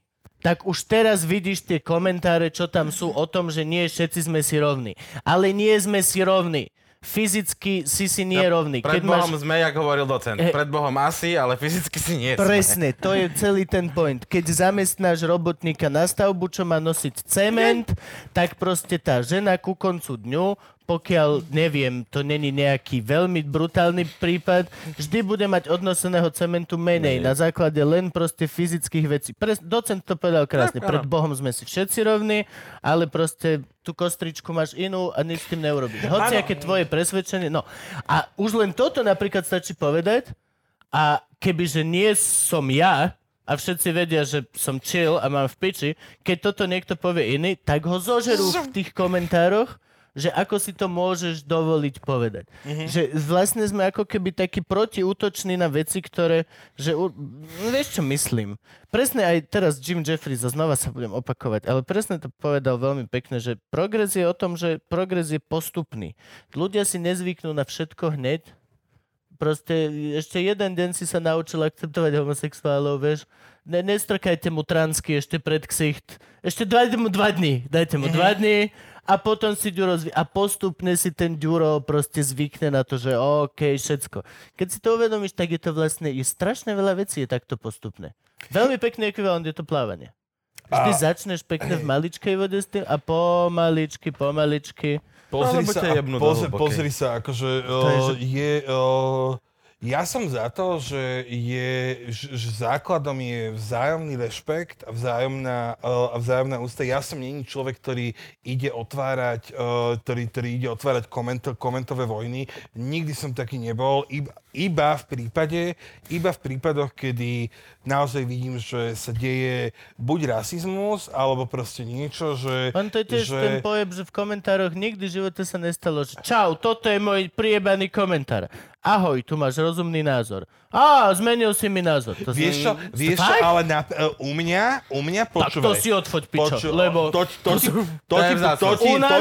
tak už teraz vidíš tie komentáre, čo tam sú o tom, že nie všetci sme si rovní. Ale nie sme si rovní. Fyzicky si si nie rovný. Pred Keď Bohom máš... sme, jak hovoril docent. Eh. Pred Bohom asi, ale fyzicky si nie sme. Presne, to je celý ten point. Keď zamestnáš robotníka na stavbu, čo má nosiť cement, tak proste tá žena ku koncu dňu, pokiaľ, neviem, to není nejaký veľmi brutálny prípad, vždy bude mať odnoseného cementu menej na základe len proste fyzických vecí. Pres, docent to povedal krásne, Tak, áno. pred Bohom sme si všetci rovní, ale proste tú kostričku máš inú a nič s tým neurobíš. Hoci aké tvoje presvedčenie, no. A už len toto napríklad stačí povedať, a kebyže nie som ja, a všetci vedia, že som chill a mám v piči, keď toto niekto povie iný, tak ho zožerú v tých komentároch, že ako si to môžeš dovoliť povedať. Mm-hmm. Že vlastne sme ako keby takí protiútoční na veci, ktoré... Že, u- vieš, čo myslím? Presne aj teraz Jim Jeffries, a znova sa budem opakovať, ale presne to povedal veľmi pekne, že progres je o tom, že progres je postupný. Ľudia si nezvyknú na všetko hneď, Proste ešte jeden deň si sa naučil akceptovať homosexuálov, vieš. Ne, nestrkajte mu transky ešte pred ksicht. Ešte dajte mu dva dní. Dajte mu dva dní a potom si Ďuro zvy... A postupne si ten Ďuro proste zvykne na to, že OK, všetko. Keď si to uvedomíš, tak je to vlastne, je strašne veľa vecí je takto postupné. Veľmi pekný ekvivalent je to plávanie. Vždy A- začneš pekne v maličkej vode s tým a pomaličky, pomaličky. Pozri Alebo sa, a pozri, pozri sa, akože je, je, že- je o, ja som za to, že, je, že, základom je vzájomný rešpekt a vzájomná, o, a vzájomná ústa. Ja som není človek, ktorý ide otvárať, o, ktorý, ktorý ide otvárať komento, komentové vojny. Nikdy som taký nebol. Iba, iba v prípade, iba v prípadoch, kedy naozaj vidím, že sa deje buď rasizmus, alebo proste niečo, že... On to je tiež že... ten pojem, že v komentároch nikdy v živote sa nestalo, že čau, toto je môj priebaný komentár. Ahoj, tu máš rozumný názor. Á, zmenil si mi názor. To Vieš čo, si- vieš čo, ale na, e, u mňa, u mňa Tak počúvaj. to si odfoď, pičo, lebo... to, to, ti, to, To ti, to,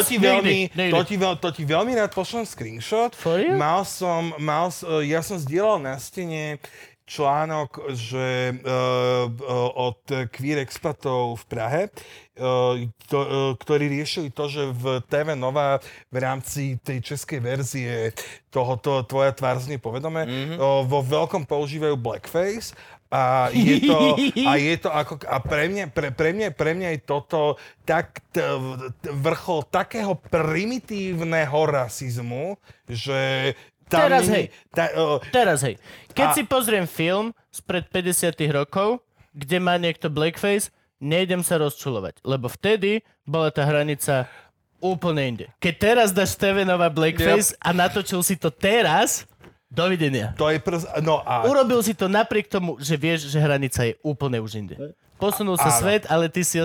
ti, to, veľmi, to, ti veľ, to ti veľmi rád pošlem screenshot. For real? Mal som, mal, e, ja som zdieľal na stene článok, že uh, od queer expatov v Prahe, uh, to, uh, ktorí riešili to, že v TV Nova v rámci tej českej verzie tohoto Tvoja tvár znie povedome, mm-hmm. vo veľkom používajú blackface a je to, a je to ako, a pre mňa, pre, pre mňa, pre mňa je toto tak t, t, vrchol takého primitívneho rasizmu, že tam Teraz, není- hej. Ta, uh, Teraz hej, keď A- si pozriem film spred 50 rokov, kde má niekto blackface, nejdem sa rozčulovať, lebo vtedy bola tá hranica úplne inde. Keď teraz dáš TV Nova blackface a natočil si to teraz, dovidenia. to je prs... No a... Urobil si to napriek tomu, že vieš, že hranica je úplne už inde. Posunul sa Áno. svet, ale ty si...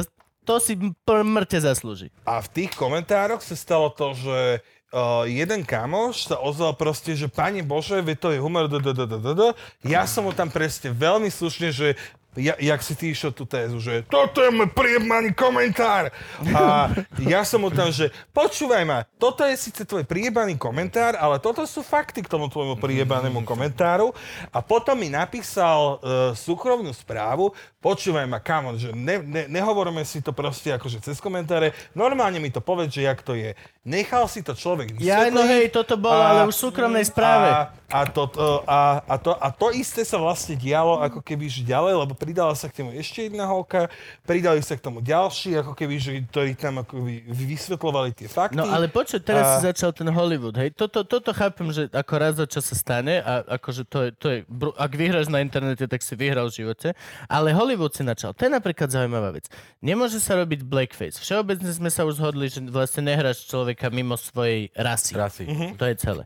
To si mŕte zaslúži. A v tých komentároch sa stalo to, že uh, jeden kamoš sa ozval proste, že Pane Bože, veď to je humor, d, d, d, d, d, d. ja som mu tam presne veľmi slušne, že ja, jak si ty išiel tú tézu, že toto je môj priebaný komentár. A ja som mu tam, že počúvaj ma, toto je síce tvoj priebaný komentár, ale toto sú fakty k tomu tvojmu priebanému komentáru. A potom mi napísal uh, súkromnú správu, počúvaj ma, kamon, že ne, ne, nehovoríme si to proste akože cez komentáre, normálne mi to povedz, že jak to je. Nechal si to človek vysvetliť. Ja, no hej, toto bolo, ale už v súkromnej správe. A, a, to, a, a, to, a to isté sa vlastne dialo ako keby že ďalej, lebo pridala sa k tomu ešte jedna holka, pridali sa k tomu ďalší, ako keby, že, ktorí tam ako by vysvetľovali tie fakty. No ale počuť, teraz A- si začal ten Hollywood, hej. Toto, toto chápem, že ako raz za čas sa stane a akože to je, to je, ak vyhráš na internete, tak si vyhral v živote. Ale Hollywood si načal. To je napríklad zaujímavá vec. Nemôže sa robiť blackface. Všeobecne sme sa už zhodli, že vlastne nehráš človeka mimo svojej rasy. Rasy. To je celé.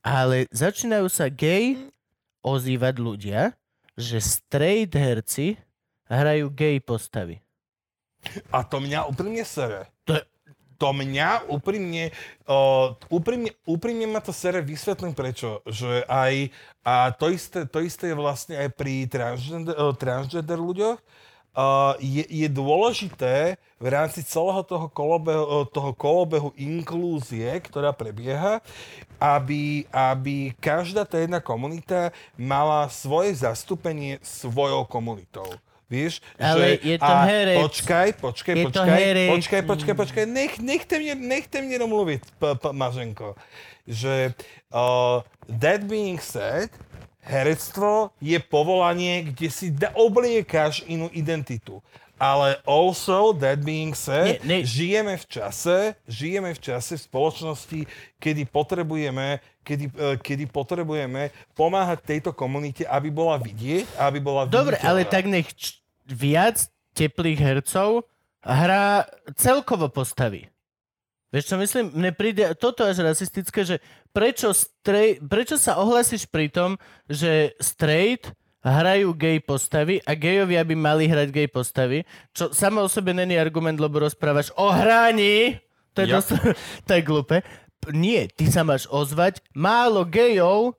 Ale začínajú sa gay ozývať ľudia, že straight herci hrajú gay postavy. A to mňa úprimne sere. To je- To mňa úprimne, uh, úprimne, úprimne ma to sere, vysvetlím prečo. Že aj, a to isté, to isté je vlastne aj pri transgender, uh, transgender ľuďoch. Uh, je, je dôležité v rámci celého toho kolobehu, uh, toho kolobehu inklúzie, ktorá prebieha, aby, aby každá tá jedna komunita mala svoje zastúpenie svojou komunitou. Vieš, Ale že, je a herec. Počkaj, počkaj, Je to počkaj, počkaj, počkaj, počkaj, nech, nechte mne, nechte mne domluviť, p- p- Maženko. Že uh, that being said, herectvo je povolanie, kde si da- obliekaš inú identitu. Ale also, that being said, Nie, nie. žijeme v čase, žijeme v čase v spoločnosti, kedy potrebujeme, kedy, eh, kedy potrebujeme pomáhať tejto komunite, aby bola vidieť, aby bola Dobre, ale tak nech č- viac teplých hercov hrá celkovo postavy. Vieš čo myslím? Mne príde toto až rasistické, že prečo, straight, prečo sa ohlasíš pri tom, že straight hrajú gay postavy a gejovia by mali hrať gay postavy, čo samo o sebe není argument, lebo rozprávaš o hraní. To je, Ja. dosť, to je glúpe. P- Nie, ty sa máš ozvať. Málo gejov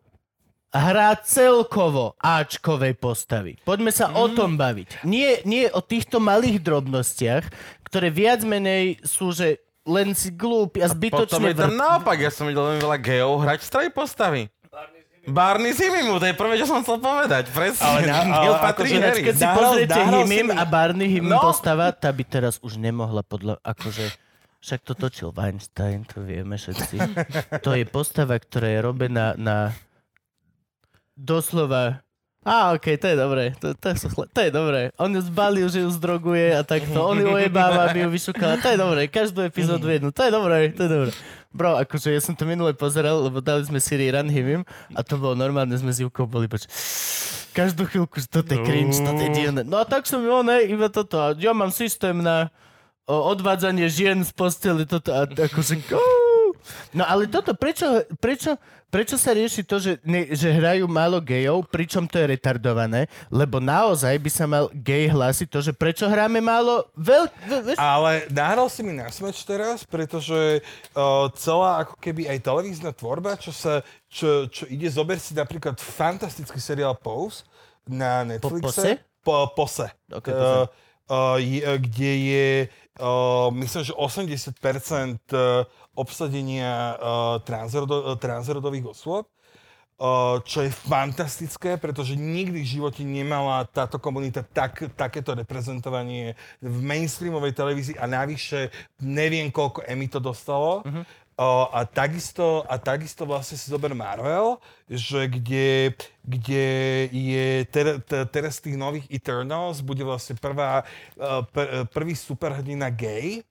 hrá celkovo Ačkovej postavy. Poďme sa o tom baviť. Nie, nie o týchto malých drobnostiach, ktoré viac menej sú, že len si glúpi a Potom zbytočne je tam naopak, ja som videl veľmi veľa gejov hrať straj postavy. Barney Zimimu, to je prvé, čo som chcel povedať. Presne, Ale na- ale Neil akože keď si Nahral- pozriete Himim mi- a Barney Himim No. postava, tá by teraz už nemohla podľa, akože, však to točil Weinstein, to vieme všetci. To je postava, ktorá je robená na doslova Á, okej, to je dobré. To, to, chle- to je dobré. On ju zbalil, že ju zdroguje a takto. On ju ojebáva, aby ju vyšukala. To je dobré. Každú epizódu jednu. To je dobré, to je dobré. Bro, akože ja som to minule pozeral, lebo dali sme si rerun Himim a to bolo normálne, sme s Júkou boli poč... Každú chvíľku, že toto je cringe, toto je divné. No a tak som, jo, ne, iba toto. A ja mám systém na odvádzanie žien z posteli, toto a akože... No ale toto, prečo, prečo, prečo sa rieši to, že, ne, že hrajú málo gejov, pričom to je retardované? Lebo naozaj by sa mal gej hlásiť to, že prečo hráme málo veľ... ve- vieš? Ale nahral si mi na smeč teraz, pretože uh, celá ako keby aj televízna tvorba, čo sa, čo, čo ide, zober si napríklad fantastický seriál Pose na Netflixe. Po, Pose. Ok, Uh, pozriem. uh, je, uh, kde je, myslím, že 80% uh, obsadenia transrodo, uh, transrodových osôb. Čo je fantastické, pretože nikdy v živote nemala táto komunita tak, takéto reprezentovanie v mainstreamovej televízii a navyše neviem, koľko Emmy to dostalo. Uh-huh. Uh, a, takisto, a takisto vlastne si zober Marvel, že kde, kde je ter, ter, teraz tých nových Eternals bude vlastne prvá, uh, pr, prvý superhrdina gay,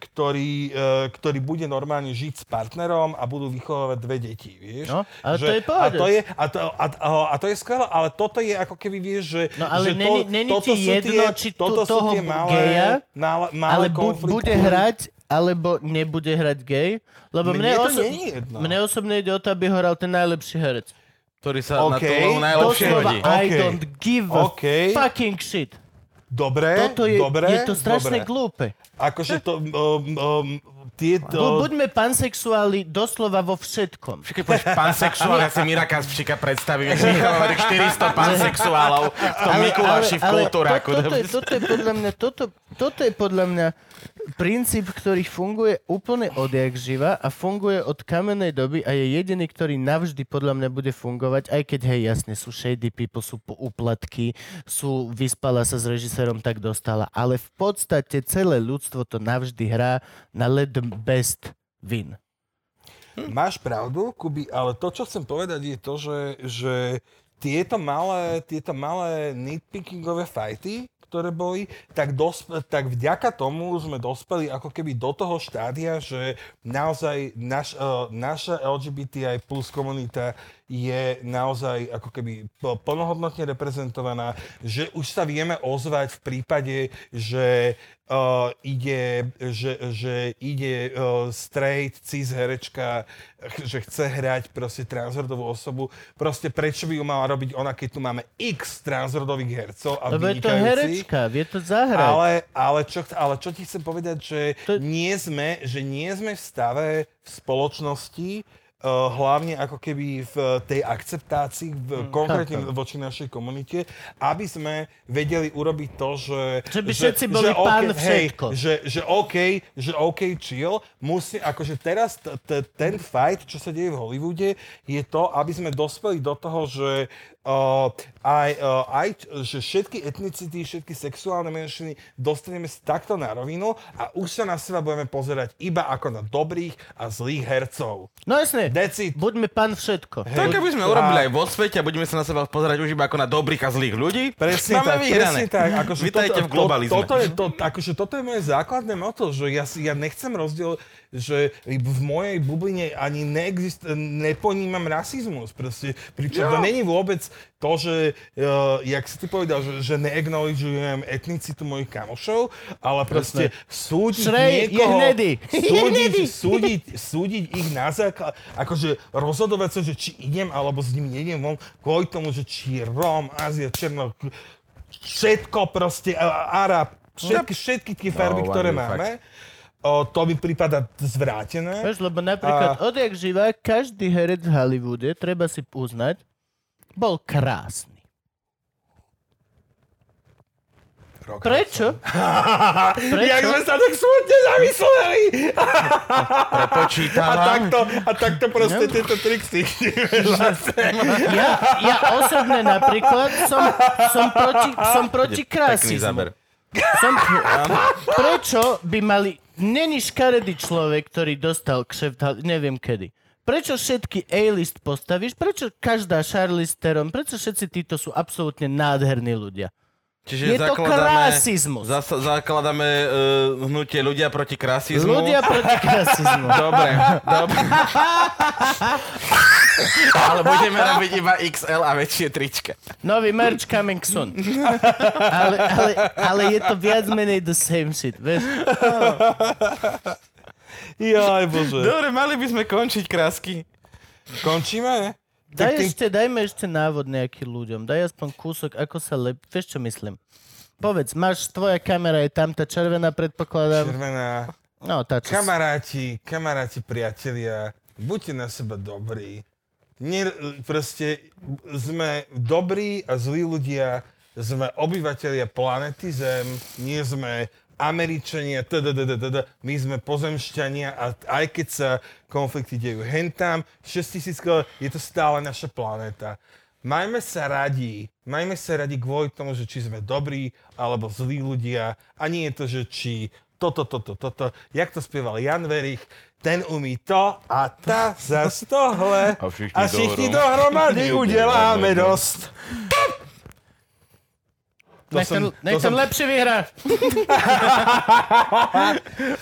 ktorý, uh, ktorý bude normálne žiť s partnerom a budú vychovávať dve deti, vieš? No, ale to je a pohode. to je, a, to, a, a, a to je skvelé, ale toto je ako keby, vieš, že... No ale že není, není toto ti sú jedno, tie, či tu, toto sú toho tie malé, malé, malé ale bu, bude hrať, alebo nebude hrať gay. Lebo Mne mne, to oso- jedno. mne osobne ide o to, aby ho hral ten najlepší herec. ktorý sa na OK, tú úlohu najlepšie Doslova, hodí. I don't give a fucking shit. Dobre, Toto je, dobre, je to strašne dobre. glúpe. Akože to... Um, um, tieto... Bu- buďme pansexuáli doslova vo všetkom. Keď povieš pansexuál, ja si Miraka z Pšika predstavím, že Michal hovorí 400 pansexuálov v tom Mikuláši v kultúraku. To, toto, je, toto je podľa mňa, toto, toto je podľa mňa princíp, ktorý funguje úplne odjak živa a funguje od kamenej doby a je jediný, ktorý navždy podľa mňa bude fungovať, aj keď hej, jasne, sú shady people, sú úplatky, sú vyspala sa s režisérom, tak dostala, ale v podstate celé ľudstvo to navždy hrá na the best win. Máš pravdu, Kuby, ale to, čo chcem povedať, je to, že, že tieto malé, tieto malé nitpickingové fighty, ktoré boli, tak, dosp- tak vďaka tomu sme dospeli ako keby do toho štádia, že naozaj naš, uh, naša LGBTI plus komunita je naozaj ako keby pl- plnohodnotne reprezentovaná, že už sa vieme ozvať v prípade, že uh, ide, že, že ide uh, straight, cis herečka, že chce hrať proste transrodovú osobu. Proste prečo by ju mala robiť ona, keď tu máme x transrodových hercov a Lebo je to herečka, vie to zahrať. Ale, ale, čo, ale čo ti chcem povedať, že, To- nie sme, že nie sme v stave v spoločnosti, hlavne ako keby v tej akceptácii, v, konkrétne chápem. voči našej komunite, aby sme vedeli urobiť to, že... Že by všetci boli OK, pán hej, všetko. že, že OK, že OK, chill, musí, akože teraz t- t- ten fight, čo sa deje v Hollywoode, je to, aby sme dospeli do toho, že uh, aj, uh, aj, že všetky etnicity, všetky sexuálne menšiny dostaneme si takto na rovinu a už sa na seba budeme pozerať iba ako na dobrých a zlých hercov. No jasne, it. buďme pán všetko. Tak aby sme urobili aj vo svete a budeme sa na seba pozerať už iba ako na dobrých a zlých ľudí, Presne máme tak, vyhrané. presne tak. Akože Vítajte v globalizme. To, toto, je, to, akože toto je moje základné moto, že ja, si, ja nechcem rozdiel, že v mojej bubline ani neexist, neponímam rasizmus. Proste, pričom to není vôbec to, že, uh, jak si ty povedal, že, že neacknowledgeujem etnicitu mojich kamošov, ale proste súdiť Šrej, niekoho... Súdiť, súdiť, súdiť ich na základ, akože rozhodovať sa, že či idem alebo s nimi nejdem von, kvôli tomu, že či je Róm, Ázia, Černo, všetko proste, a- Arab, všetky, všetky tie farby, No, ktoré máme, o, to mi prípada zvrátené. Vieš, lebo napríklad odjak živa, každý herec v Hollywoode, treba si uznať, bol krásny. Prečo? Jak Prečo? sme sa tak smutne zamysleli! A Prepočítavam. takto, a takto proste tieto triksy. Ja, ja osobne napríklad som, som proti, som proti Pekný krásizmu. Som, prečo by mali... Není škaredý človek, ktorý dostal kšeft, neviem kedy. Prečo všetky A-list postavíš? Prečo každá Charlize Theron? Prečo všetci títo sú absolútne nádherní ľudia? Je Čiže to zakladáme, krásizmus. zasa, zakladáme uh, hnutie ľudia proti krasizmu. Ľudia proti krásizmu. Dobre, dobre. Ale budeme robiť iba XL a väčšie trička. Nový merch coming soon. Ale, ale, ale je to viac menej the same shit, vieš? Jaj, bože. Dobre, mali by sme končiť krásky. Končíme? Daj ty- ešte, dajme ešte návod nejaký ľuďom. Daj aspoň kúsok, ako sa lep... Vieš, čo myslím? Povedz, máš, tvoja kamera je tam, tá červená, predpokladám. Červená. No, tá čo... Kamaráti, kamaráti, priatelia, buďte na seba dobrí. Nie, proste sme dobrí a zlí ľudia, sme obyvateľia planety Zem, nie sme Američania, td, td, td. my sme pozemšťania a aj keď sa konflikty dejú hentam, 6000 km, je to stále naša planéta. Majme sa radi, majme sa radi kvôli tomu, že či sme dobrí alebo zlí ľudia a nie je to, že či toto, toto, toto. Jak to spieval Jan Verich, ten umí to a tá zas tohle. A všichni a všichni dohromady dohromady udeláme dosť. To Nech ten, som- nech to ten som- lepšie vyhrá.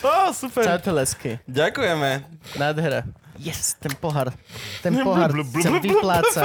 Ó, super. Čautelesky. Ďakujeme. Nádhera. Yes, ten pohár. Ten pohár sa vypláca.